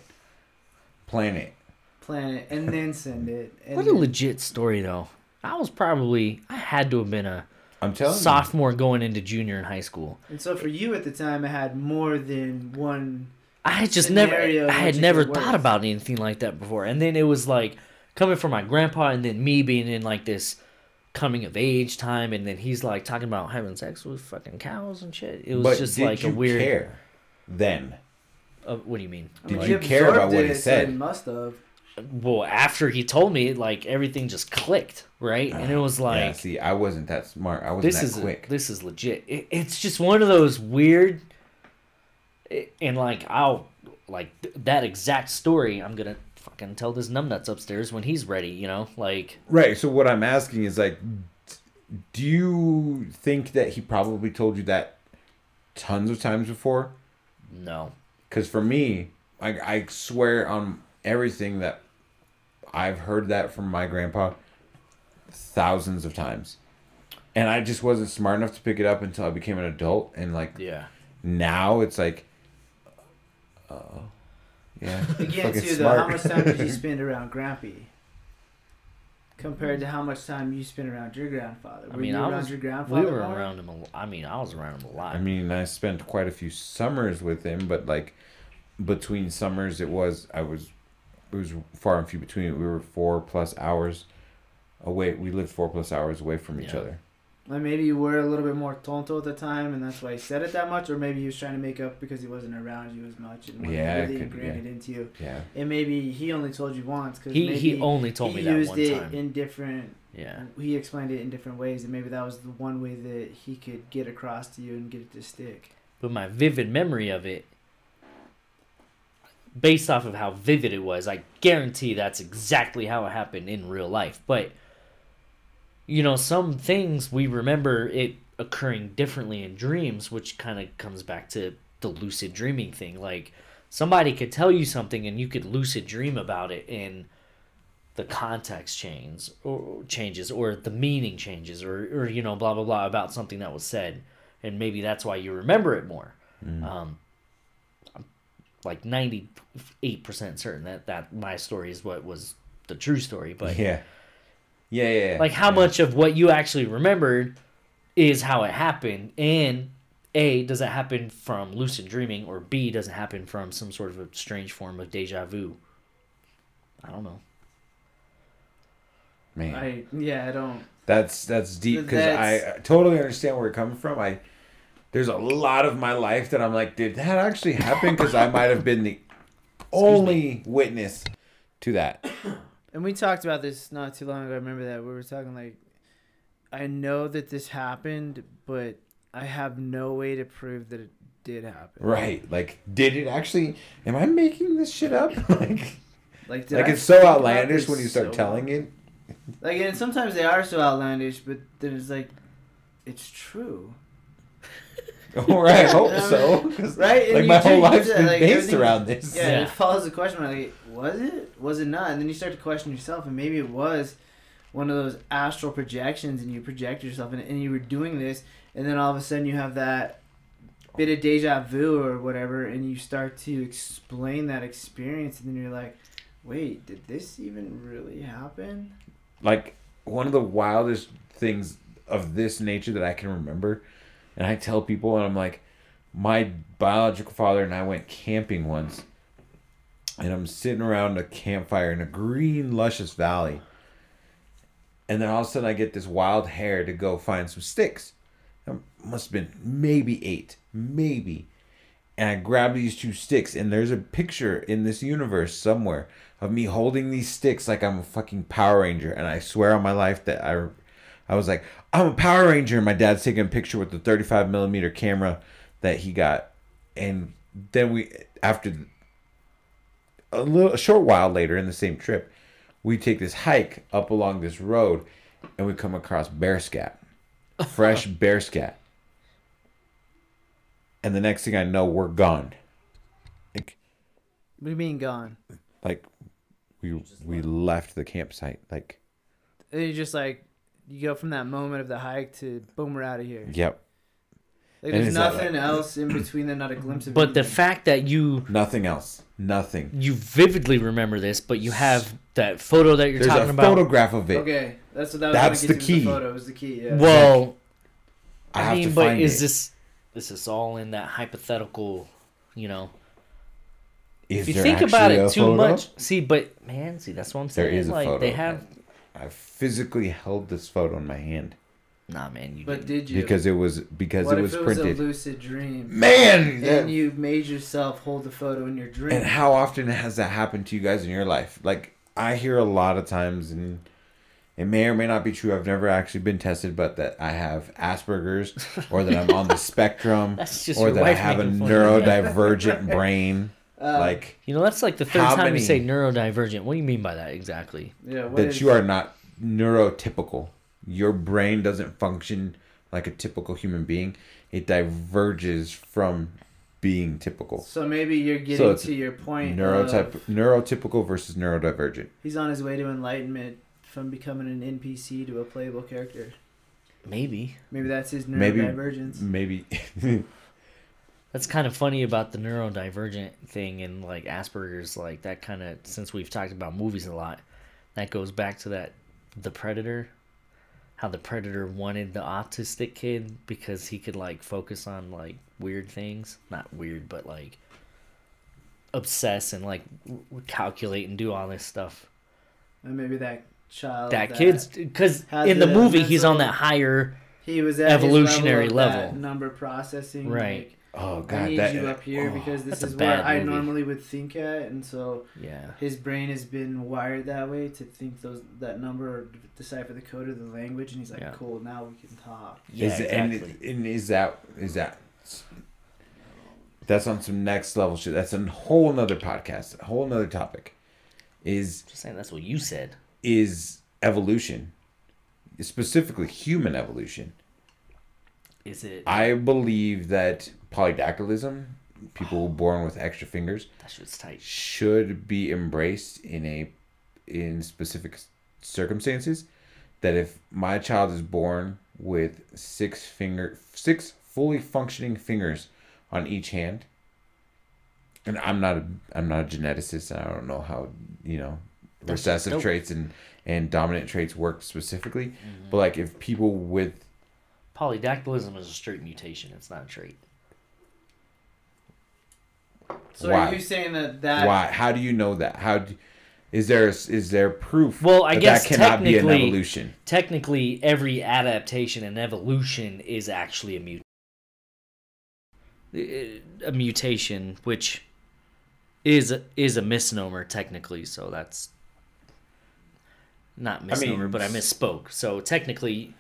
[SPEAKER 2] Plan it.
[SPEAKER 1] plan it and then send it. And
[SPEAKER 3] What a legit story though. I was probably I had to have been a
[SPEAKER 2] I'm telling
[SPEAKER 3] sophomore going into junior in high school.
[SPEAKER 1] And so for you at the time, it had more than one.
[SPEAKER 3] I had just never I had never thought
[SPEAKER 1] work.
[SPEAKER 3] about anything like that before. And then it was like coming from my grandpa and then me being in like this coming of age time and then he's like talking about having sex with fucking cows and shit. It was
[SPEAKER 2] But
[SPEAKER 3] just like a weird
[SPEAKER 2] care then?
[SPEAKER 3] Uh, what do you mean?
[SPEAKER 2] Did
[SPEAKER 1] Well,
[SPEAKER 2] you care about what he said?
[SPEAKER 1] Must have.
[SPEAKER 3] Well, after he told me, like everything just clicked, right? And it ah, was
[SPEAKER 2] yeah,
[SPEAKER 3] like
[SPEAKER 2] see, I wasn't that smart. I wasn't
[SPEAKER 3] this
[SPEAKER 2] that
[SPEAKER 3] is
[SPEAKER 2] quick.
[SPEAKER 3] this is legit. It, it's just one of those weird, and like I'll like th- that exact story. I'm gonna fucking tell this numbnuts upstairs when he's ready. You know, like
[SPEAKER 2] Right. So what I'm asking is like, do you think that he probably told you that tons of times before?
[SPEAKER 3] no,
[SPEAKER 2] Because for me, I I swear on everything that I've heard that from my grandpa thousands of times, and I just wasn't smart enough to pick it up until I became an adult. And like
[SPEAKER 3] yeah,
[SPEAKER 2] now, it's like, oh, yeah,
[SPEAKER 1] Again,
[SPEAKER 2] fucking
[SPEAKER 1] too, though, how much time did you spend around Grampy? Compared to how much time you spent around your grandfather? Were
[SPEAKER 3] I mean,
[SPEAKER 1] you
[SPEAKER 3] I
[SPEAKER 1] around
[SPEAKER 3] was
[SPEAKER 1] your grandfather?
[SPEAKER 3] we were
[SPEAKER 1] more?
[SPEAKER 3] around him. A, I mean, I was around him a lot.
[SPEAKER 2] I mean, I spent quite a few summers with him, but like between summers, it was I was it was far and few between. We were four plus hours away. We lived four plus hours away from each
[SPEAKER 3] Yeah.
[SPEAKER 2] other.
[SPEAKER 1] Like maybe you were a little bit more tonto at the time, and that's why he said it that much, or maybe he was trying to make up because he wasn't around you as much and wasn't
[SPEAKER 2] Yeah, it
[SPEAKER 1] really
[SPEAKER 2] be,
[SPEAKER 1] ingrained it into you.
[SPEAKER 2] Yeah,
[SPEAKER 1] And maybe he only told you once because
[SPEAKER 3] he he only told
[SPEAKER 1] he
[SPEAKER 3] me that
[SPEAKER 1] used
[SPEAKER 3] one
[SPEAKER 1] it
[SPEAKER 3] time.
[SPEAKER 1] in different.
[SPEAKER 3] yeah,
[SPEAKER 1] He explained it in different ways, and maybe that was the one way that he could get across to you and get it to stick.
[SPEAKER 3] but my vivid memory of it based off of how vivid it was i guarantee that's exactly how it happened in real life. But you know some things we remember it occurring differently in dreams which kind of comes back to the lucid dreaming thing. Like somebody could tell you something and you could lucid dream about it and the context changes or changes or the meaning changes or, or you know blah blah blah about something that was said. And maybe that's why you remember it more. Um, I'm like 98% certain that that my story is what was the true story but
[SPEAKER 2] yeah, yeah, yeah. yeah.
[SPEAKER 3] like how
[SPEAKER 2] yeah.
[SPEAKER 3] much of what you actually remembered is how it happened and a does it happen from lucid dreaming or b does it happen from some sort of a strange form of deja vu i don't know
[SPEAKER 2] Man,
[SPEAKER 1] I yeah, I don't.
[SPEAKER 2] that's that's deep because I I totally understand where you're coming from. I there's a lot of my life that I'm like, did that actually happen? Because I might have been the only witness to that.
[SPEAKER 1] And we talked about this not too long ago. I remember that we were talking like, I know that this happened, but I have no way to prove that it did happen.
[SPEAKER 2] Right. Like, did it actually? Am I making this shit up? like,
[SPEAKER 1] Like,
[SPEAKER 2] like it's so outlandish when you start
[SPEAKER 1] so
[SPEAKER 2] telling it.
[SPEAKER 1] Like, and sometimes they are so outlandish, but then it's like, it's true,
[SPEAKER 2] Or I hope um, so. 'cause,
[SPEAKER 1] right?
[SPEAKER 2] Like my whole
[SPEAKER 1] you
[SPEAKER 2] life's
[SPEAKER 1] do that,
[SPEAKER 2] been
[SPEAKER 1] like,
[SPEAKER 2] based around this.
[SPEAKER 1] Yeah,
[SPEAKER 3] Yeah.
[SPEAKER 1] it follows the question like, was it? Was it not? And then you start to question yourself, and maybe it was. one of those astral projections and you project yourself in it and you were doing this and then all of a sudden you have that bit of deja vu or whatever and you start to explain that experience and then you're like wait did this even really happen
[SPEAKER 2] like one of the wildest things of this nature that I can remember, and I tell people, and I'm like, my biological father and I went camping once, and I'm sitting around a campfire in a green, luscious valley, and then all of a sudden I get this wild hair to go find some sticks. It must have been maybe eight, maybe. And I grab these two sticks, and there's a picture in this universe somewhere of me holding these sticks like I'm a fucking Power Ranger. And I swear on my life that I, I was like, I'm a Power Ranger. And my dad's taking a picture with the 35 millimeter camera that he got. And then we, after a little, a short while later in the same trip, we take this hike up along this road, and we come across bear scat, fresh bear scat. And the next thing I know, we're gone. Like,
[SPEAKER 1] what do you mean gone
[SPEAKER 2] like we we left the campsite. Like,
[SPEAKER 1] and you just like you go from that moment of the hike to boom we're out of here
[SPEAKER 2] yep,
[SPEAKER 1] like
[SPEAKER 2] And
[SPEAKER 1] there's
[SPEAKER 2] is that
[SPEAKER 1] nothing
[SPEAKER 2] like-
[SPEAKER 1] else in between there not a glimpse of it.
[SPEAKER 3] But the
[SPEAKER 1] anything.
[SPEAKER 3] fact that you
[SPEAKER 2] nothing else, nothing.
[SPEAKER 3] you vividly remember this, but you have that photo that you're
[SPEAKER 2] There's
[SPEAKER 3] talking
[SPEAKER 2] a
[SPEAKER 3] about.
[SPEAKER 2] photograph of it.
[SPEAKER 1] okay that's what that was
[SPEAKER 2] That's
[SPEAKER 1] gonna get
[SPEAKER 2] the
[SPEAKER 1] to, was
[SPEAKER 2] key.
[SPEAKER 1] the photo was the key yeah
[SPEAKER 3] Well,
[SPEAKER 2] I
[SPEAKER 3] I,
[SPEAKER 2] have
[SPEAKER 3] mean,
[SPEAKER 2] to
[SPEAKER 3] but
[SPEAKER 2] find
[SPEAKER 3] is
[SPEAKER 2] it.
[SPEAKER 3] this this is all in that hypothetical, you know?
[SPEAKER 2] Is
[SPEAKER 3] If you
[SPEAKER 2] there
[SPEAKER 3] think about
[SPEAKER 2] actually
[SPEAKER 3] it too
[SPEAKER 2] photo?
[SPEAKER 3] much, see, but man, see, that's what I'm
[SPEAKER 2] There
[SPEAKER 3] saying.
[SPEAKER 2] is a
[SPEAKER 3] like
[SPEAKER 2] photo.
[SPEAKER 3] they have,
[SPEAKER 2] I physically held this photo in my hand
[SPEAKER 3] nah, man, you.
[SPEAKER 1] but
[SPEAKER 3] didn't.
[SPEAKER 1] did you
[SPEAKER 2] because it was because
[SPEAKER 1] what
[SPEAKER 2] it
[SPEAKER 1] if
[SPEAKER 2] was
[SPEAKER 1] it was
[SPEAKER 2] printed.
[SPEAKER 1] a lucid dream
[SPEAKER 2] Man, that-
[SPEAKER 1] and you made yourself hold the photo in your dream
[SPEAKER 2] and how often has that happened to you guys in your life? Like I hear a lot of times, and it may or may not be true. I've never actually been tested, but that I have Asperger's, or that I'm on the spectrum,
[SPEAKER 3] That's just
[SPEAKER 2] or that I have a
[SPEAKER 3] making fun of you.
[SPEAKER 2] neurodivergent brain.
[SPEAKER 1] Uh,
[SPEAKER 2] like
[SPEAKER 3] You know, that's like the third time
[SPEAKER 2] many-
[SPEAKER 3] you say neurodivergent. What do you mean by that exactly?
[SPEAKER 1] yeah what
[SPEAKER 2] that
[SPEAKER 1] is-
[SPEAKER 2] you are not neurotypical. Your brain doesn't function like a typical human being. It diverges from being typical.
[SPEAKER 1] so maybe you're getting
[SPEAKER 2] So
[SPEAKER 1] to your point
[SPEAKER 2] Neurotyp-
[SPEAKER 1] of
[SPEAKER 2] neurotypical versus neurodivergent.
[SPEAKER 1] he's on his way to enlightenment from becoming an npc to a playable character
[SPEAKER 3] Maybe
[SPEAKER 1] maybe that's his
[SPEAKER 2] Maybe-
[SPEAKER 1] neurodivergence
[SPEAKER 2] Maybe
[SPEAKER 3] that's kind of funny about the neurodivergent thing and like Asperger's. Like that kind of since we've talked about movies a lot, that goes back to that the Predator. How the Predator wanted the autistic kid because he could like focus on like weird things, not weird, but like obsess and like calculate and do all this stuff.
[SPEAKER 1] and maybe that child
[SPEAKER 3] that kid's because in the
[SPEAKER 1] the
[SPEAKER 3] movie he's on that higher
[SPEAKER 1] he was at
[SPEAKER 3] evolutionary
[SPEAKER 1] level,
[SPEAKER 3] level.
[SPEAKER 1] that number processing
[SPEAKER 3] Right.
[SPEAKER 1] like,
[SPEAKER 2] oh
[SPEAKER 1] I
[SPEAKER 2] god,
[SPEAKER 1] need
[SPEAKER 2] that
[SPEAKER 1] you up here
[SPEAKER 2] oh,
[SPEAKER 1] because this is where
[SPEAKER 3] bad
[SPEAKER 1] I
[SPEAKER 3] movie.
[SPEAKER 1] normally would think at, and so
[SPEAKER 3] yeah
[SPEAKER 1] his brain has been wired that way to think those that number or decipher the code of the language, and he's like,
[SPEAKER 3] Yeah.
[SPEAKER 1] "Cool, now we can talk."
[SPEAKER 3] yeah
[SPEAKER 2] is,
[SPEAKER 3] exactly.
[SPEAKER 2] and, and is that is that that's on some next level shit. That's a whole nother podcast, a whole nother topic. Is
[SPEAKER 3] Just saying that's what you said.
[SPEAKER 2] is evolution, specifically human evolution.
[SPEAKER 3] Is it?
[SPEAKER 2] I believe that polydactylism, people born with extra fingers,
[SPEAKER 3] that shit's tight.
[SPEAKER 2] should be embraced in a in specific circumstances. That if my child is born with six finger six fully functioning fingers on each hand, and I'm not a I'm not a geneticist and I don't know how you know
[SPEAKER 3] That's
[SPEAKER 2] recessive traits and and dominant traits work specifically, mm-hmm. but like if people with
[SPEAKER 3] Polydactylism is a straight mutation. It's not a trait.
[SPEAKER 1] So
[SPEAKER 2] Why?
[SPEAKER 1] are you saying that that
[SPEAKER 2] why how do you know that how do, is there is there proof
[SPEAKER 3] Well, I
[SPEAKER 2] that
[SPEAKER 3] guess
[SPEAKER 2] that cannot be an evolution
[SPEAKER 3] Technically, every adaptation and evolution is actually a mut- a mutation, which is is a misnomer technically. So that's not
[SPEAKER 2] mean,
[SPEAKER 3] misnomer, but I misspoke. So technically,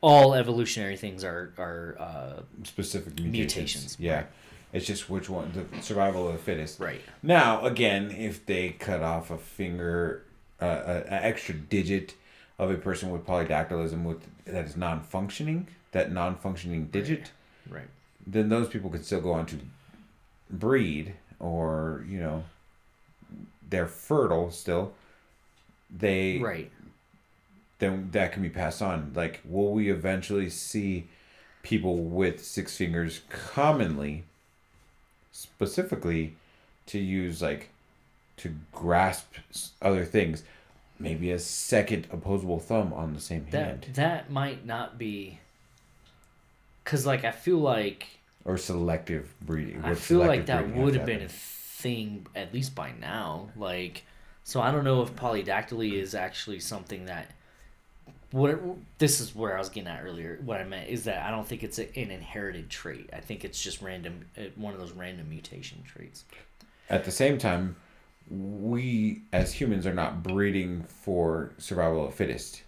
[SPEAKER 3] all evolutionary things are are uh,
[SPEAKER 2] specific mutations.
[SPEAKER 3] Mutations,
[SPEAKER 2] Yeah.
[SPEAKER 3] right.
[SPEAKER 2] It's just which one, the survival of the fittest.
[SPEAKER 3] right.
[SPEAKER 2] Now, again, if they cut off a finger, uh, a- an extra digit of a person with polydactylism with that is non-functioning, that non-functioning digit,
[SPEAKER 3] Right.
[SPEAKER 2] then those people could still go on to breed, or you know, they're fertile still. They
[SPEAKER 3] Right.
[SPEAKER 2] then that can be passed on. Like, will we eventually see people with six fingers commonly, specifically, to use like to grasp other things? Maybe a second opposable thumb on the same
[SPEAKER 3] That
[SPEAKER 2] hand,
[SPEAKER 3] that might not be. Cause like I feel like
[SPEAKER 2] or selective breeding.
[SPEAKER 3] I feel like that would have been a thing at least by now. Like, so I don't know if polydactyly is actually something that. What this is where I was getting at earlier. What I meant is that I don't think it's a, an inherited trait. I think it's just random, uh, one of those random mutation traits.
[SPEAKER 2] At the same time, we as humans are not breeding for survival of the fittest,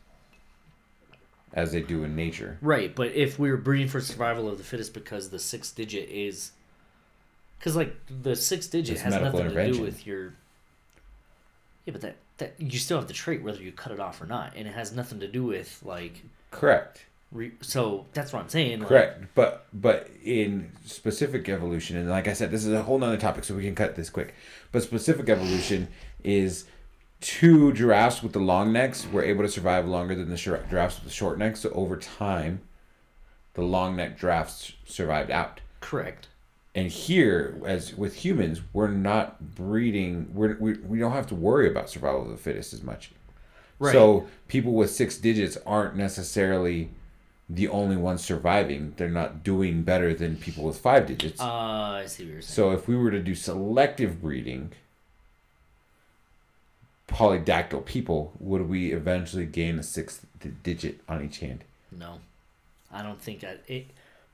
[SPEAKER 2] as they do in nature.
[SPEAKER 3] Right, but if we were breeding for survival of the fittest because the six digit is, because like the six digit
[SPEAKER 2] It's
[SPEAKER 3] has nothing to do with your. Yeah, but that that you still have the trait whether you cut it off or not, and it has nothing to do with like.
[SPEAKER 2] Correct.
[SPEAKER 3] Re- so that's what I'm saying. Like,
[SPEAKER 2] Correct. But but in specific evolution, and like I said, this is a whole nother topic, so we can cut this quick. But specific evolution is two giraffes with the long necks were able to survive longer than the giraffes with the short necks. So over time, the long neck giraffes survived out.
[SPEAKER 3] Correct.
[SPEAKER 2] And here, as with humans, we're not breeding. We're, we we don't have to worry about survival of the fittest as much.
[SPEAKER 3] Right.
[SPEAKER 2] So people with six digits aren't necessarily the only ones surviving. They're not doing better than people with five digits.
[SPEAKER 3] Uh, I see what you're saying.
[SPEAKER 2] so if we were to do selective breeding, polydactyl people, would we eventually gain a sixth digit on each hand?
[SPEAKER 3] no, I don't think that it.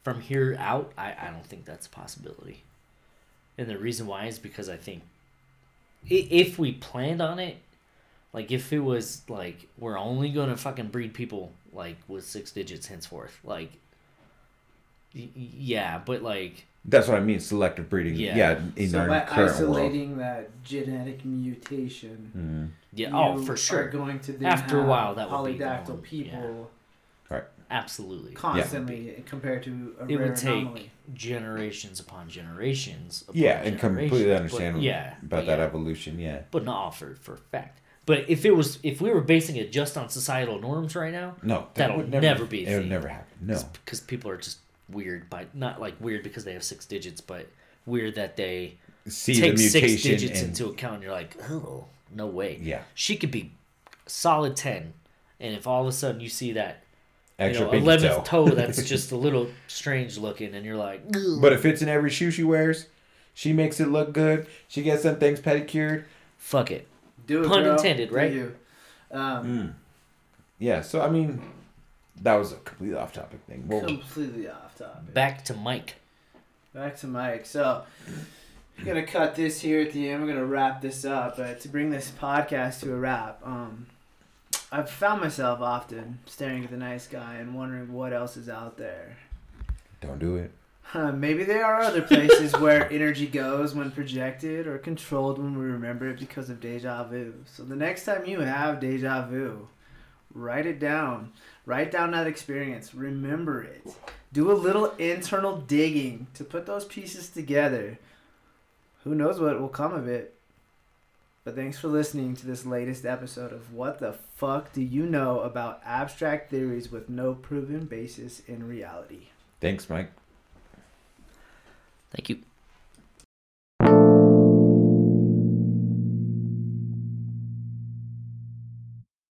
[SPEAKER 3] From here out, I I don't think that's a possibility. And the reason why is because I think, if we planned on it, like if it was like we're only gonna fucking breed people like with six digits henceforth, like. y- y- Yeah, but like
[SPEAKER 2] That's what I mean. Selective breeding.
[SPEAKER 3] Yeah.
[SPEAKER 2] Yeah, in
[SPEAKER 1] so
[SPEAKER 2] our
[SPEAKER 1] by
[SPEAKER 2] current
[SPEAKER 1] isolating that genetic mutation,
[SPEAKER 2] world.
[SPEAKER 3] yeah,
[SPEAKER 1] you
[SPEAKER 3] oh for
[SPEAKER 1] are
[SPEAKER 3] sure,
[SPEAKER 1] going to then
[SPEAKER 3] After a while, that would be
[SPEAKER 1] polydactyl people
[SPEAKER 2] Right.
[SPEAKER 3] Absolutely.
[SPEAKER 1] constantly compared to a
[SPEAKER 3] it
[SPEAKER 1] rare
[SPEAKER 3] would take
[SPEAKER 1] anomaly.
[SPEAKER 3] generations upon generations. Upon
[SPEAKER 2] Yeah, and
[SPEAKER 3] generations,
[SPEAKER 2] completely
[SPEAKER 3] but-
[SPEAKER 2] understand
[SPEAKER 3] yeah,
[SPEAKER 2] about that
[SPEAKER 3] yeah,
[SPEAKER 2] evolution. Yeah.
[SPEAKER 3] but not all for for fact. But if it was, if we were basing it just on societal norms right now,
[SPEAKER 2] No, that
[SPEAKER 3] That'll
[SPEAKER 2] would
[SPEAKER 3] never be a
[SPEAKER 2] It would never happen. No.
[SPEAKER 3] because people are just weird by not like weird because they have six digits, but weird that they
[SPEAKER 2] See
[SPEAKER 3] take
[SPEAKER 2] the
[SPEAKER 3] six digits
[SPEAKER 2] and
[SPEAKER 3] into account. And you're like, oh, no way.
[SPEAKER 2] Yeah.
[SPEAKER 3] she could be solid ten, and if all of a sudden you see that you
[SPEAKER 2] extra
[SPEAKER 3] know eleventh
[SPEAKER 2] toe.
[SPEAKER 3] toe that's just a little strange looking, and you're like, "Ugh."
[SPEAKER 2] But it fits in every shoe she wears. She makes it look good. She gets some things pedicured.
[SPEAKER 3] fuck it.
[SPEAKER 1] Do it,
[SPEAKER 3] Pun
[SPEAKER 1] girl.
[SPEAKER 3] intended,
[SPEAKER 1] Do
[SPEAKER 3] right?
[SPEAKER 1] you. Um,
[SPEAKER 2] Yeah, so I mean, that was a completely off topic thing. Well,
[SPEAKER 1] Completely off topic.
[SPEAKER 3] Back to Mike.
[SPEAKER 1] Back to Mike. So, I'm gonna cut this here at the end. We're gonna wrap this up, but to bring this podcast to a wrap, um, I've found myself often staring at the nice guy and wondering what else is out there.
[SPEAKER 2] don't do it.
[SPEAKER 1] Huh, maybe there are other places where energy goes when projected or controlled when we remember it because of deja vu. So the next time you have deja vu, write it down. Write down that experience. Remember it. Do a little internal digging to put those pieces together. Who knows what will come of it? But thanks for listening to this latest episode of What the Fuck Do You Know About Abstract Theories with No Proven Basis in Reality?
[SPEAKER 2] Thanks, Mike.
[SPEAKER 3] Thank you.